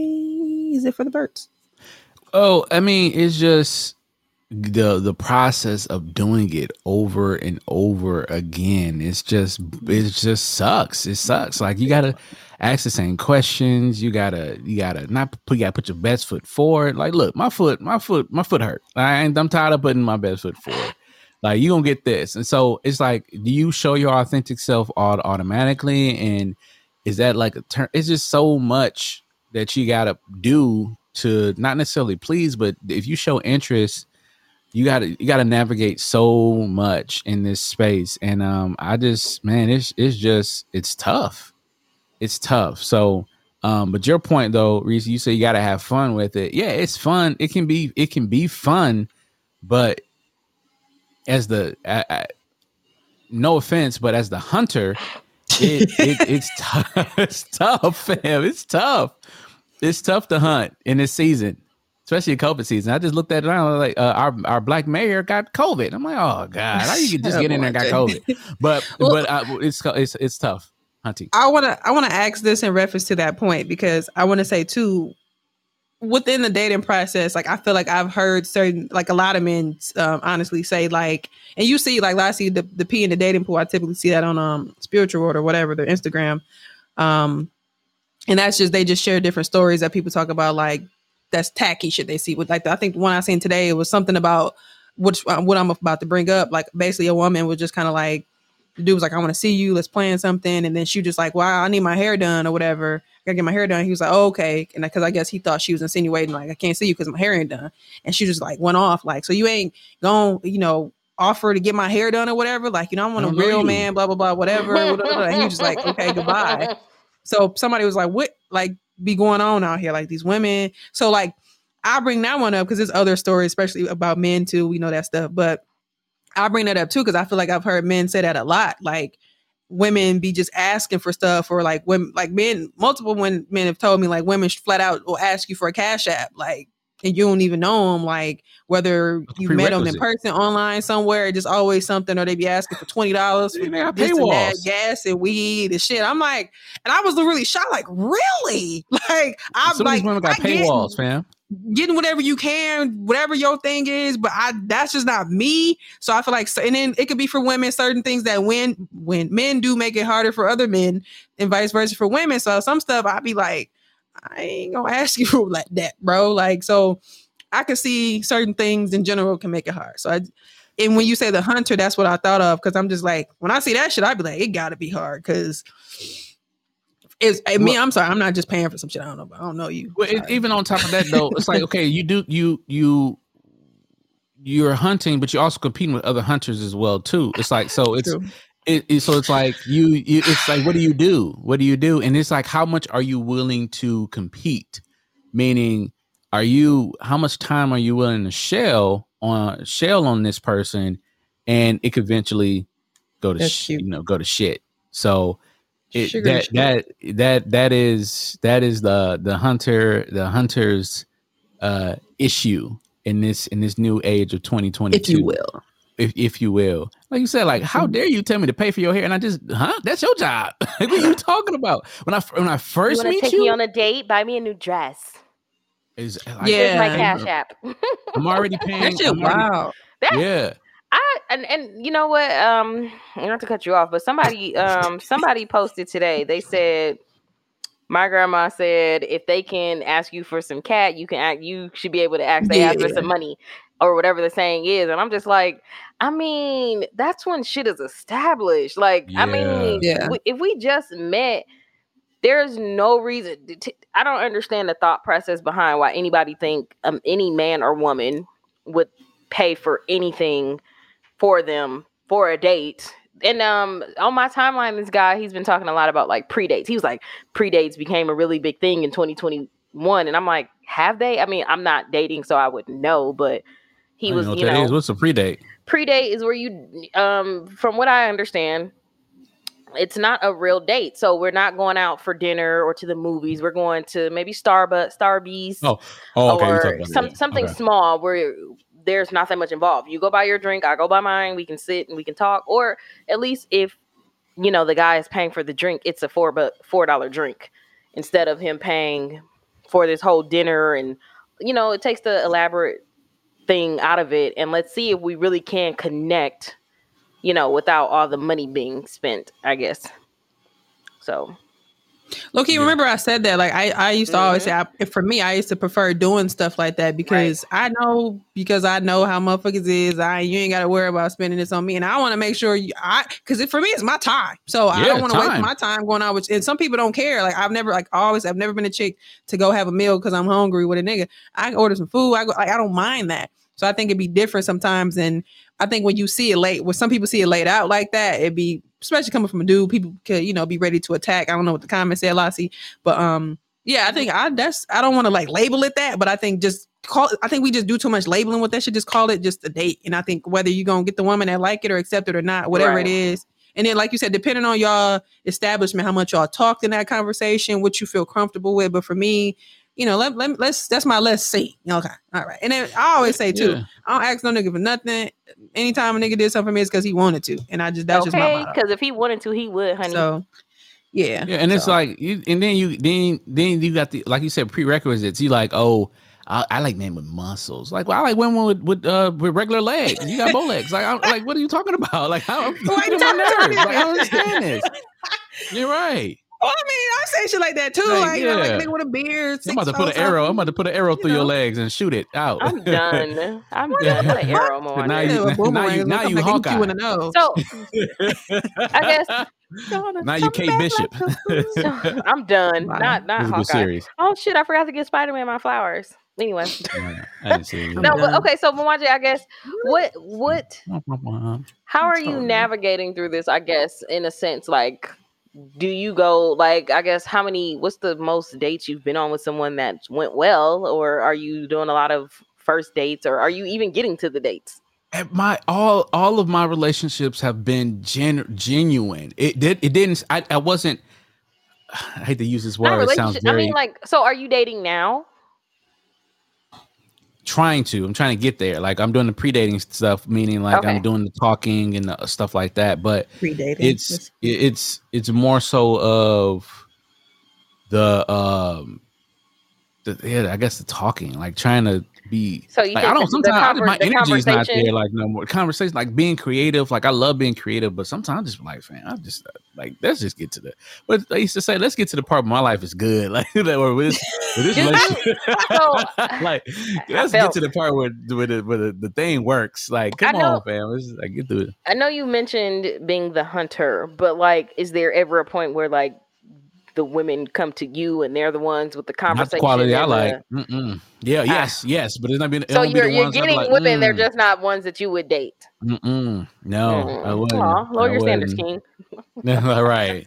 is it for the birds? Oh, I mean, it's just the the process of doing it over and over again. It's just it just sucks. It sucks. Like you gotta ask the same questions. You gotta you gotta not put you gotta put your best foot forward. Like, look, my foot, my foot, my foot hurt. I ain't, I'm tired of putting my best foot forward. Like you gonna get this, and so it's like, do you show your authentic self automatically? And is that like a turn? It's just so much that you gotta do to not necessarily please, but if you show interest, you gotta you gotta navigate so much in this space. And um, I just man, it's it's just it's tough. It's tough. So um, but your point though, Reese, you say you gotta have fun with it. Yeah, it's fun. It can be it can be fun, but as the I, I, no offense, but as the hunter, it, it it's tough. *laughs* It's tough, fam. It's tough. It's tough to hunt in this season. especially COVID season. I just looked at it and I was like, uh, our our black mayor got COVID. I'm like, oh god, how you could just *laughs* get in there and got COVID? But *laughs* Well- but uh, it's it's it's tough, hunting. I want to I want to ask this in reference to that point because I want to say too within the dating process like I feel like I've heard certain like a lot of men um, honestly say like and you see like I see the the P in the dating pool I typically see that on um spiritual world or whatever their Instagram um and that's just they just share different stories that people talk about like that's tacky shit they see with like I think the one I seen today it was something about which uh, what I'm about to bring up like basically a woman was just kind of like the dude was like, I want to see you. Let's plan something. And then she was just like, wow, I need my hair done or whatever. Gotta get my hair done. He was like, oh, okay. And because I guess he thought she was insinuating, like, I can't see you because my hair ain't done. And she just like went off, like, so you ain't going, you know, offer to get my hair done or whatever. Like, you know, I want I a know real man, blah, blah, blah, whatever. blah, blah, blah. And he was just like, okay, goodbye. *laughs* So somebody was like, what like be going on out here? Like these women. So like I bring that one up because there's other stories, especially about men too. We know that stuff. But I bring that up too because I feel like I've heard men say that a lot. Like women be just asking for stuff or like women like men multiple when men have told me like women flat out will ask you for a cash app like and you don't even know them like whether you met them in person online somewhere just always something or they be asking for $20 for this and that, gas and weed and shit. I'm like and i was really shocked like really? *laughs* Like i'm Some of like these women got I paywalls, fam. Getting whatever you can, whatever your thing is, but I that's just not me. So I feel like, and then it could be for women certain things that when when men do make it harder for other men, and vice versa for women. So some stuff I'd be like, I ain't gonna *laughs* ask you for like that, bro. Like so, I could see certain things in general can make it hard. So I. And when you say the hunter, that's what I thought of because I'm just like, when I see that shit, I'd be like, it got to be hard because it's. I mean, I'm sorry, I'm not just paying for some shit I don't know. I don't know you. Well, it, even on top of that, though, it's like *laughs* okay, you do you you you're hunting, but you're also competing with other hunters as well too. It's like so it's it, it- so it's like you, you it's like what do you do? What do you do? And it's like how much are you willing to compete? Meaning, are you how much time are you willing to shell on shell on this person, and it could eventually go to sh- you know go to shit. So it, Sugar that shit. that that that is that is the the hunter the hunter's uh issue in this in this new age of 2022 if you will. if, if you will like you said like how dare you tell me to pay for your hair and i just huh that's your job *laughs* what are you *laughs* talking about when i when i first want to meet take you me on a date? Buy me a new dress. is like, Yeah. My cash app. *laughs* i'm already paying That shit I'm already- wow. That- yeah I and and you know what? Um, not to cut you off, but somebody um somebody posted today. They said my grandma said if they can ask you for some cat, you can act. You should be able to ask. They ask for some money or whatever the saying is. And I'm just like, I mean, that's when shit is established. Like, I mean, Yeah. w- if we just met. There's no reason. to- to- I don't understand the thought process behind why anybody think um, any man or woman would pay for anything for them for a date. And um on my timeline, this guy he's been talking a lot about like predates. He was like predates became a really big thing in 2021, and I'm like, have they? I mean, I'm not dating, so I wouldn't know, but he was, don't you know know, is. what's a predate predate is where you um from what I understand, it's not a real date. So we're not going out for dinner or to the movies. We're going to maybe Starbucks, Starbucks Oh, oh okay or some, something Okay. small where there's not that much involved. You go buy your drink, I go buy mine. We can sit and we can talk, or at least if you know the guy is paying for the drink, it's a four but four dollar drink instead of him paying for this whole dinner. And you know, it takes the elaborate thing out of it. And let's see if we really can connect. You know, without all the money being spent. I guess. So Loki, Yeah. remember I said that? Like I, I used to always mm-hmm. say, I, for me, I used to prefer doing stuff like that because I know because I know how motherfuckers is. I you ain't got to worry about spending this on me, and I want to make sure you, I because for me it's my time, so I don't want to waste my time going out with. And some people don't care. Like I've never like always I've never been a chick to go have a meal because I'm hungry with a nigga. I order some food. I go like I don't mind that. So I think it'd be different sometimes, and I think when you see it late, when some people see it laid out like that, it'd be especially coming from a dude, people could, you know, be ready to attack. I don't know what the comments said, Lassie, but um, yeah, I think I that's I don't want to like label it that, but I think just call I think we just do too much labeling with that shit. Just call it just a date. And I think whether you're gonna get the woman that like it or accept it or not, whatever Right. it is. And then, like you said, depending on y'all establishment, how much y'all talked in that conversation, what you feel comfortable with. But for me, you know, let, let let's that's my let's see. Okay, all right. And then I always say too, Yeah. I don't ask no nigga for nothing. Anytime a nigga did something for me, it's because he wanted to, and I just that's just my okay, motto. because if he wanted to, he would, honey. So, yeah, Yeah, and it's like you, and then you, then then you got the like you said prerequisites. You like, oh, I, I like men with muscles. Like, well, I like women with with uh with regular legs. You got bow legs. Like, I'm like, what are you talking about? Like, how I'm Why you my nerves. Like, I don't understand this. You're right. Well, I mean, I say shit like that too. Like, Like, you know, like yeah. nigga with a beard. I'm about to put an arrow. I'm about to put an arrow You through your legs and shoot it out. I'm *laughs* done. I'm done with the arrow more. Now you- Yeah, a *laughs* now you- *laughs* now you come back and hit you in Hawkeye. the. So I guess now you Kate Bishop. so I'm done. Wow. Not not This is a good Hawkeye. series. Oh shit! I forgot to get Spider Man my flowers. Anyway, Yeah, I didn't see it. no, but okay. So Mwanje, I guess what what how are you navigating through this? I guess in a sense, like, do you go like I guess how many? What's the most dates you've been on with someone that went well, or are you doing a lot of first dates, or are you even getting to the dates? At my all all of my relationships have been gen, genuine. It did it didn't I, I wasn't *sighs* I hate to use this word. It sounds relationship. I mean, like, so are you dating now? Trying to. I'm trying to get there. Like I'm doing the pre-dating stuff, meaning like Okay. I'm doing the talking and uh, stuff like that. But Predating. it's it's it's more so of the um the, yeah, I guess the talking, like trying to be. So you like, I don't sometimes just- my conver- energy is not there like no more. Conversation like being creative like I love being creative but sometimes I just like man I just uh, like let's just get to the but I used to say let's get to the part where my life is good *laughs* like that or with this, with this so, *laughs* like *laughs* let's get to the part where where the, where the, the thing works like come know- on fam let's just, like get through it. I know you mentioned being the hunter, but like, is there ever a point where like the women come to you and they're the ones with the conversation? the quality I like the- Mm-mm. yeah yes yes but it's not being so won't be you're you're getting like, women, they're mm, just not ones that you would date. mm-mm. no I Mm. wouldn't Aw, lower I your standards, wouldn't. King. *laughs* all right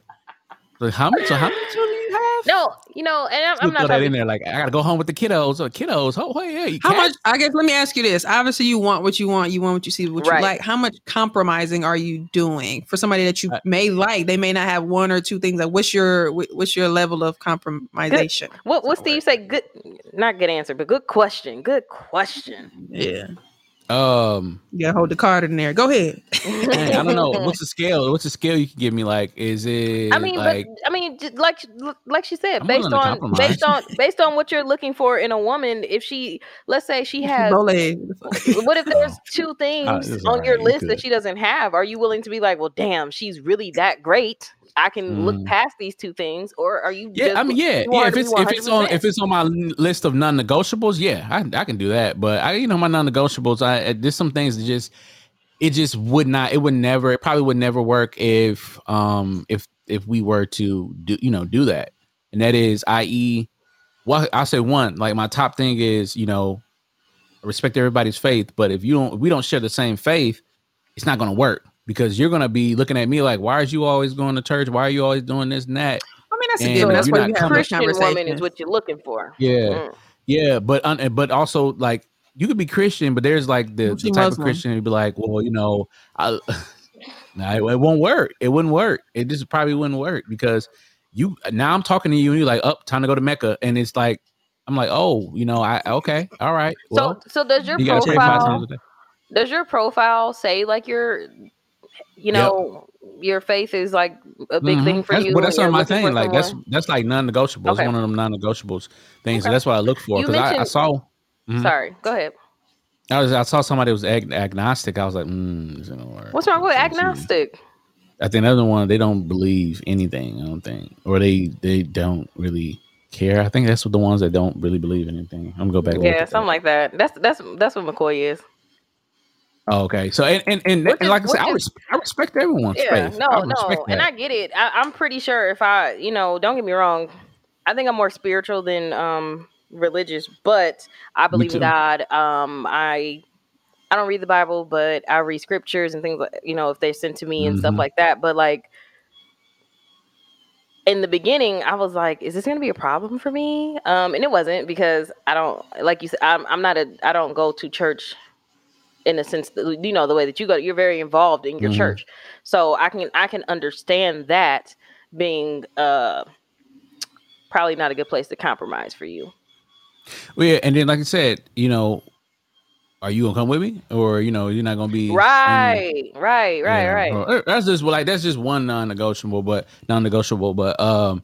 Like, how much so how much do you have No, you know, and I'm, I'm Still not that in there. Like I gotta go home with the kiddos. Or kiddos. Oh, hey, yeah. How cat- much? I guess let me ask you this. Obviously, you want what you want. You want what you see, what Right. you like. How much compromising are you doing for somebody that you I- may like? They may not have one or two things. Like, what's your what's your level of compromisation? What what Steve say? Good, not good answer, but good question. Good question. Yeah, Um, you gotta hold the card in there. Go ahead. dang, I don't know. What's the scale? What's the scale you can give me? Like, is it? I mean, like, but I mean, like like she said, I'm based on compromise. based on based on what you're looking for in a woman, if she, let's say she has, what if *laughs* there's two things it's on your list good. that she doesn't have? Are you willing to be like, well, damn, she's really that great? I can look Mm. past these two things, or are you? yeah, I mean, yeah, yeah. If it's if it's on if it's on my list of non-negotiables, yeah, I I can do that. But I, you know, my non-negotiables, I there's some things that just it just would not, it would never, it probably would never work if um if if we were to do you know do that, and that is, i.e., well, I say one like my top thing is you know respect everybody's faith, but if you don't, if we don't share the same faith, it's not going to work because you're going to be looking at me like, why are you always going to church? Why are you always doing this and that? I mean, that's a And given. That's you're why you have Christian woman is what you're looking for. Yeah, Mm. yeah, but un, but also like you could be Christian, but there's like the, the you type of Christian who'd be like, well, you know, I, *laughs* nah, it, it won't work. It wouldn't work. It just probably wouldn't work because you now I'm talking to you and you're like, up, time to go to Mecca, and it's like I'm like, oh, you know, I okay, all right, well, so, so does your you gotta pray five profile times a day. does your profile say like your you know your faith is like a big Mhm. thing for that's, you But that's not my thing. Like that's that's like non-negotiable. Okay. It's one of them non-negotiables things, Okay. and that's what I look for because I, I saw. Mhm. sorry go ahead I was I saw somebody was ag- agnostic. I was like, mm, this ain't gonna work. what's wrong with agnostic I think another one they don't believe anything. I don't think, or they they don't really care. I think that's what the ones that don't really believe anything. I'm gonna go back. yeah something that. like that that's that's that's what mccoy is Oh, okay. So and and, and, and is- like I said, I, res- I respect everyone's yeah no no and that. i get it I, i'm pretty sure if i you know don't get me wrong i think i'm more spiritual than um religious but i believe in god um i i don't read the bible but i read scriptures and things like you know if they're sent to me and stuff Mhm. like that but like in the beginning i was like is this going to be a problem for me um and it wasn't because i don't like you said i'm, I'm not a i don't go to church in a sense that, you know the way that you go you're very involved in your Mhm. church so i can i can understand that being uh probably not a good place to compromise for you Well, yeah, and then like I said, you know, are you gonna come with me, or you know, you're not gonna be Right, right, right, right. That's just well, like that's just one non-negotiable, but non-negotiable. But um,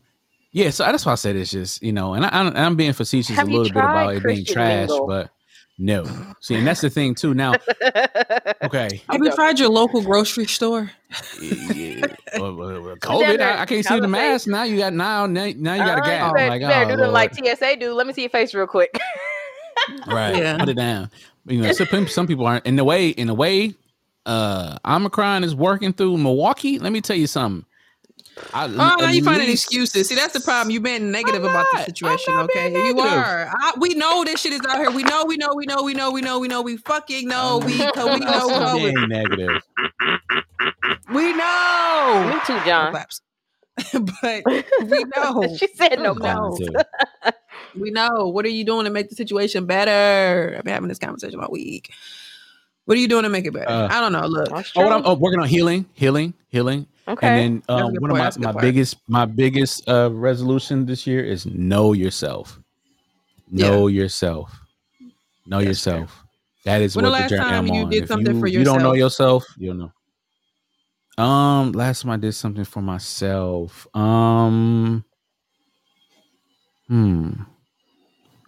yeah. So that's why I said it's just you know, and I, I'm, I'm being facetious Have a little bit about it being trash, Mingle? but no. See, and that's the thing too. Now, *laughs* okay, Have you tried your local grocery store? yeah, *laughs* well, well, well, COVID, I, I can't see the was saying- mask. Now you got now, now, now you got a Uh, gap. better- like, better oh, do them like TSA do. Let me see your face real quick. *laughs* right Yeah. put it down you know some, some people aren't in the way in a way uh omicron is working through milwaukee let me tell you something I, Oh, now at you finding excuses. See, that's the problem. You've been negative about the situation. Okay, you are. I, we know this shit is out here. We know. We know. We know. We know. We know. We know. We fucking know. We we know. We know. I'm We, being negative we know. me too, John. *laughs* but *laughs* we know. *laughs* she said no We claps. We know. What are you doing to make the situation better? I've been having this conversation all week. What are you doing to make it better? Uh, I don't know. Look, oh, what I'm oh, working on healing healing healing Okay. and then um, one point. of my, my biggest my biggest uh resolution this year is know yourself. Know yourself. Know That's yourself. That is When what the last journey time i'm you on. did if something you, for you don't know yourself? yourself you'll know. Um last time i did something for myself um hmm.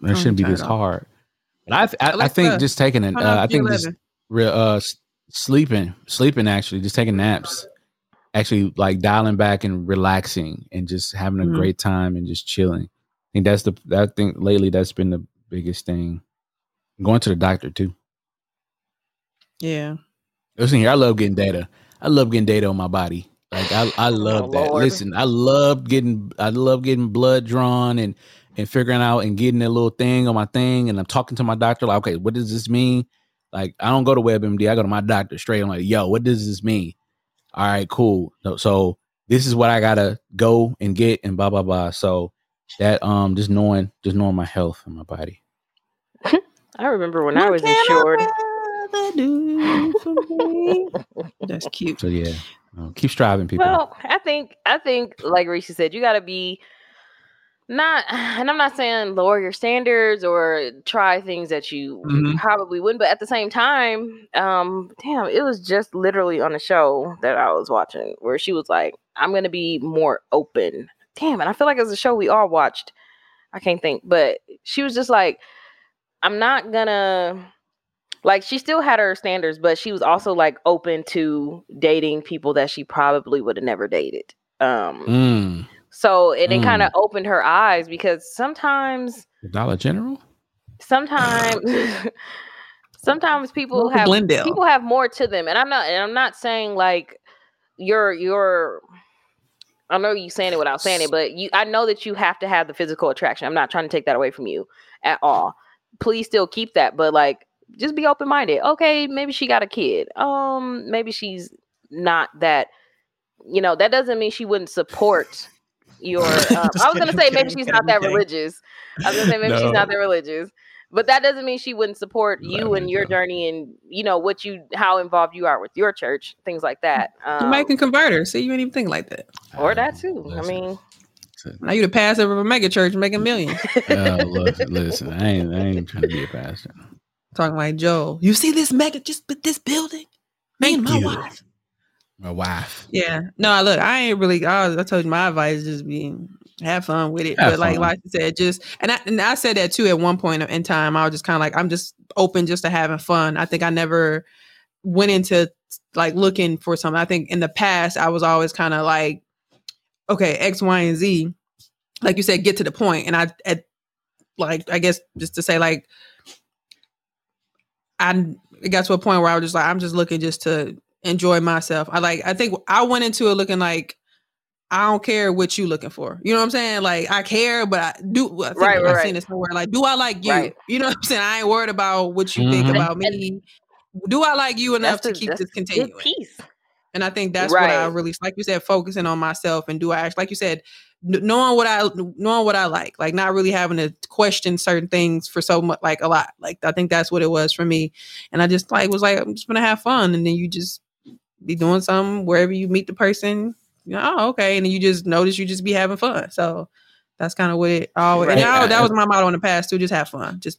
That I'm shouldn't be this hard. But i i, I think just taking it uh, i think just G11. real uh sleeping sleeping actually just taking naps actually like dialing back and relaxing and just having a Mhm. great time and just chilling. I think that's the i think lately that's been the biggest thing. Going to the doctor too. Yeah. listen here i love getting data. I love getting data on my body. Like i, I *sighs* love that. Lord. listen i love getting i love getting blood drawn and and figuring out and getting that little thing on my thing and i'm talking to my doctor like okay what does this mean? Like i don't go to webmd i go to my doctor straight. I'm like yo what does this mean all right cool so, so this is what i gotta go and get and blah blah blah so that um just knowing just knowing my health and my body *laughs* I remember when I was can insured. rather do for me? *laughs* That's cute. so yeah uh, keep striving people Well, I think I think like Risha said, you got to be not, *sighs* and I'm not saying lower your standards or try things that you Mhm. probably wouldn't, but at the same time, um, damn, it was just literally on a show that I was watching where she was like, "I'm gonna be more open." Damn, and I feel like it's a show we all watched. I can't think, but she was just like, "I'm not gonna." like she still had her standards, but she was also like open to dating people that she probably would have never dated. Um, mm. So it, it kind of opened her eyes because sometimes, dollar general sometimes, *laughs* sometimes people Local have Glendale. people have more to them, and I'm not, and I'm not saying like you're you're. I know you saying it without saying it, but you, I know that you have to have the physical attraction. I'm not trying to take that away from you at all. Please still keep that, but like, just be open minded. Okay, maybe she got a kid. Um, maybe she's not that. You know, that doesn't mean she wouldn't support your. *laughs* Um, I was gonna say maybe she's not that religious. I was gonna say maybe she's not that religious, but that doesn't mean she wouldn't support you Love and your though. journey and you know what you how involved you are with your church, things like that. Um, You might can convert her. See, you ain't even think like that. or that too. I mean, Now you the pastor of a mega church making millions. *laughs* Uh, listen, listen, I ain't, I ain't trying to be a pastor. Talking like Joe. You see this mega just but this building? Me and my you. wife. My wife. Yeah. No, look, I ain't really I, I told you my advice is just be have fun with it. Have but like fun. like you said, just and I and I said that too at one point in time. I was just kind of like, I'm just open just to having fun. I think I never went into like looking for something. I think in the past I was always kind of like, okay, X, Y, and Z. Like you said, get to the point. And I at like I guess just to say like I it got to a point where I was just like, I'm just looking just to enjoy myself. I like I think I went into it looking like I don't care what you looking for. You know what I'm saying? Like I care, but I do. I think Right, right, I've right. seen it somewhere. Like, do I like you? Right. You know what I'm saying? I ain't worried about what you think Mhm. about me. Do I like you enough that's to keep that's this continuing? piece. And I think that's what I really like. You said focusing on myself and do I actually, like you said, knowing what I knowing what I like, like not really having to question certain things for so much, like a lot. Like I think that's what it was for me. And I just like was like I'm just gonna have fun, and then you just be doing something wherever you meet the person. You know, oh, okay, and then you just notice you just be having fun. So That's kind of what it always. Right. And I- that was my motto in the past too. Just have fun. Just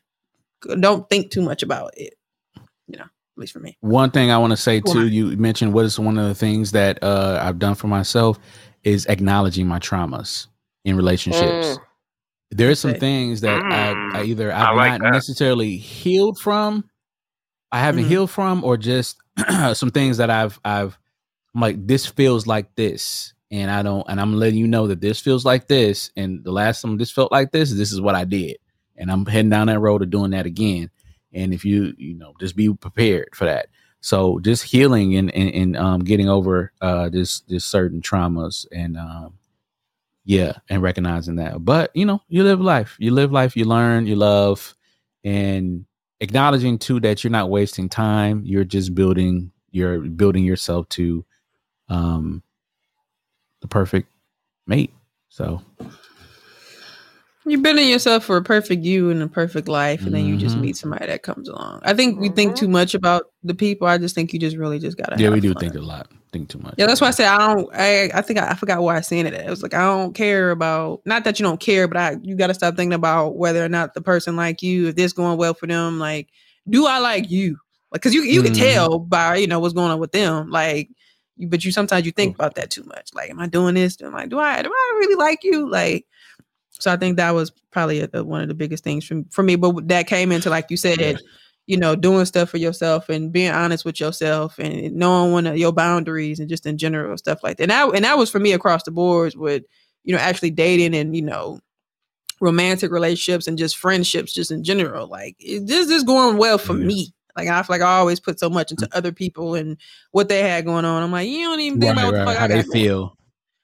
don't think too much about it. You know, at least for me. One thing I want to say too, you mentioned what is one of the things that uh, I've done for myself is acknowledging my traumas in relationships. Mm. There's some Okay. things that I, I Mm, either I I've like not that. necessarily healed from, I haven't Mhm. healed from, or just *clears throat* some things that I've I've I'm like this feels like this, and I don't, and I'm letting you know that this feels like this, and the last time this felt like this, this is what I did, and I'm heading down that road of doing that again. And if you you know just be prepared for that. So just healing and and, and um, getting over uh, this this certain traumas and um, yeah, and recognizing that. But you know, you live life. You live life. You learn. You love, and acknowledging too that you're not wasting time. You're just building. You're building yourself to um the perfect mate. So You're building yourself for a perfect you and a perfect life, and then you just Mhm. meet somebody that comes along. I think we think too much about the people. I just think you just really just gotta. yeah, have we do fun. think a lot. Think too much. Yeah, that's why I say I don't. I I think I, I forgot why I said it. It was like I don't care about. Not that you don't care, but I you got to stop thinking about whether or not the person like you. If this going well for them, like, do I like you? Like, cause you you can Mhm. tell by you know what's going on with them. Like, you, but you sometimes you think about that too much. Like, am I doing this? Am I do I do I really like you? Like, so I think that was probably a, a- one of the biggest things for for me. But that came into like you said Yeah. you know, doing stuff for yourself and being honest with yourself and knowing one of your boundaries and just in general stuff like that. And that, and that was for me across the boards with, you know, actually dating and, you know, romantic relationships and just friendships just in general. Like this is going well for Yeah. me. Like I feel like I always put so much into mm. other people and what they had going on. I'm like, you don't even think Right, about what the right, fuck how I they got going on. feel.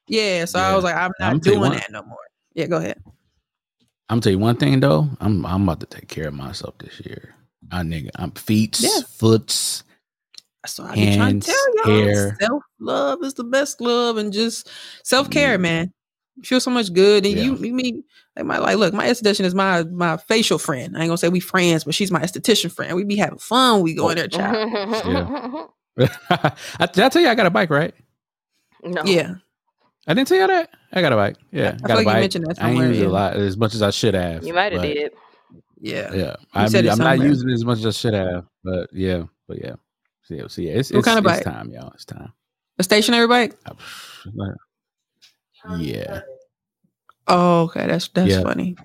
Yeah. So I was like, I'm I'm not doing that no more. Yeah, go ahead. I'm tell you one thing though. I'm I'm about to take care of myself this year. I nigga, I'm feet, Yeah. foots. So I be trying Hands, to tell y'all, hair. self love is the best love, and just self care, man. You feel so much good, and you, Yeah. you mean like my like. Look, my esthetician is my my facial friend. I ain't gonna say we friends, but she's my esthetician friend. We be having fun. We go in there, child. *laughs* *laughs* I, did I tell you I got a bike, right? no. Yeah, I didn't tell you that. I got a bike. Yeah, I I, feel got a like you bike. mentioned that I ain't somewhere, use it a lot as much as I should have. You might have but, did. yeah. Yeah, I'm, said I'm not using it as much as I should have. But yeah, but yeah. So yeah, so yeah it's, What it's, kind of it's time, y'all. It's time. A stationary bike. Yeah. Oh, okay, that's that's Yeah. funny.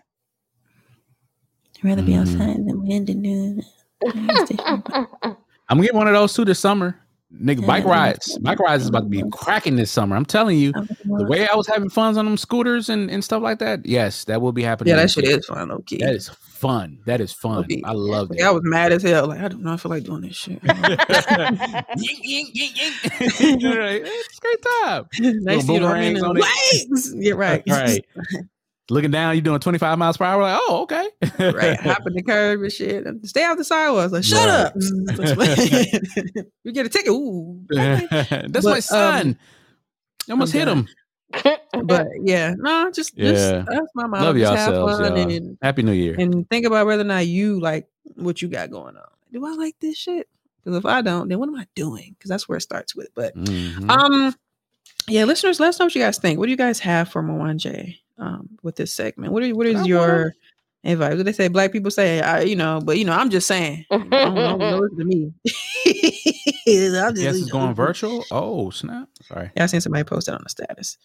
I'd rather be Mhm. outside in the wind and do *laughs* I'm getting one of those too this summer. Nigga, bike rides. Bike rides is about to be cracking this summer. I'm telling you, the way I was having fun on them scooters and, and stuff like that, yes, that will be happening. Yeah, that shit is fun, low key. That is fun. That is fun. Okay. I love it. I was mad as hell. Like I do not know, I feel like doing this shit. yink, yink, yink, *laughs* yink. *laughs* Right. It's great time. nice to you to boomerangs on it. legs. Yeah, *laughs* right. Right. Looking down, you're doing 25 miles per hour. Like, oh, okay. right. *laughs* Hopping the curb and shit. And Stay off the sidewalks. Like, shut Right. up. Mm, we *laughs* get a ticket. Ooh. okay. *laughs* That's But, my um, son. I almost I'm hit him. But yeah, no, just, Yeah. just that's my mom. Love just have fun y'all. and, Happy New Year. and think about whether or not you like what you got going on. Do I like this shit? Because if I don't, then what am I doing? Because that's where it starts with. But Mhm. um, yeah, listeners, let us know what you guys think. What do you guys have for Mwanje um with this segment? What are what is I your advice? What they say? Black people say, I, you know, but you know, I'm just saying. *laughs* I don't don't listen to me. *laughs* I'm just, Yes, you it's know. going virtual. Oh, snap. Sorry. Yeah, I seen somebody post it on the status.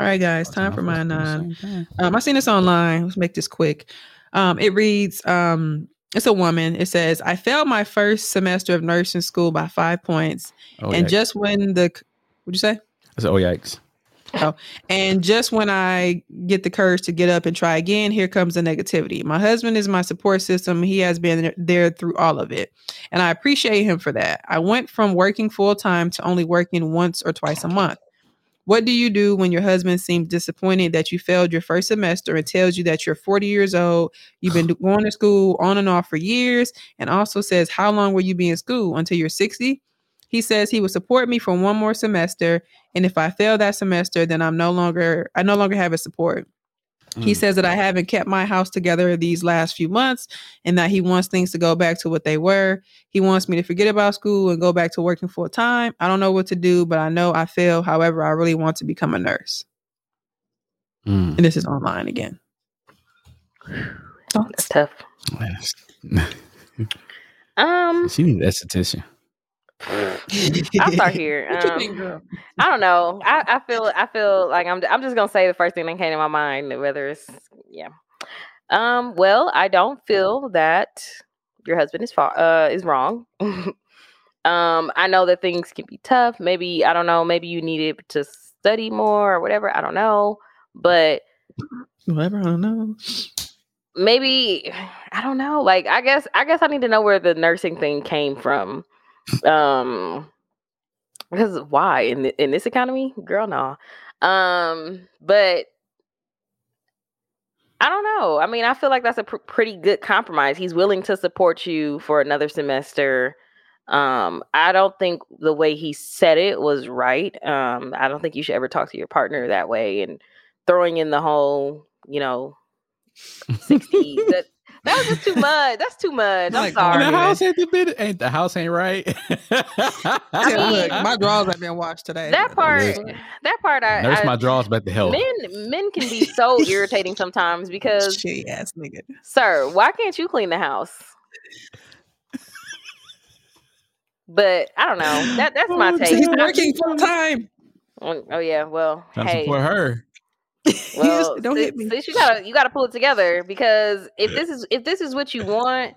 All right, guys, time for my nine. Um, I seen this online. Let's make this quick. Um, it reads, um, it's a woman. It says, I failed my first semester of nursing school by five points. Oh, and yikes. just when the what'd you say? I said, oh, yikes. And just when I get the courage to get up and try again, here comes the negativity. My husband is my support system. He has been there through all of it. And I appreciate him for that. I went from working full time to only working once or twice a month. What do you do when your husband seems disappointed that you failed your first semester and tells you that you're 40 years old, you've been *sighs* going to school on and off for years, and also says, How long will you be in school? Until you're 60? He says he will support me for one more semester, and if I fail that semester, then I'm no longer I no longer have his support. He Mm. says that I haven't kept my house together these last few months and that he wants things to go back to what they were. He wants me to forget about school and go back to working full time. I don't know what to do, but I know I fail. However, I really want to become a nurse. Mm. and this is online again. Oh, that's tough. *laughs* Um, she needs esthetician. I'll start *laughs* here. Um, think. I don't know. I, I feel I feel like I'm I'm just gonna say the first thing that came to my mind, whether it's yeah. Um, well, I don't feel that your husband is far uh is wrong. *laughs* um, I know that things can be tough. Maybe I don't know, maybe you needed to study more or whatever. I don't know. But Whatever, I don't know. maybe *sighs* I don't know. Like I guess I guess I need to know where the nursing thing came from. Um because why in th- in this economy? Girl, no. Um but I don't know. I mean, I feel like that's a pr- pretty good compromise. He's willing to support you for another semester. Um, I don't think the way he said it was right. Um, I don't think you should ever talk to your partner that way and throwing in the whole, you know, *laughs* 60 that that was just too *laughs* much. That's too much. I'm Like, oh, sorry. the house ain't the bit. Ain't the house ain't right. I Yeah, look, mean- *laughs* my drawers have been washed today. that oh, part that part I, Nurse I my drawers back to hell. men men can be so *laughs* irritating sometimes because shitty ass nigga. sir, why can't you clean the house? But I don't know. That that's my Oh, take. He's working full time. Oh oh, yeah, well, Time to hey, support her. *laughs* well, don't sis- hit me. sis, you gotta you gotta pull it together because if this is if this is what you want,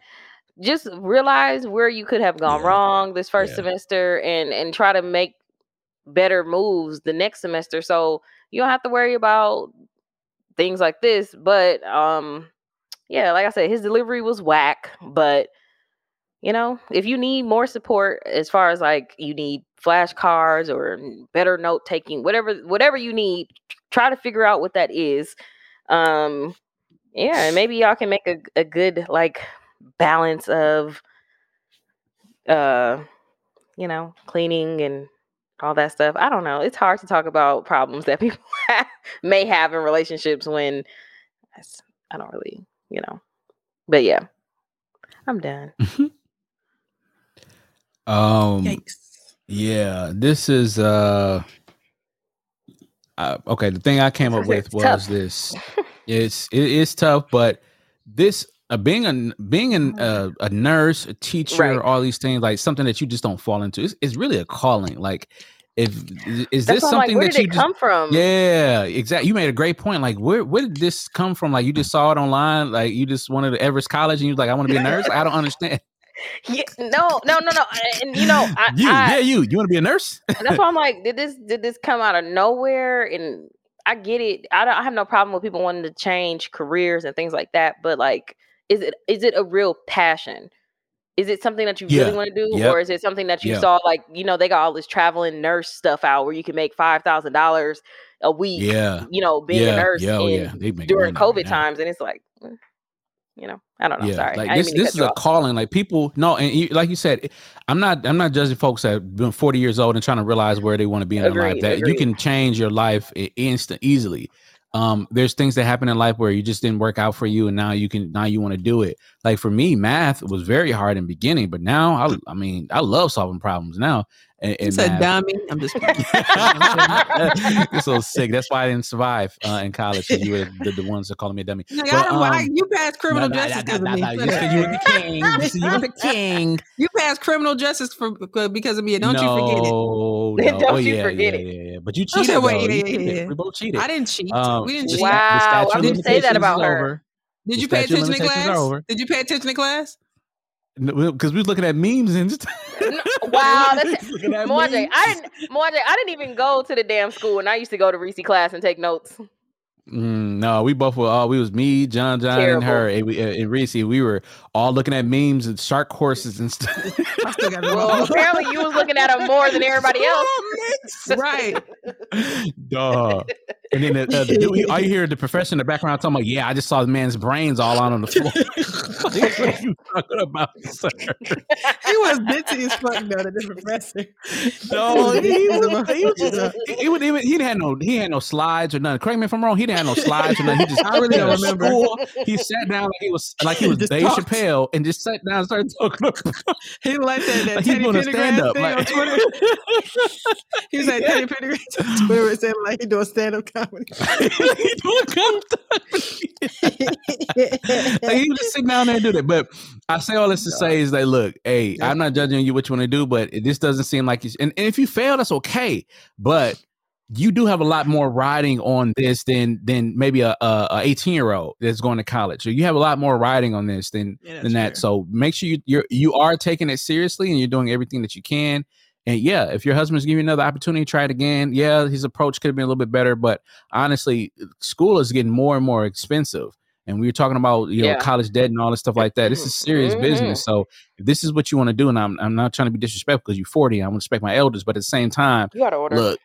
just realize where you could have gone Yeah. wrong this first Yeah. semester and and try to make better moves the next semester so you don't have to worry about things like this but um yeah like i said his delivery was whack but you know if you need more support as far as like you need flashcards or better note taking whatever whatever you need try to figure out what that is um yeah and maybe y'all can make a, a good like balance of uh you know cleaning and all that stuff. I don't know it's hard to talk about problems that *laughs* people may have in relationships when i don't really you know but yeah i'm done *laughs* Um. Yikes. Yeah, this is uh, uh okay, the thing I came up with was tough. this. *laughs* It's it is tough, but this uh, being a being an, uh, a nurse, a teacher, Right. all these things like something that you just don't fall into. It's, it's really a calling. Like if is that's this I'm like something where that did you it just come from yeah, exactly. You made a great point. Like, where where did this come from? Like, you just saw it online. Like, you just wanted to Everest College, and you was like, I want to be a nurse. I don't *laughs* understand. Yeah, no no no no and you know i, you, I yeah, you. You want to be a nurse? that's why I'm like, did this did this come out of nowhere? And I get it. I don't I have no problem with people wanting to change careers and things like that. But like, is it is it a real passion? Is it something that you Yeah. really want to do, Yep. or is it something that you Yeah. saw like you know they got all this traveling nurse stuff out where you can make five thousand dollars a week? yeah, you know, being yeah, a nurse yeah, oh. During COVID times, and it's like, mm, you know, I don't know. yeah, Sorry, like I this. This is a off. calling. Like people, no, and you, like you said, I'm not. I'm not judging folks that been 40 years old and trying to realize where they want to be in their life. Agreed, That you can change your life instant, easily. Um, there's things that happen in life where you just didn't work out for you, and now you can. Now you want to do it. Like for me, math was very hard in the beginning, but now I, I mean, I love solving problems now. And, You and said math. dummy. I'm just *laughs* You're *laughs* so sick. That's why I didn't survive uh, in college. You were the, the ones that calling me a dummy. Like, But, I don't, why, um, you passed criminal no, no, justice no, because no, of me. no, You said you were the king. You said you were the *laughs* king. You passed criminal justice for because of me. Don't you forget it. No, no. Don't oh, you yeah, forget yeah, it. Yeah, yeah. But you I said, cheated. wait, yeah, You yeah, cheated. yeah. We both cheated. I didn't cheat. Um, we didn't the cheat. Wow, I didn't say that about is her. over. Did the you pay attention to class? Did you pay attention to class? Because we was looking at memes and just Wow, that's Moje. I didn't Moje, I didn't even go to the damn school and I used to go to Reese class and take notes. Mm, no, we both were. all we was me, John, John, and her, and, we, and Reese. We were all looking at memes and shark courses and stuff. *laughs* I still got it Well, apparently you was looking at them more than everybody else. *laughs* right. Duh. And then the, uh, the dude, all you hear the professor in the background talking about, yeah, I just saw the man's brains all out on the floor. *laughs* what are you talking about, sir? He was ditzy as fuck though, the different professor. No, he, He was- was, he, was just, he, he, would- he, would- he didn't have no he had no slides or nothing. Correct me if I'm wrong. He didn't have no slides or nothing. He just I really don't remember. school, He sat down like he was like he was Just Dave. Chappelle and just sat down and started talking. About, *laughs* He like that, that like he's Teddy Pendergrass stand up. thing on Twitter. *laughs* He was like Teddy Pendergrass on Twitter said like he doing stand up comedy. *laughs* he doing comedy. like he was just sitting down there and do that. But I say all this to say is that look, hey, I'm not judging you what you want to do, but this doesn't seem like you. And, and if you fail, that's okay. But you do have a lot more riding on this than than maybe a, a, a 18 year old that's going to college. So you have a lot more riding on this than Yeah, than that. fair. So make sure you you're you are taking it seriously and you're doing everything that you can. And yeah, if your husband's giving you another opportunity, try it again. Yeah, his approach could have been a little bit better, but honestly, school is getting more and more expensive. And we were talking about you know Yeah. college debt and all this stuff like that. This is serious Mhm. business. So if this is what you want to do, and I'm I'm not trying to be disrespectful because you're 40, I want to respect my elders, but at the same time, You gotta order. look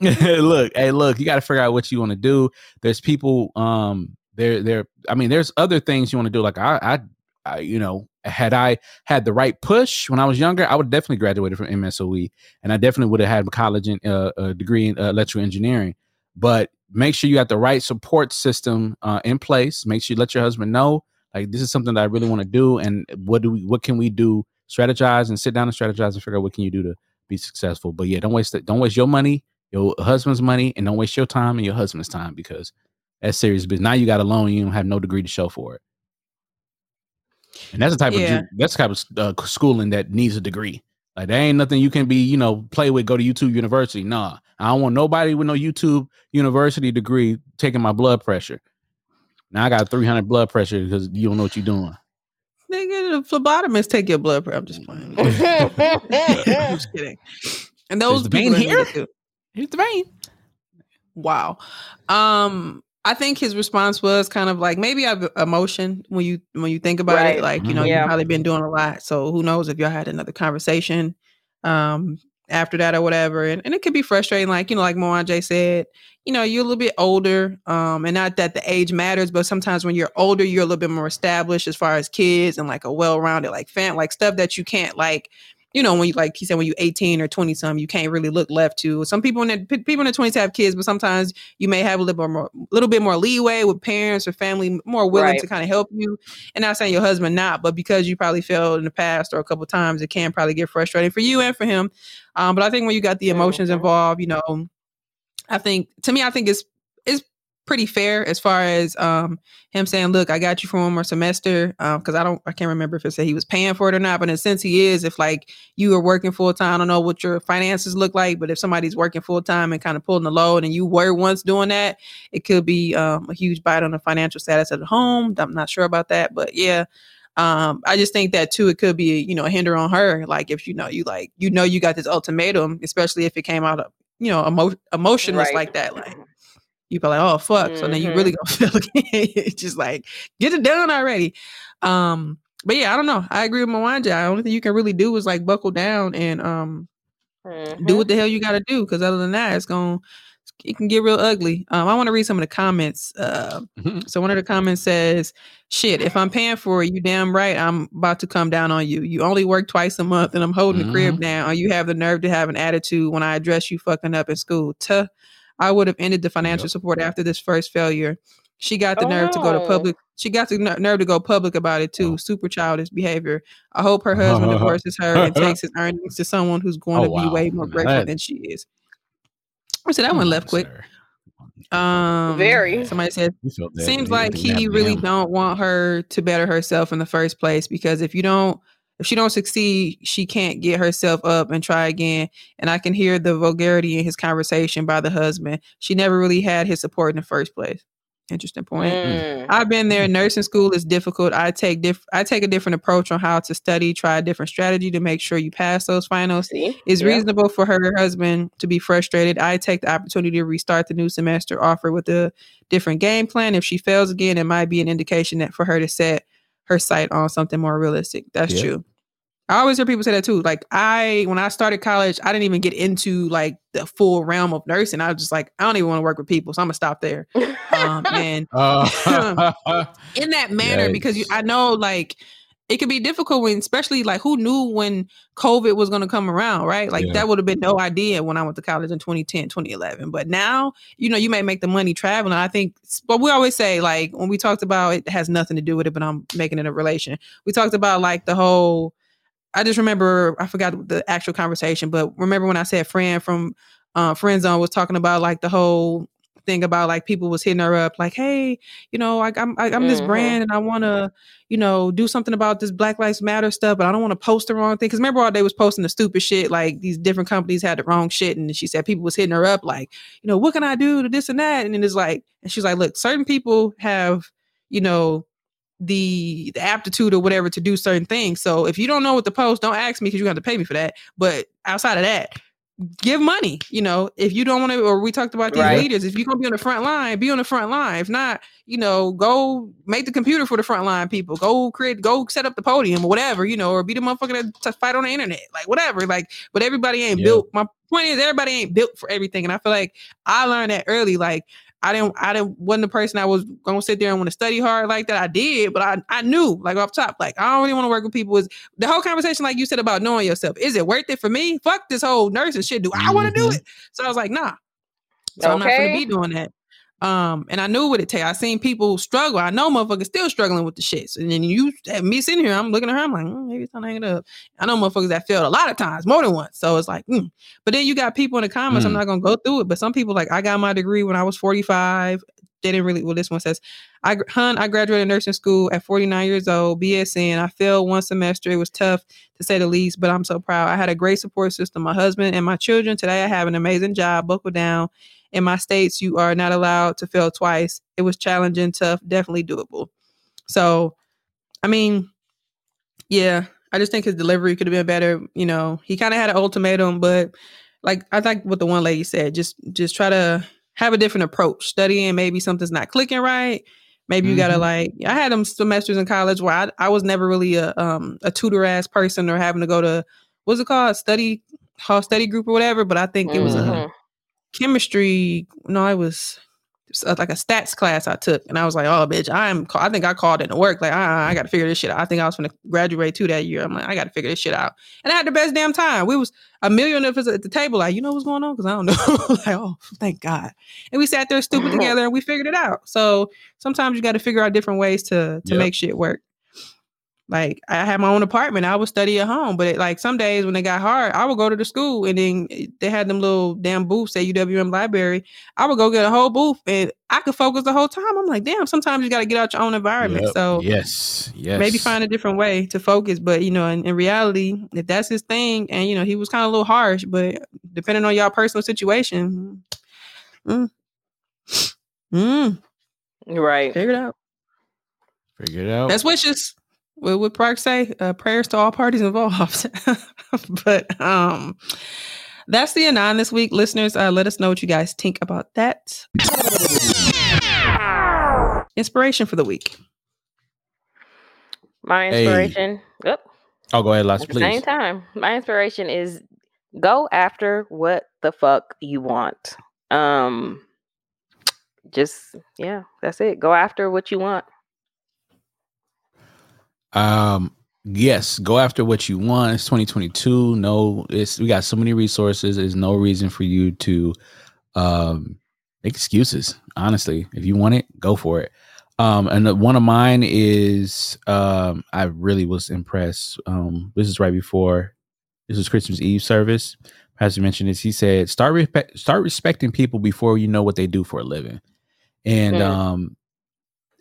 *laughs* look hey look you got to figure out what you want to do. There's people um there there i mean there's other things you want to do. Like I, I i you know had i had the right push when i was younger i would definitely graduated from msoe and i definitely would have had a college in uh, a degree in uh, electrical engineering. But make sure you got the right support system uh, in place. Make sure you let your husband know like this is something that i really want to do and what do we what can we do? Strategize and sit down and strategize and figure out what can you do to be successful. But yeah don't waste it don't waste your money your husband's money and don't waste your time and your husband's time because that's serious business. Now you got a loan, you don't have no degree to show for it. And that's the type Yeah. of that's the type of uh, schooling that needs a degree. Like there ain't nothing you can be, you know, play with. Go to YouTube University. Nah, I don't want nobody with no YouTube University degree taking my blood pressure. Now I got 300 blood pressure because you don't know what you're doing. Nigga, the phlebotomist take your blood pressure. I'm just playing. *laughs* *laughs* I'm just kidding. And those the people vein here? Needed too. Here's the vein. Wow. Um, I think his response was kind of like maybe I've emotion when you when you think about Right. it. Like, you know, Yeah. you've probably been doing a lot. So who knows if y'all had another conversation um after that or whatever. And, and it could be frustrating, like, you know, like Mwanje said, you know, you're a little bit older. Um, and not that the age matters, but sometimes when you're older, you're a little bit more established as far as kids and like a well-rounded like fan like stuff that you can't like you know, when you like he said, when you're 18 or 20 something, you can't really look left to. Some people in the people in the 20s have kids, but sometimes you may have a little bit more, little bit more leeway with parents or family, more willing Right. to kind of help you. And not saying your husband not, but because you probably failed in the past or a couple times, it can probably get frustrating for you and for him. Um, but I think when you got the emotions involved, you know, I think to me, I think it's pretty fair as far as um him saying, "Look, I got you for one more semester." Um, because I don't, I can't remember if it said he was paying for it or not. But in a sense, he is. If like you are working full time, I don't know what your finances look like, but if somebody's working full time and kind of pulling the load, and you were once doing that, it could be um a huge bite on the financial status of the home. I'm not sure about that, but yeah. Um, I just think that too, it could be, you know, a hinder on her. Like if you know, you like, you know, you got this ultimatum, especially if it came out of, you know, emo- emotionless Right. like that. Like you be like, oh fuck. So then you really gonna *laughs* feel it's just like, get it done already. Um, but yeah, I don't know. I agree with Mwanje. The only thing you can really do is like buckle down and um Mm-hmm. do what the hell you gotta do. Cause other than that, it's gonna it can get real ugly. Um, I want to read some of the comments. Uh, Mhm. so one of the comments says, "Shit, if I'm paying for it, you damn right I'm about to come down on you. You only work twice a month, and I'm holding the crib down. Or you have the nerve to have an attitude when I address you fucking up in school. Tuh, I would have ended the financial support after this first failure. She got the Oh, nerve to go to public. She got the ner- nerve to go public about it too. Oh. Super childish behavior. I hope her husband *laughs* divorces her and takes his earnings to someone who's going Oh, to be wow. way more grateful that- than she is." I said that one left quick. Um, Very. Somebody said You felt that, seems like he really don't want her to better herself in the first place because if you don't if she don't succeed she can't get herself up and try again and i can hear the vulgarity in his conversation by the husband she never really had his support in the first place interesting point Mm. I've been there. Nursing school is difficult. I take diff- I take a different approach on how to study. Try a different strategy to make sure you pass those finals. See, It's Yeah. reasonable for her husband to be frustrated. I take the opportunity to restart the new semester offer with a different game plan. If she fails again, it might be an indication that for her to set her sight on something more realistic. That's Yeah. true. I always hear people say that too. Like I, when I started college, I didn't even get into like the full realm of nursing. I was just like, I don't even want to work with people, so I'm gonna stop there. *laughs* Um, and Uh, *laughs* in that manner Yikes. because you, I know like it could be difficult when, especially like who knew when COVID was going to come around, right? Like Yeah. that would have been no idea when I went to college in 2010, 2011. But now, you know, you may make the money traveling. I think, but we always say like when we talked about it has nothing to do with it, but I'm making it a relation. We talked about like the whole. I just remember I forgot the actual conversation, but remember when I said friend from uh, Friend Zone was talking about like the whole thing about like people was hitting her up like, hey, you know, like I'm I, I'm this Mhm. brand and I want to, you know, do something about this Black Lives Matter stuff, but I don't want to post the wrong thing. Because remember, all day was posting the stupid shit like these different companies had the wrong shit, and she said people was hitting her up like, you know, what can I do to this and that, and then it's like, and she's like, look, certain people have, you know. The, the aptitude or whatever to do certain things. So if you don't know what to post, don't ask me because you're going to pay me for that. But outside of that, give money. You know, if you don't want to, or we talked about these Right. leaders, if you're gonna be on the front line, be on the front line. If not, you know, go make the computer for the front line people. Go create, go set up the podium or whatever, you know, or be the motherfucker that to fight on the internet, like whatever. Like, but everybody ain't Yeah. built. My point is, everybody ain't built for everything, and I feel like I learned that early. Like. I didn't I didn't wasn't the person I was gonna sit there and want to study hard like that. I did, but I I knew like off top, like I don't really want to work with people. Is the whole conversation like you said about knowing yourself? Is it worth it for me? Fuck this whole nursing shit. Do I want to do Mhm. it? So I was like, nah. So I'm not gonna be doing that. Um, and I knew what it take. I seen people struggle. I know motherfuckers still struggling with the shits. And then you have me sitting here, I'm looking at her, I'm like, mm, maybe it's time to hang it up. I know motherfuckers that failed a lot of times, more than once. So it's like, mm. but then you got people in the comments. I'm Mm. not gonna go through it, but some people like, I got my degree when I was 45. They didn't really. Well, this one says, I hun, I graduated nursing school at 49 years old, BSN. I failed one semester. It was tough to say the least, but I'm so proud. I had a great support system. My husband and my children. Today, I have an amazing job. Buckle down. In my states, you are not allowed to fail twice. It was challenging, tough, definitely doable. So, I mean, yeah, I just think his delivery could have been better. You know, he kind of had an ultimatum, but like I like what the one lady said, just just try to have a different approach. Studying, maybe something's not clicking right. Maybe you gotta Mhm. like. I had them semesters in college where I, I was never really a um a tutor ass person or having to go to what's it called study hall study group or whatever. But I think it was a Mhm. Chemistry. No, I was uh, like a stats class I took, and I was like, "Oh, bitch, I'm." I think I called it to work. Like, I, I got to figure this shit out. I think I was going to graduate too that year. I'm like, I got to figure this shit out, and I had the best damn time. We was a million of us at the table, like, you know what's going on? Because I don't *laughs* know. like, oh, thank God. And we sat there stupid together, and we figured it out. So sometimes you got to figure out different ways to to Yep. make shit work. Like I had my own apartment. I would study at home, but it, like some days when it got hard, I would go to the school and then eh, they had them little damn booths at UWM library. I would go get a whole booth and I could focus the whole time. I'm like, damn, sometimes you got to get out your own environment. Yep. So yes, yes. maybe find a different way to focus. But you know, in, in reality, if that's his thing, and you know, he was kind of a little harsh, but depending on y'all personal situation, mm, mm, Right. figure it out. figure it out. That's wishes. What would Park say? Uh, prayers to all parties involved. *laughs* but um, that's the anon this week, listeners. Uh, let us know what you guys think about that. Inspiration for the week. My Hey. inspiration. Oop, oh, go ahead, Lots, at the same time, my inspiration is go after what the fuck you want. Um, just yeah, that's it. Go after what you want. Um, yes, go after what you want. It's 2022. No, it's we got so many resources. There's no reason for you to um make excuses. Honestly, if you want it, go for it. Um, and the- one of mine is um, I really was impressed. Um, this is right before this was Christmas Eve service. Pastor mentioned this. He said, "Start respect, start respecting people before you know what they do for a living." And Mm. um,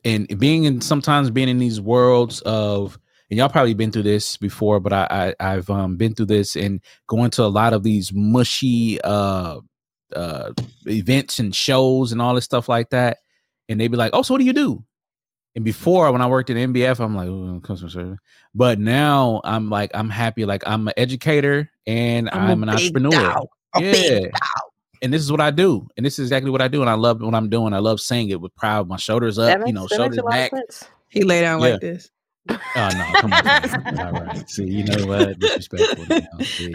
and being in sometimes being in these worlds of and y'all probably been through this before, but I, I I've um been through this and going to a lot of these mushy uh uh events and shows and all this stuff like that. And they'd be like, Oh, so what do you do? And before when I worked at MBF, I'm like, oh, customer service. But now I'm like, I'm happy, like I'm an educator and I'm, a an entrepreneur. dog, Yeah. And this is what I do. And this is exactly what I do. And I love what I'm doing. I love saying it with proud, my shoulders up, makes, you know, shoulders back. He lay down Yeah. like this. Oh no, come on. All right. See, you know what? Disrespectful now.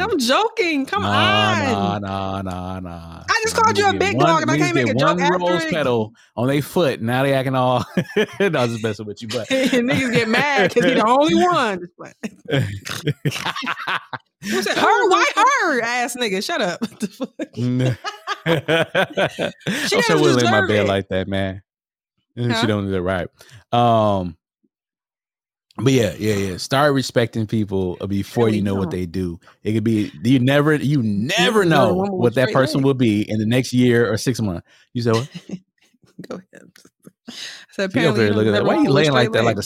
I'm joking. Come Nah, on. nah, nah, nah, nah. I just called you a big dog and I can't make a joke one rose it. petal on their foot. Now they acting all. *laughs* no, I was just messing with you, but *laughs* Niggas get mad because he's the only one. *laughs* Who said her? Why her? Ass nigga. Shut up. What the fuck? I'm sure lay my bed like that, man. Huh? She don't do it right. Um, but yeah, yeah, yeah. Start respecting people before you know what they do. It could be you never, you never know what that person will be in the next year or six months. You say what? *laughs* Go ahead. So apparently, you don't why never you laying like that? Like a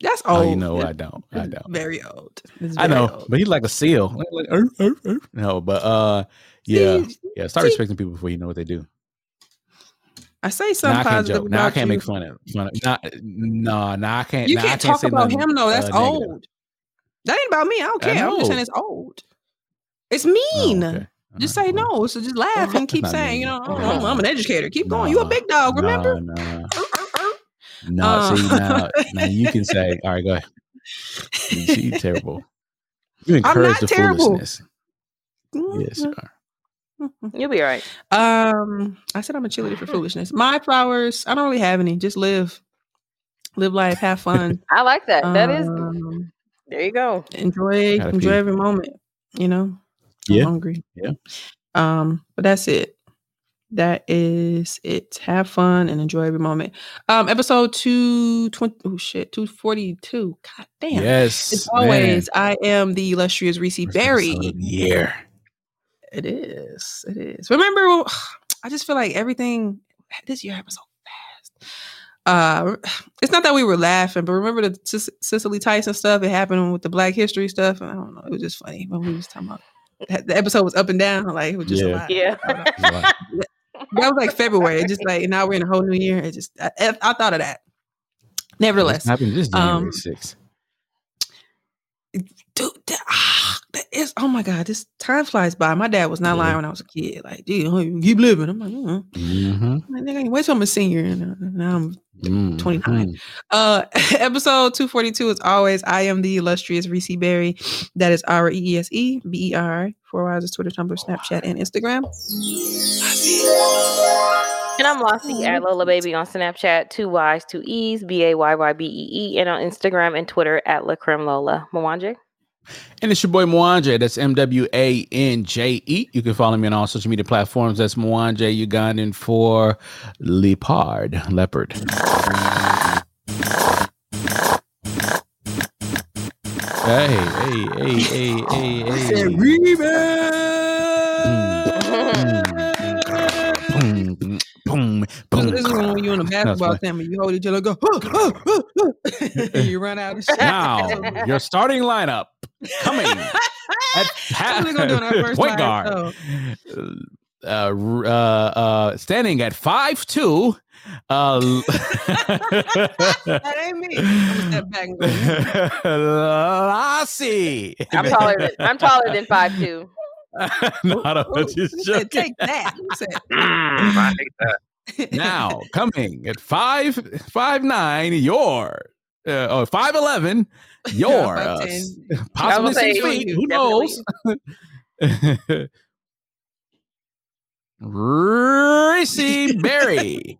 That's oh, old. you know, I don't, I don't. Very old. It's I know, old. but he's like a seal. *laughs* Like, like. No, but uh, yeah, See, yeah. Start see- respecting people before you know what they do. I say something I positive joke. Now I can't you. make fun of. Fun of nah, no, nah, I can't. You nah, I can't talk about him though. That's uh, negative. old. That ain't about me. I don't care. I'm just saying it's old. It's Oh, mean. okay. Just say no. So just laugh and keep saying, mean. you know, No. I'm, I'm an educator. Keep going. You a big dog, remember? Nah, nah. Arr, arr, arr. No, Uh. see now, now you can say, *laughs* all right, go ahead. You see, terrible. You encourage the terrible. foolishness. Yes, you are. You'll be all right. Um, I said I'm a cheerleader for foolishness. My flowers, I don't really have any. Just live, live life, have fun. *laughs* I like that. That is Um, there you go. enjoy, Gotta enjoy feed. every moment. You know, Yeah. I'm Yeah. hungry. Yeah. Um, but that's it. That is it. Have fun and enjoy every moment. Um, episode two twenty. Oh shit, two forty two. God damn. Yes. As always, I am the illustrious Reese Berry. Yeah. It is. It is. Remember, *sighs* I just feel like everything *sighs* this year happened so fast. Uh, *sighs* it's not that we were laughing, but remember the Cic- Cicely Tyson stuff? It happened with the Black History stuff. I don't know. It was just funny when we was talking about. The episode was up and down. Like it was just a Yeah. lot. Yeah. *laughs* that was like February. It just like now we're in a whole new year. It just I, I- I thought of that. Nevertheless, happened this January um, 6th. dude, that, ah, that is oh my god, this time flies by. My dad was not Yeah. lying when I was a kid. Like, dude, keep living. I'm like, mm. Mm-hmm. I'm like, nigga, wait till I'm a senior. And uh, now I'm Mm-hmm. 29. uh *laughs* episode 242 is always. I am the illustrious Reese Berry. That is R E E S E B E R. Four Wires is Twitter, Tumblr, Snapchat, and Instagram. And I'm Lassie at Lola Baby on Snapchat, two Y's, two E's, B A Y Y B E E, and on Instagram and Twitter at La Creme Lola. Mwanje. And it's your boy Mwanje. That's M W A N J E. You can follow me on all social media platforms. That's Mwanje Ugandan for leopard, leopard. Hey, hey, hey, hey, hey, hey. Boom, boom, boom, boom. This is when you're in a basketball fine. team and you hold each other, and go, "Huh, huh, huh, huh," and *laughs* you run out of shit. Now, your starting lineup coming at What we gonna do *laughs* first point live guard. Uh, uh, uh, standing at five two. Uh, *laughs* that ain't me. I'm step back. Lassie. I'm taller than I'm taller than five two. no, I don't Ooh, just who said, take that. Who said, *laughs* Mm, I hate that. now coming at five five nine your uh, oh five eleven? *laughs* Your uh, 5'10". s- I possibly six feet. Who knows? *laughs* *laughs* Reese Berry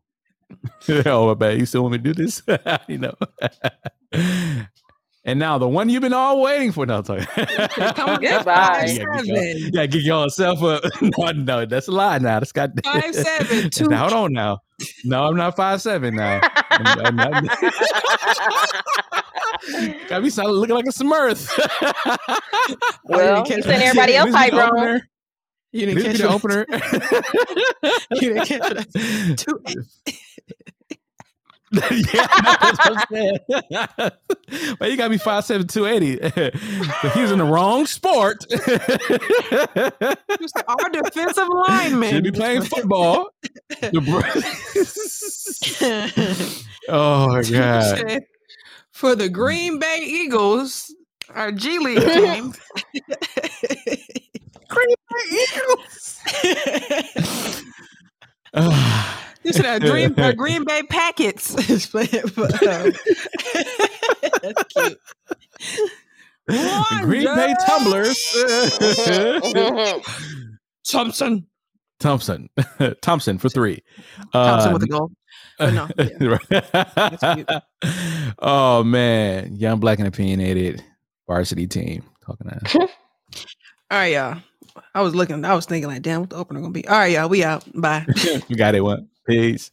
oh my bad. You still want me to do this? You know and now the one you've been all waiting for now *laughs* Come Goodbye. get five seven. yeah, get yourself up. *laughs* no, no, that's a lie now. That's got Five *laughs* seven, two- Now, hold on now. No, I'm not five seven now. I'm- I'm not- Got me sounding looking like a Smurf. Well, you that send everybody else This be height the wrong. opener. You didn't catch the the opener. You didn't catch it. Two. *laughs* yeah, that's what I'm saying. *laughs* well, you got me five seven two eighty. *laughs* But he's in the wrong sport. Our defensive lineman Should be playing football. Oh my god. For the Green Bay Eagles, our G League team. Ah, You said uh, Green uh, *laughs* Green Bay Packets is for. Um, that's cute. Green Bay Tumblers. *laughs* Thompson. Thompson. *laughs* Thompson for three. Thompson Uh, with a goal. No, yeah. oh man, young black and opinionated varsity team talking to All right, y'all. I was looking. I was thinking like, damn, what the opener gonna be? All right, y'all. We out. Bye. *laughs* we got it one peace